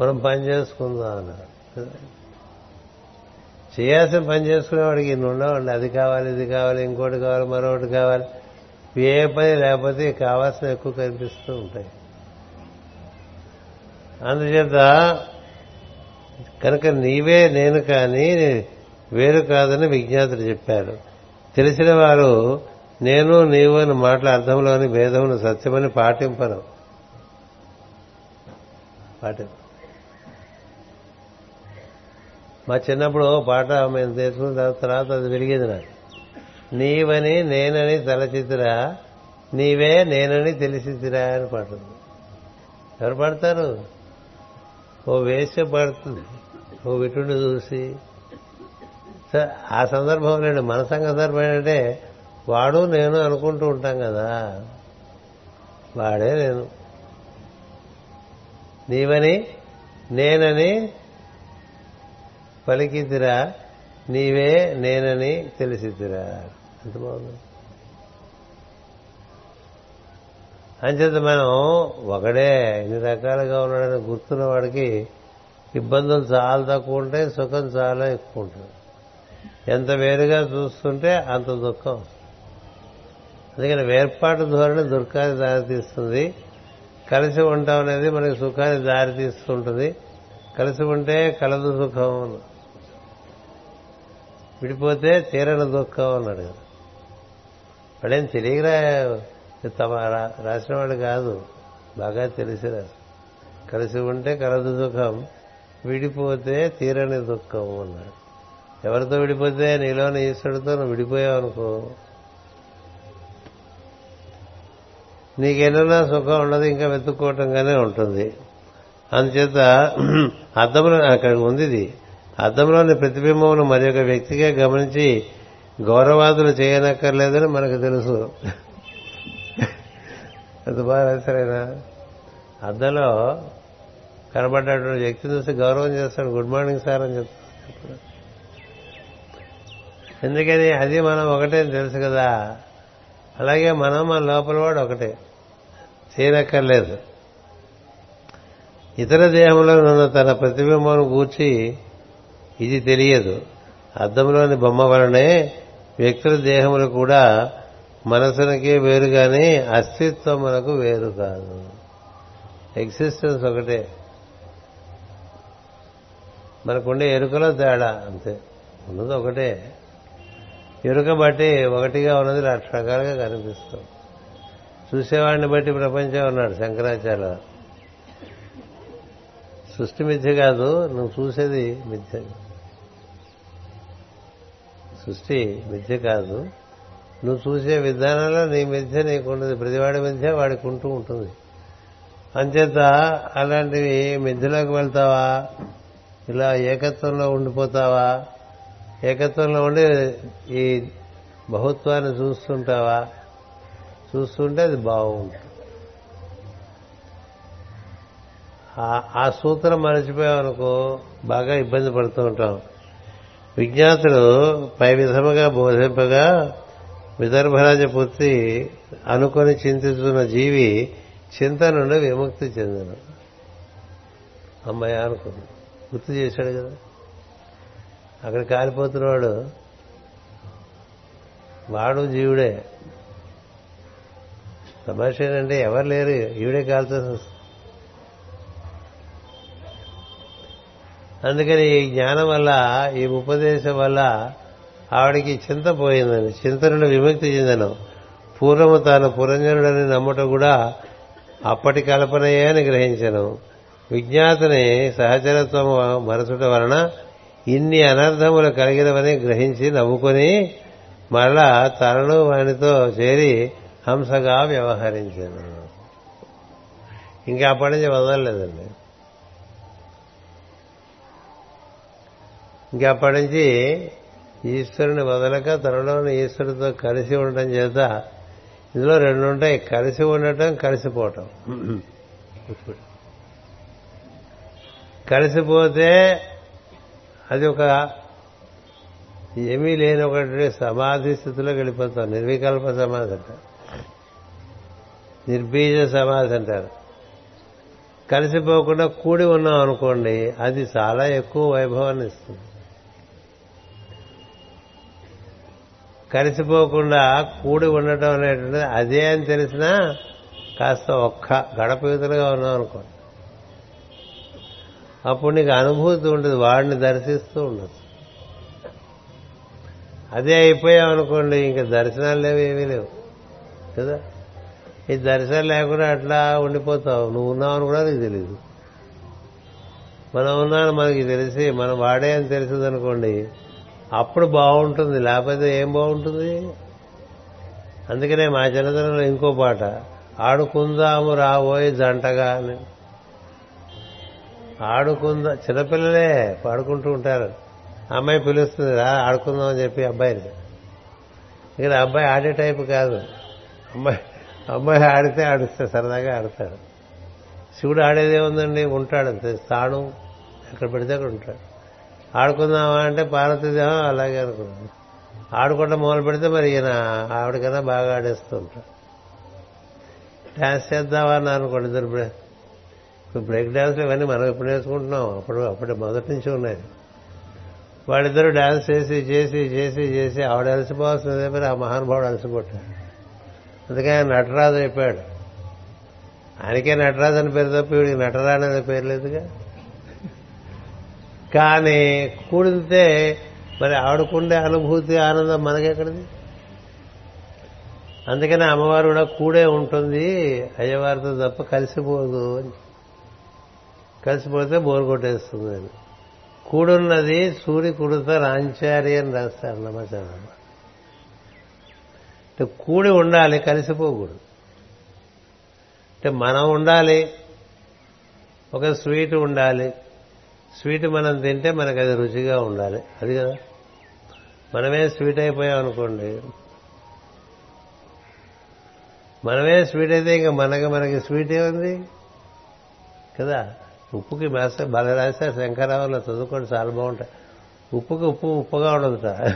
Speaker 1: మనం పని చేసుకుందాం అన్నారు. చేయాల్సిన పని చేసుకునేవాడికి ఇన్ని ఉండవండి. అది కావాలి ఇది కావాలి ఇంకోటి కావాలి మరొకటి కావాలి. ఏ పని లేకపోతే కావాల్సిన ఎక్కువ కనిపిస్తూ ఉంటాయి. అందుచేత కనుక నీవే నేను కానీ వేరు కాదని విజ్ఞాతుడు చెప్పాడు. తెలిసిన వారు నేను నీవు అని మాటల అర్థంలోని భేదమును సత్యమని పాటింపను. పాటింప. మా చిన్నప్పుడు పాట మేము తెలుసుకున్న తర్వాత- తర్వాత అది వెలిగేది నాకు. నీవని నేనని తలచితిరా నీవే నేనని తెలిసితిరా అని పాడుతుంది. ఎవరు పాడతారు? ఓ వేసే పడుతుంది. ఓ విటుండి చూసి. స- ఆ సందర్భంలో లేండి మన సందర్భం ఏంటంటే వాడు నేను అనుకుంటూ ఉంటాం కదా. వాడే నేను. నీవని నేనని పలికితిరా. నీవే నేనని తెలిసిద్దిరా ఎంత బాగుంది. అంచేత మనం ఒకడే ఇన్ని రకాలుగా ఉన్నాడని గుర్తున్న వాడికి ఇబ్బందులు చాలా తక్కువ ఉంటాయి సుఖం చాలా ఎక్కువ ఉంటుంది. ఎంత వేరుగా చూస్తుంటే అంత దుఃఖం. అందుకని వేర్పాటు ధోరణి దుఃఖాన్ని దారితీస్తుంది. కలిసి ఉంటాం అనేది మనకి సుఖాన్ని దారితీస్తుంటుంది. కలిసి ఉంటే కలదు సుఖం అని. విడిపోతే తీరని దుఃఖం అన్నాడు. కదా వాడేం తెలియరా తమ రాసిన వాళ్ళు కాదు. బాగా తెలిసి రాసి కలిసి ఉంటే కలదు దుఃఖం విడిపోతే తీరని దుఃఖం అన్నాడు. ఎవరితో విడిపోతే? నీలోని ఈశ్వరుడితో నువ్వు విడిపోయావు అనుకో. నీకెన్నైనా సుఖం ఉండదు ఇంకా వెతుక్కోవటంగానే ఉంటుంది. అందుచేత అద్దంలో అక్కడ ఉంది ఇది. అద్దంలోని ప్రతిబింబమును మరి ఒక వ్యక్తిగా గమనించి గౌరవాదులు చేయనక్కర్లేదని మనకు తెలుసు. అది బాగా రాశారైనా? అద్దంలో కనబడ్డటువంటి వ్యక్తిని చూసి గౌరవం చేస్తాడు. గుడ్ మార్నింగ్ సార్ అని చెప్తాడు. ఎందుకని? అది మనం ఒకటే అని తెలుసు కదా. అలాగే మనం మన లోపల వాడు ఒకటే. చేయనక్కర్లేదు. ఇతర దేహంలో ఉన్న తన ప్రతిబింబం గూర్చి ఇది తెలియదు. అద్దంలోని బొమ్మ వలనే వ్యక్తుల దేహములు కూడా మనసునికి వేరు కానీ అస్తిత్వం మనకు వేరు కాదు. ఎగ్జిస్టెన్స్ ఒకటే. మనకుండే ఎరుకలో తేడా అంతే. ఉన్నది ఒకటే. ఎరుక బట్టి ఒకటిగా ఉన్నది లక్ష రకాలుగా కనిపిస్తుంది చూసేవాడిని బట్టి ప్రపంచం ఉన్నాడు శంకరాచార్య. సృష్టి మిథ్య కాదు నువ్వు చూసేది మిథ్య. సృష్టి మిథ్య కాదు. నువ్వు చూసే విధానంలో నీ మధ్య నీకు ఉండదు ప్రతివాడి మధ్య వాడికి ఉంటూ ఉంటుంది. అంచేత అలాంటివి మధ్యలోకి వెళ్తావా? ఇలా ఏకత్వంలో ఉండిపోతావా? ఏకత్వంలో ఉండి ఈ బహుత్వాన్ని చూస్తుంటావా? చూస్తుంటే అది బాగుంటుంది. ఆ సూత్రం మరచిపోయామనుకో బాగా ఇబ్బంది పడుతూ ఉంటాం విజ్ఞాతుడు పై విధముగా బోధింపగా విదర్భరాజ పుత్రి అనుకొని చింతిస్తున్న జీవి చింత నుండి విముక్తి చెందను. అమ్మాయి అనుకుంది. గుర్తు చేశాడు కదా. అక్కడ కాలిపోతున్నవాడు వాడు జీవుడే. తమాష ఏంటంటే ఎవరు లేరు ఈవిడే కాల్చాల్సి వస్తుంది. అందుకని ఈ జ్ఞానం వల్ల ఈ ఉపదేశం వల్ల ఆవిడికి చింత పోయిందని చింతనుడు విముక్తి చెందను. పూర్వము తాను పురంజనుడని నమ్ముట కూడా అప్పటి కల్పనయే అని గ్రహించను. విజ్ఞాతని సహచరత్వము మరచుట వలన ఇన్ని అనర్థములు కలిగినవని గ్రహించి నవ్వుకొని మరలా తనను వానితో చేరి హంసగా వ్యవహరించాను. ఇంకా అప్పటి నుంచి వదలలేదండి. ఇంకా అప్పటి నుంచి ఈశ్వరుని వదలక తనలోని ఈశ్వరుడితో కలిసి ఉండటం చేత ఇందులో రెండు ఉంటాయి కలిసి ఉండటం కలిసిపోవటం. కలిసిపోతే అది ఒక ఏమీ లేని ఒకటి సమాధి స్థితిలోకి వెళ్ళిపోతాం. నిర్వికల్ప సమాధి అంటారు నిర్బీజ సమాధి అంటారు. కలిసిపోకుండా కూడి ఉన్నాం అనుకోండి అది చాలా ఎక్కువ వైభవాన్ని ఇస్తుంది. కలిసిపోకుండా కూడి ఉండటం అనేటువంటిది అదే అని తెలిసినా కాస్త ఒక్క గడపయుతులుగా ఉన్నాం అనుకో. అప్పుడు నీకు అనుభూతి ఉంటుంది వాడిని దర్శిస్తూ ఉండదు. అదే అయిపోయాం అనుకోండి ఇంకా దర్శనాలు లేవు ఏమీ లేవు. కదా? ఈ దర్శనం లేకుండా అట్లా ఉండిపోతావు. నువ్వు ఉన్నావని కూడా నీకు తెలియదు మనం ఉన్నాను మనకి తెలిసి మనం వాడే అని తెలిసిందనుకోండి అప్పుడు బాగుంటుంది లేకపోతే ఏం బాగుంటుంది? అందుకనే మా చిన్నతనంలో ఇంకో పాట ఆడుకుందాము రాబోయే జంటగా అని. ఆడుకుందా చిన్నపిల్లలే పాడుకుంటూ ఉంటారు. అమ్మాయి పిలుస్తుంది రా ఆడుకుందాం అని చెప్పి అబ్బాయిని. ఇక్కడ అబ్బాయి ఆడే టైపు కాదు. అమ్మాయి అమ్మాయి ఆడితే ఆడిస్తే సరదాగా ఆడతాడు శివుడు ఆడేదే ఉందండి ఉంటాడు అంతే. స్థానం ఎక్కడ పెడితే అక్కడ ఉంటాడు. ఆడుకుందామా అంటే పార్వతీదేవం అలాగే అనుకుంది. ఆడుకుంటా మొదలు పెడితే మరి ఈయన ఆవిడకన్నా బాగా ఆడేస్తూ ఉంటాడు. డ్యాన్స్ చేద్దామా అని అనుకోండి ఇద్దరు ఇప్పుడు బ్రేక్ డ్యాన్స్లు ఇవన్నీ మనం ఎప్పుడు నేర్చుకుంటున్నాం? అప్పుడు అప్పుడు మొదటి నుంచి ఉన్నాయి. వాళ్ళిద్దరూ డ్యాన్స్ చేసి చేసి చేసి చేసి ఆవిడ అలసిపోవాల్సిందే మరి ఆ మహానుభావుడు అలసిపోతాడు. అందుకే ఆయన నటరాజు అయిపోయాడు. ఆయనకే నటరాజు అని పేరు తప్ప వీడికి నటరాజు అనే పేరు లేదుగా. కానీ కూడితే మరి ఆవిడకుండే అనుభూతి ఆనందం మనకెక్కడిది? అందుకనే అమ్మవారు కూడా కూడే ఉంటుంది అయ్యవారితో తప్ప కలిసిపోదు అని. కలిసిపోతే బోరు కొట్టేస్తుంది అని. కూడున్నది సూర్య కుడుత రాంచారి అని రాస్తారు నమ్మచారం అంటే కూడి ఉండాలి కలిసిపోకూడదు. అంటే మనం ఉండాలి ఒక స్వీట్ ఉండాలి స్వీట్ మనం తింటే మనకు అది రుచిగా ఉండాలి. అది కదా? మనమే స్వీట్ అయిపోయాం అనుకోండి. మనమే స్వీట్ అయితే ఇంకా మనకి మనకి స్వీట్ ఏముంది? కదా? ఉప్పుకి మేస్తే బల రాస్తే శంకరావులో చదువుకోండి చాలా బాగుంటాయి. ఉప్పుకి ఉప్పు ఉప్పుగా ఉండదుట.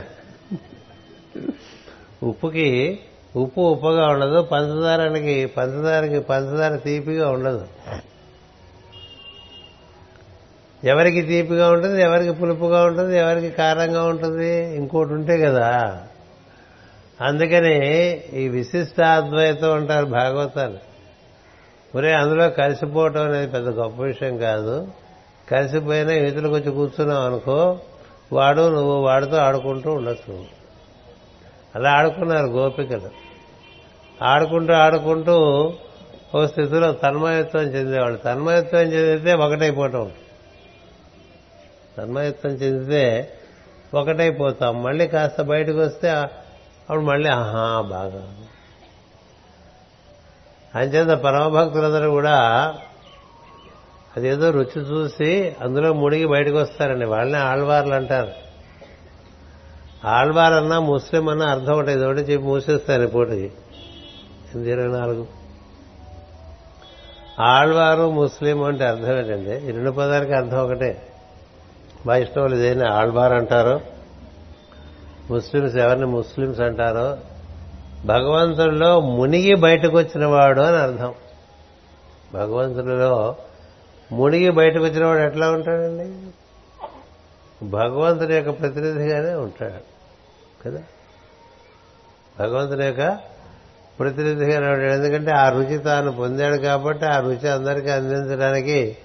Speaker 1: ఉప్పుకి ఉప్పు ఉప్పుగా ఉండదు పంచదారానికి పంచదారకి పంచదార తీపిగా ఉండదు. ఎవరికి తీపిగా ఉంటుంది ఎవరికి పులుపుగా ఉంటుంది ఎవరికి కారంగా ఉంటుంది ఇంకోటి ఉంటే కదా. అందుకని ఈ విశిష్టాద్వైతం అంటారు భాగవతాలు. ఒరే అందులో కలిసిపోవటం అనేది పెద్ద గొప్ప విషయం కాదు. కలిసిపోయినా ఇతరులకు వచ్చి కూర్చున్నావు అనుకో వాడు నువ్వు వాడితో ఆడుకుంటూ ఉండొచ్చు. అలా ఆడుకున్నారు గోపికలు. ఆడుకుంటూ ఆడుకుంటూ ఓ స్థితిలో తన్మయత్వం చెందేవాళ్ళు. తన్మయత్వం చెందితే ఒకటైపోవటం. తన్మయత్వం చెందితే ఒకటైపోతాం. మళ్ళీ కాస్త బయటకు వస్తే అప్పుడు మళ్ళీ ఆహా బాగా. అంచేత పరమభక్తులందరూ కూడా అదేదో రుచి చూసి అందులో మునిగి బయటకు వస్తారండి వాళ్ళని ఆళ్వార్లు అంటారు. ఆళ్వార్ అన్నా ముస్లిం అన్నా అర్థం ఒకటి ఒకటి చెప్పి మూసేస్తాను పూటకి ఎనిమిది ఇరవై నాలుగు. ఆళ్వారు ముస్లిం అంటే అర్థం ఏంటంటే ఈ రెండు పదాలకి అర్థం ఒకటే. వైష్ణవులు దేని ఆళ్వార్ అంటారు ముస్లిమ్స్ ఎవరిని ముస్లిమ్స్ అంటారో భగవంతుడిలో మునిగి బయటకు వచ్చిన వాడు అని అర్థం. భగవంతుడిలో మునిగి బయటకు వచ్చిన వాడు ఎట్లా ఉంటాడండి? భగవంతుని యొక్క ప్రతినిధిగానే ఉంటాడు కదా? భగవంతుని యొక్క ప్రతినిధిగానే ఉంటాడు ఎందుకంటే ఆ రుచి తాను పొందాడు కాబట్టి ఆ రుచి అందరికీ అందించడానికి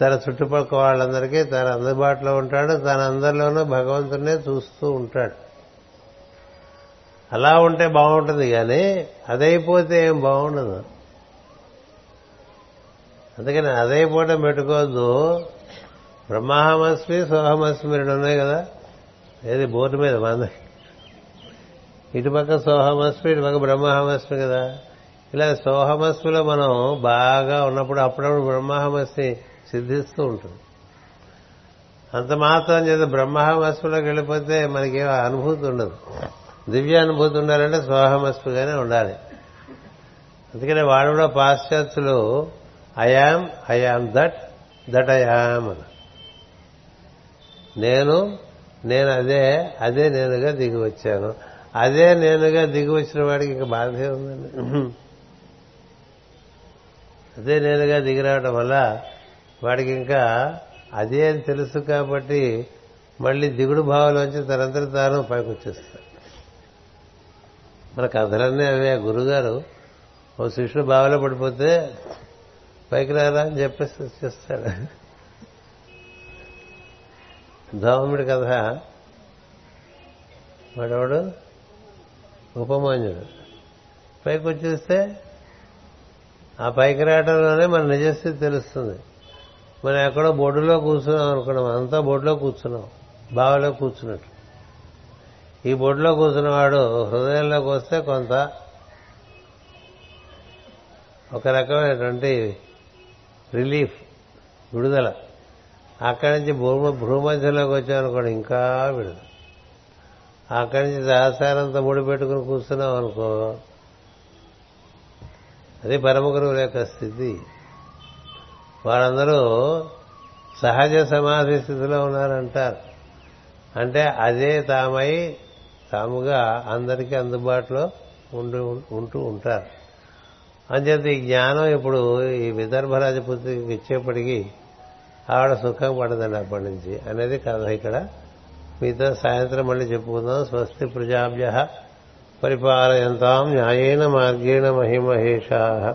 Speaker 1: తన చుట్టుపక్కల వాళ్ళందరికీ తన అందుబాటులో ఉంటాడు తన అందరిలోనూ భగవంతునే చూస్తూ ఉంటాడు. అలా ఉంటే బాగుంటుంది కానీ అదైపోతే ఏం బాగుండదు. అందుకని అదైపోవటం పెట్టుకోవద్దు బ్రహ్మాహమస్మి సోహమస్మి రెండు ఉన్నాయి కదా. ఏది బోర్డు మీద మన ఇటుపక్క సోహమస్మి ఇటుపక్క బ్రహ్మహమస్మి కదా. ఇలా సోహమస్మిలో మనం బాగా ఉన్నప్పుడు అప్పుడప్పుడు బ్రహ్మహమస్మి సిద్ధిస్తూ ఉంటుంది. అంత మాత్రం చేత బ్రహ్మహమస్పులోకి వెళ్ళిపోతే మనకి అనుభూతి ఉండదు. దివ్య అనుభూతి ఉండాలంటే స్వాహమస్పుగానే ఉండాలి. అందుకనే వాడు కూడా పాశ్చాత్యులు I am I am that that I am అని నేను నేను అదే అదే నేనుగా దిగి వచ్చాను. అదే నేనుగా దిగి వచ్చిన వాడికి ఇంకా బాధే ఉందండి అదే నేనుగా దిగి రావడం వల్ల వాడికి ఇంకా అదే అని తెలుసు కాబట్టి మళ్ళీ దిగుడు భావంలోంచి తనంతటి తాను పైకి వచ్చేస్తాడు మన కథలన్నీ అవే. గురుగారు ఓ శిష్యుడు బావిలో పడిపోతే పైకి రారా అని చెప్పేసి వచ్చేస్తాడు. ధౌముడి కథ. వాడవాడు? ఉపమాన్యుడు. పైకి వచ్చేస్తే ఆ పైకి రావడంలోనే మన నిజస్థితి తెలుస్తుంది. మనం ఎక్కడో బొడ్డులో కూర్చున్నాం అనుకున్నాం అంతా బొడ్డులో కూర్చున్నాం. బావిలో కూర్చున్నట్టు. ఈ బొడ్డులో కూర్చున్నవాడు హృదయంలోకి వస్తే కొంత ఒక రకమైనటువంటి రిలీఫ్ విడుదల. అక్కడి నుంచి భూమ భూమధ్యంలోకి వచ్చామనుకోండి ఇంకా విడుదల. అక్కడి నుంచి దాసారంతా ముడి పెట్టుకుని కూర్చున్నాం అనుకో అది పరమ గురువుల యొక్క స్థితి. వారందరూ సహజ సమాధి స్థితిలో ఉన్నారంటారు. అంటే అదే తామై తాముగా అందరికీ అందుబాటులో ఉండి ఉంటూ ఉంటారు. అంచేత ఈ జ్ఞానం ఇప్పుడు ఈ విదర్భ రాజపుత్రికి ఇచ్చేప్పటికీ ఆవిడ సుఖం పడదండి అప్పటి నుంచి. అనేది కథ ఇక్కడ. మీతో సాయంత్రం మళ్ళీ చెప్పుకుందాం. స్వస్తి ప్రజాభ్య పరిపాలయంతాం న్యాయేన మార్గేణ మహిమహేషా.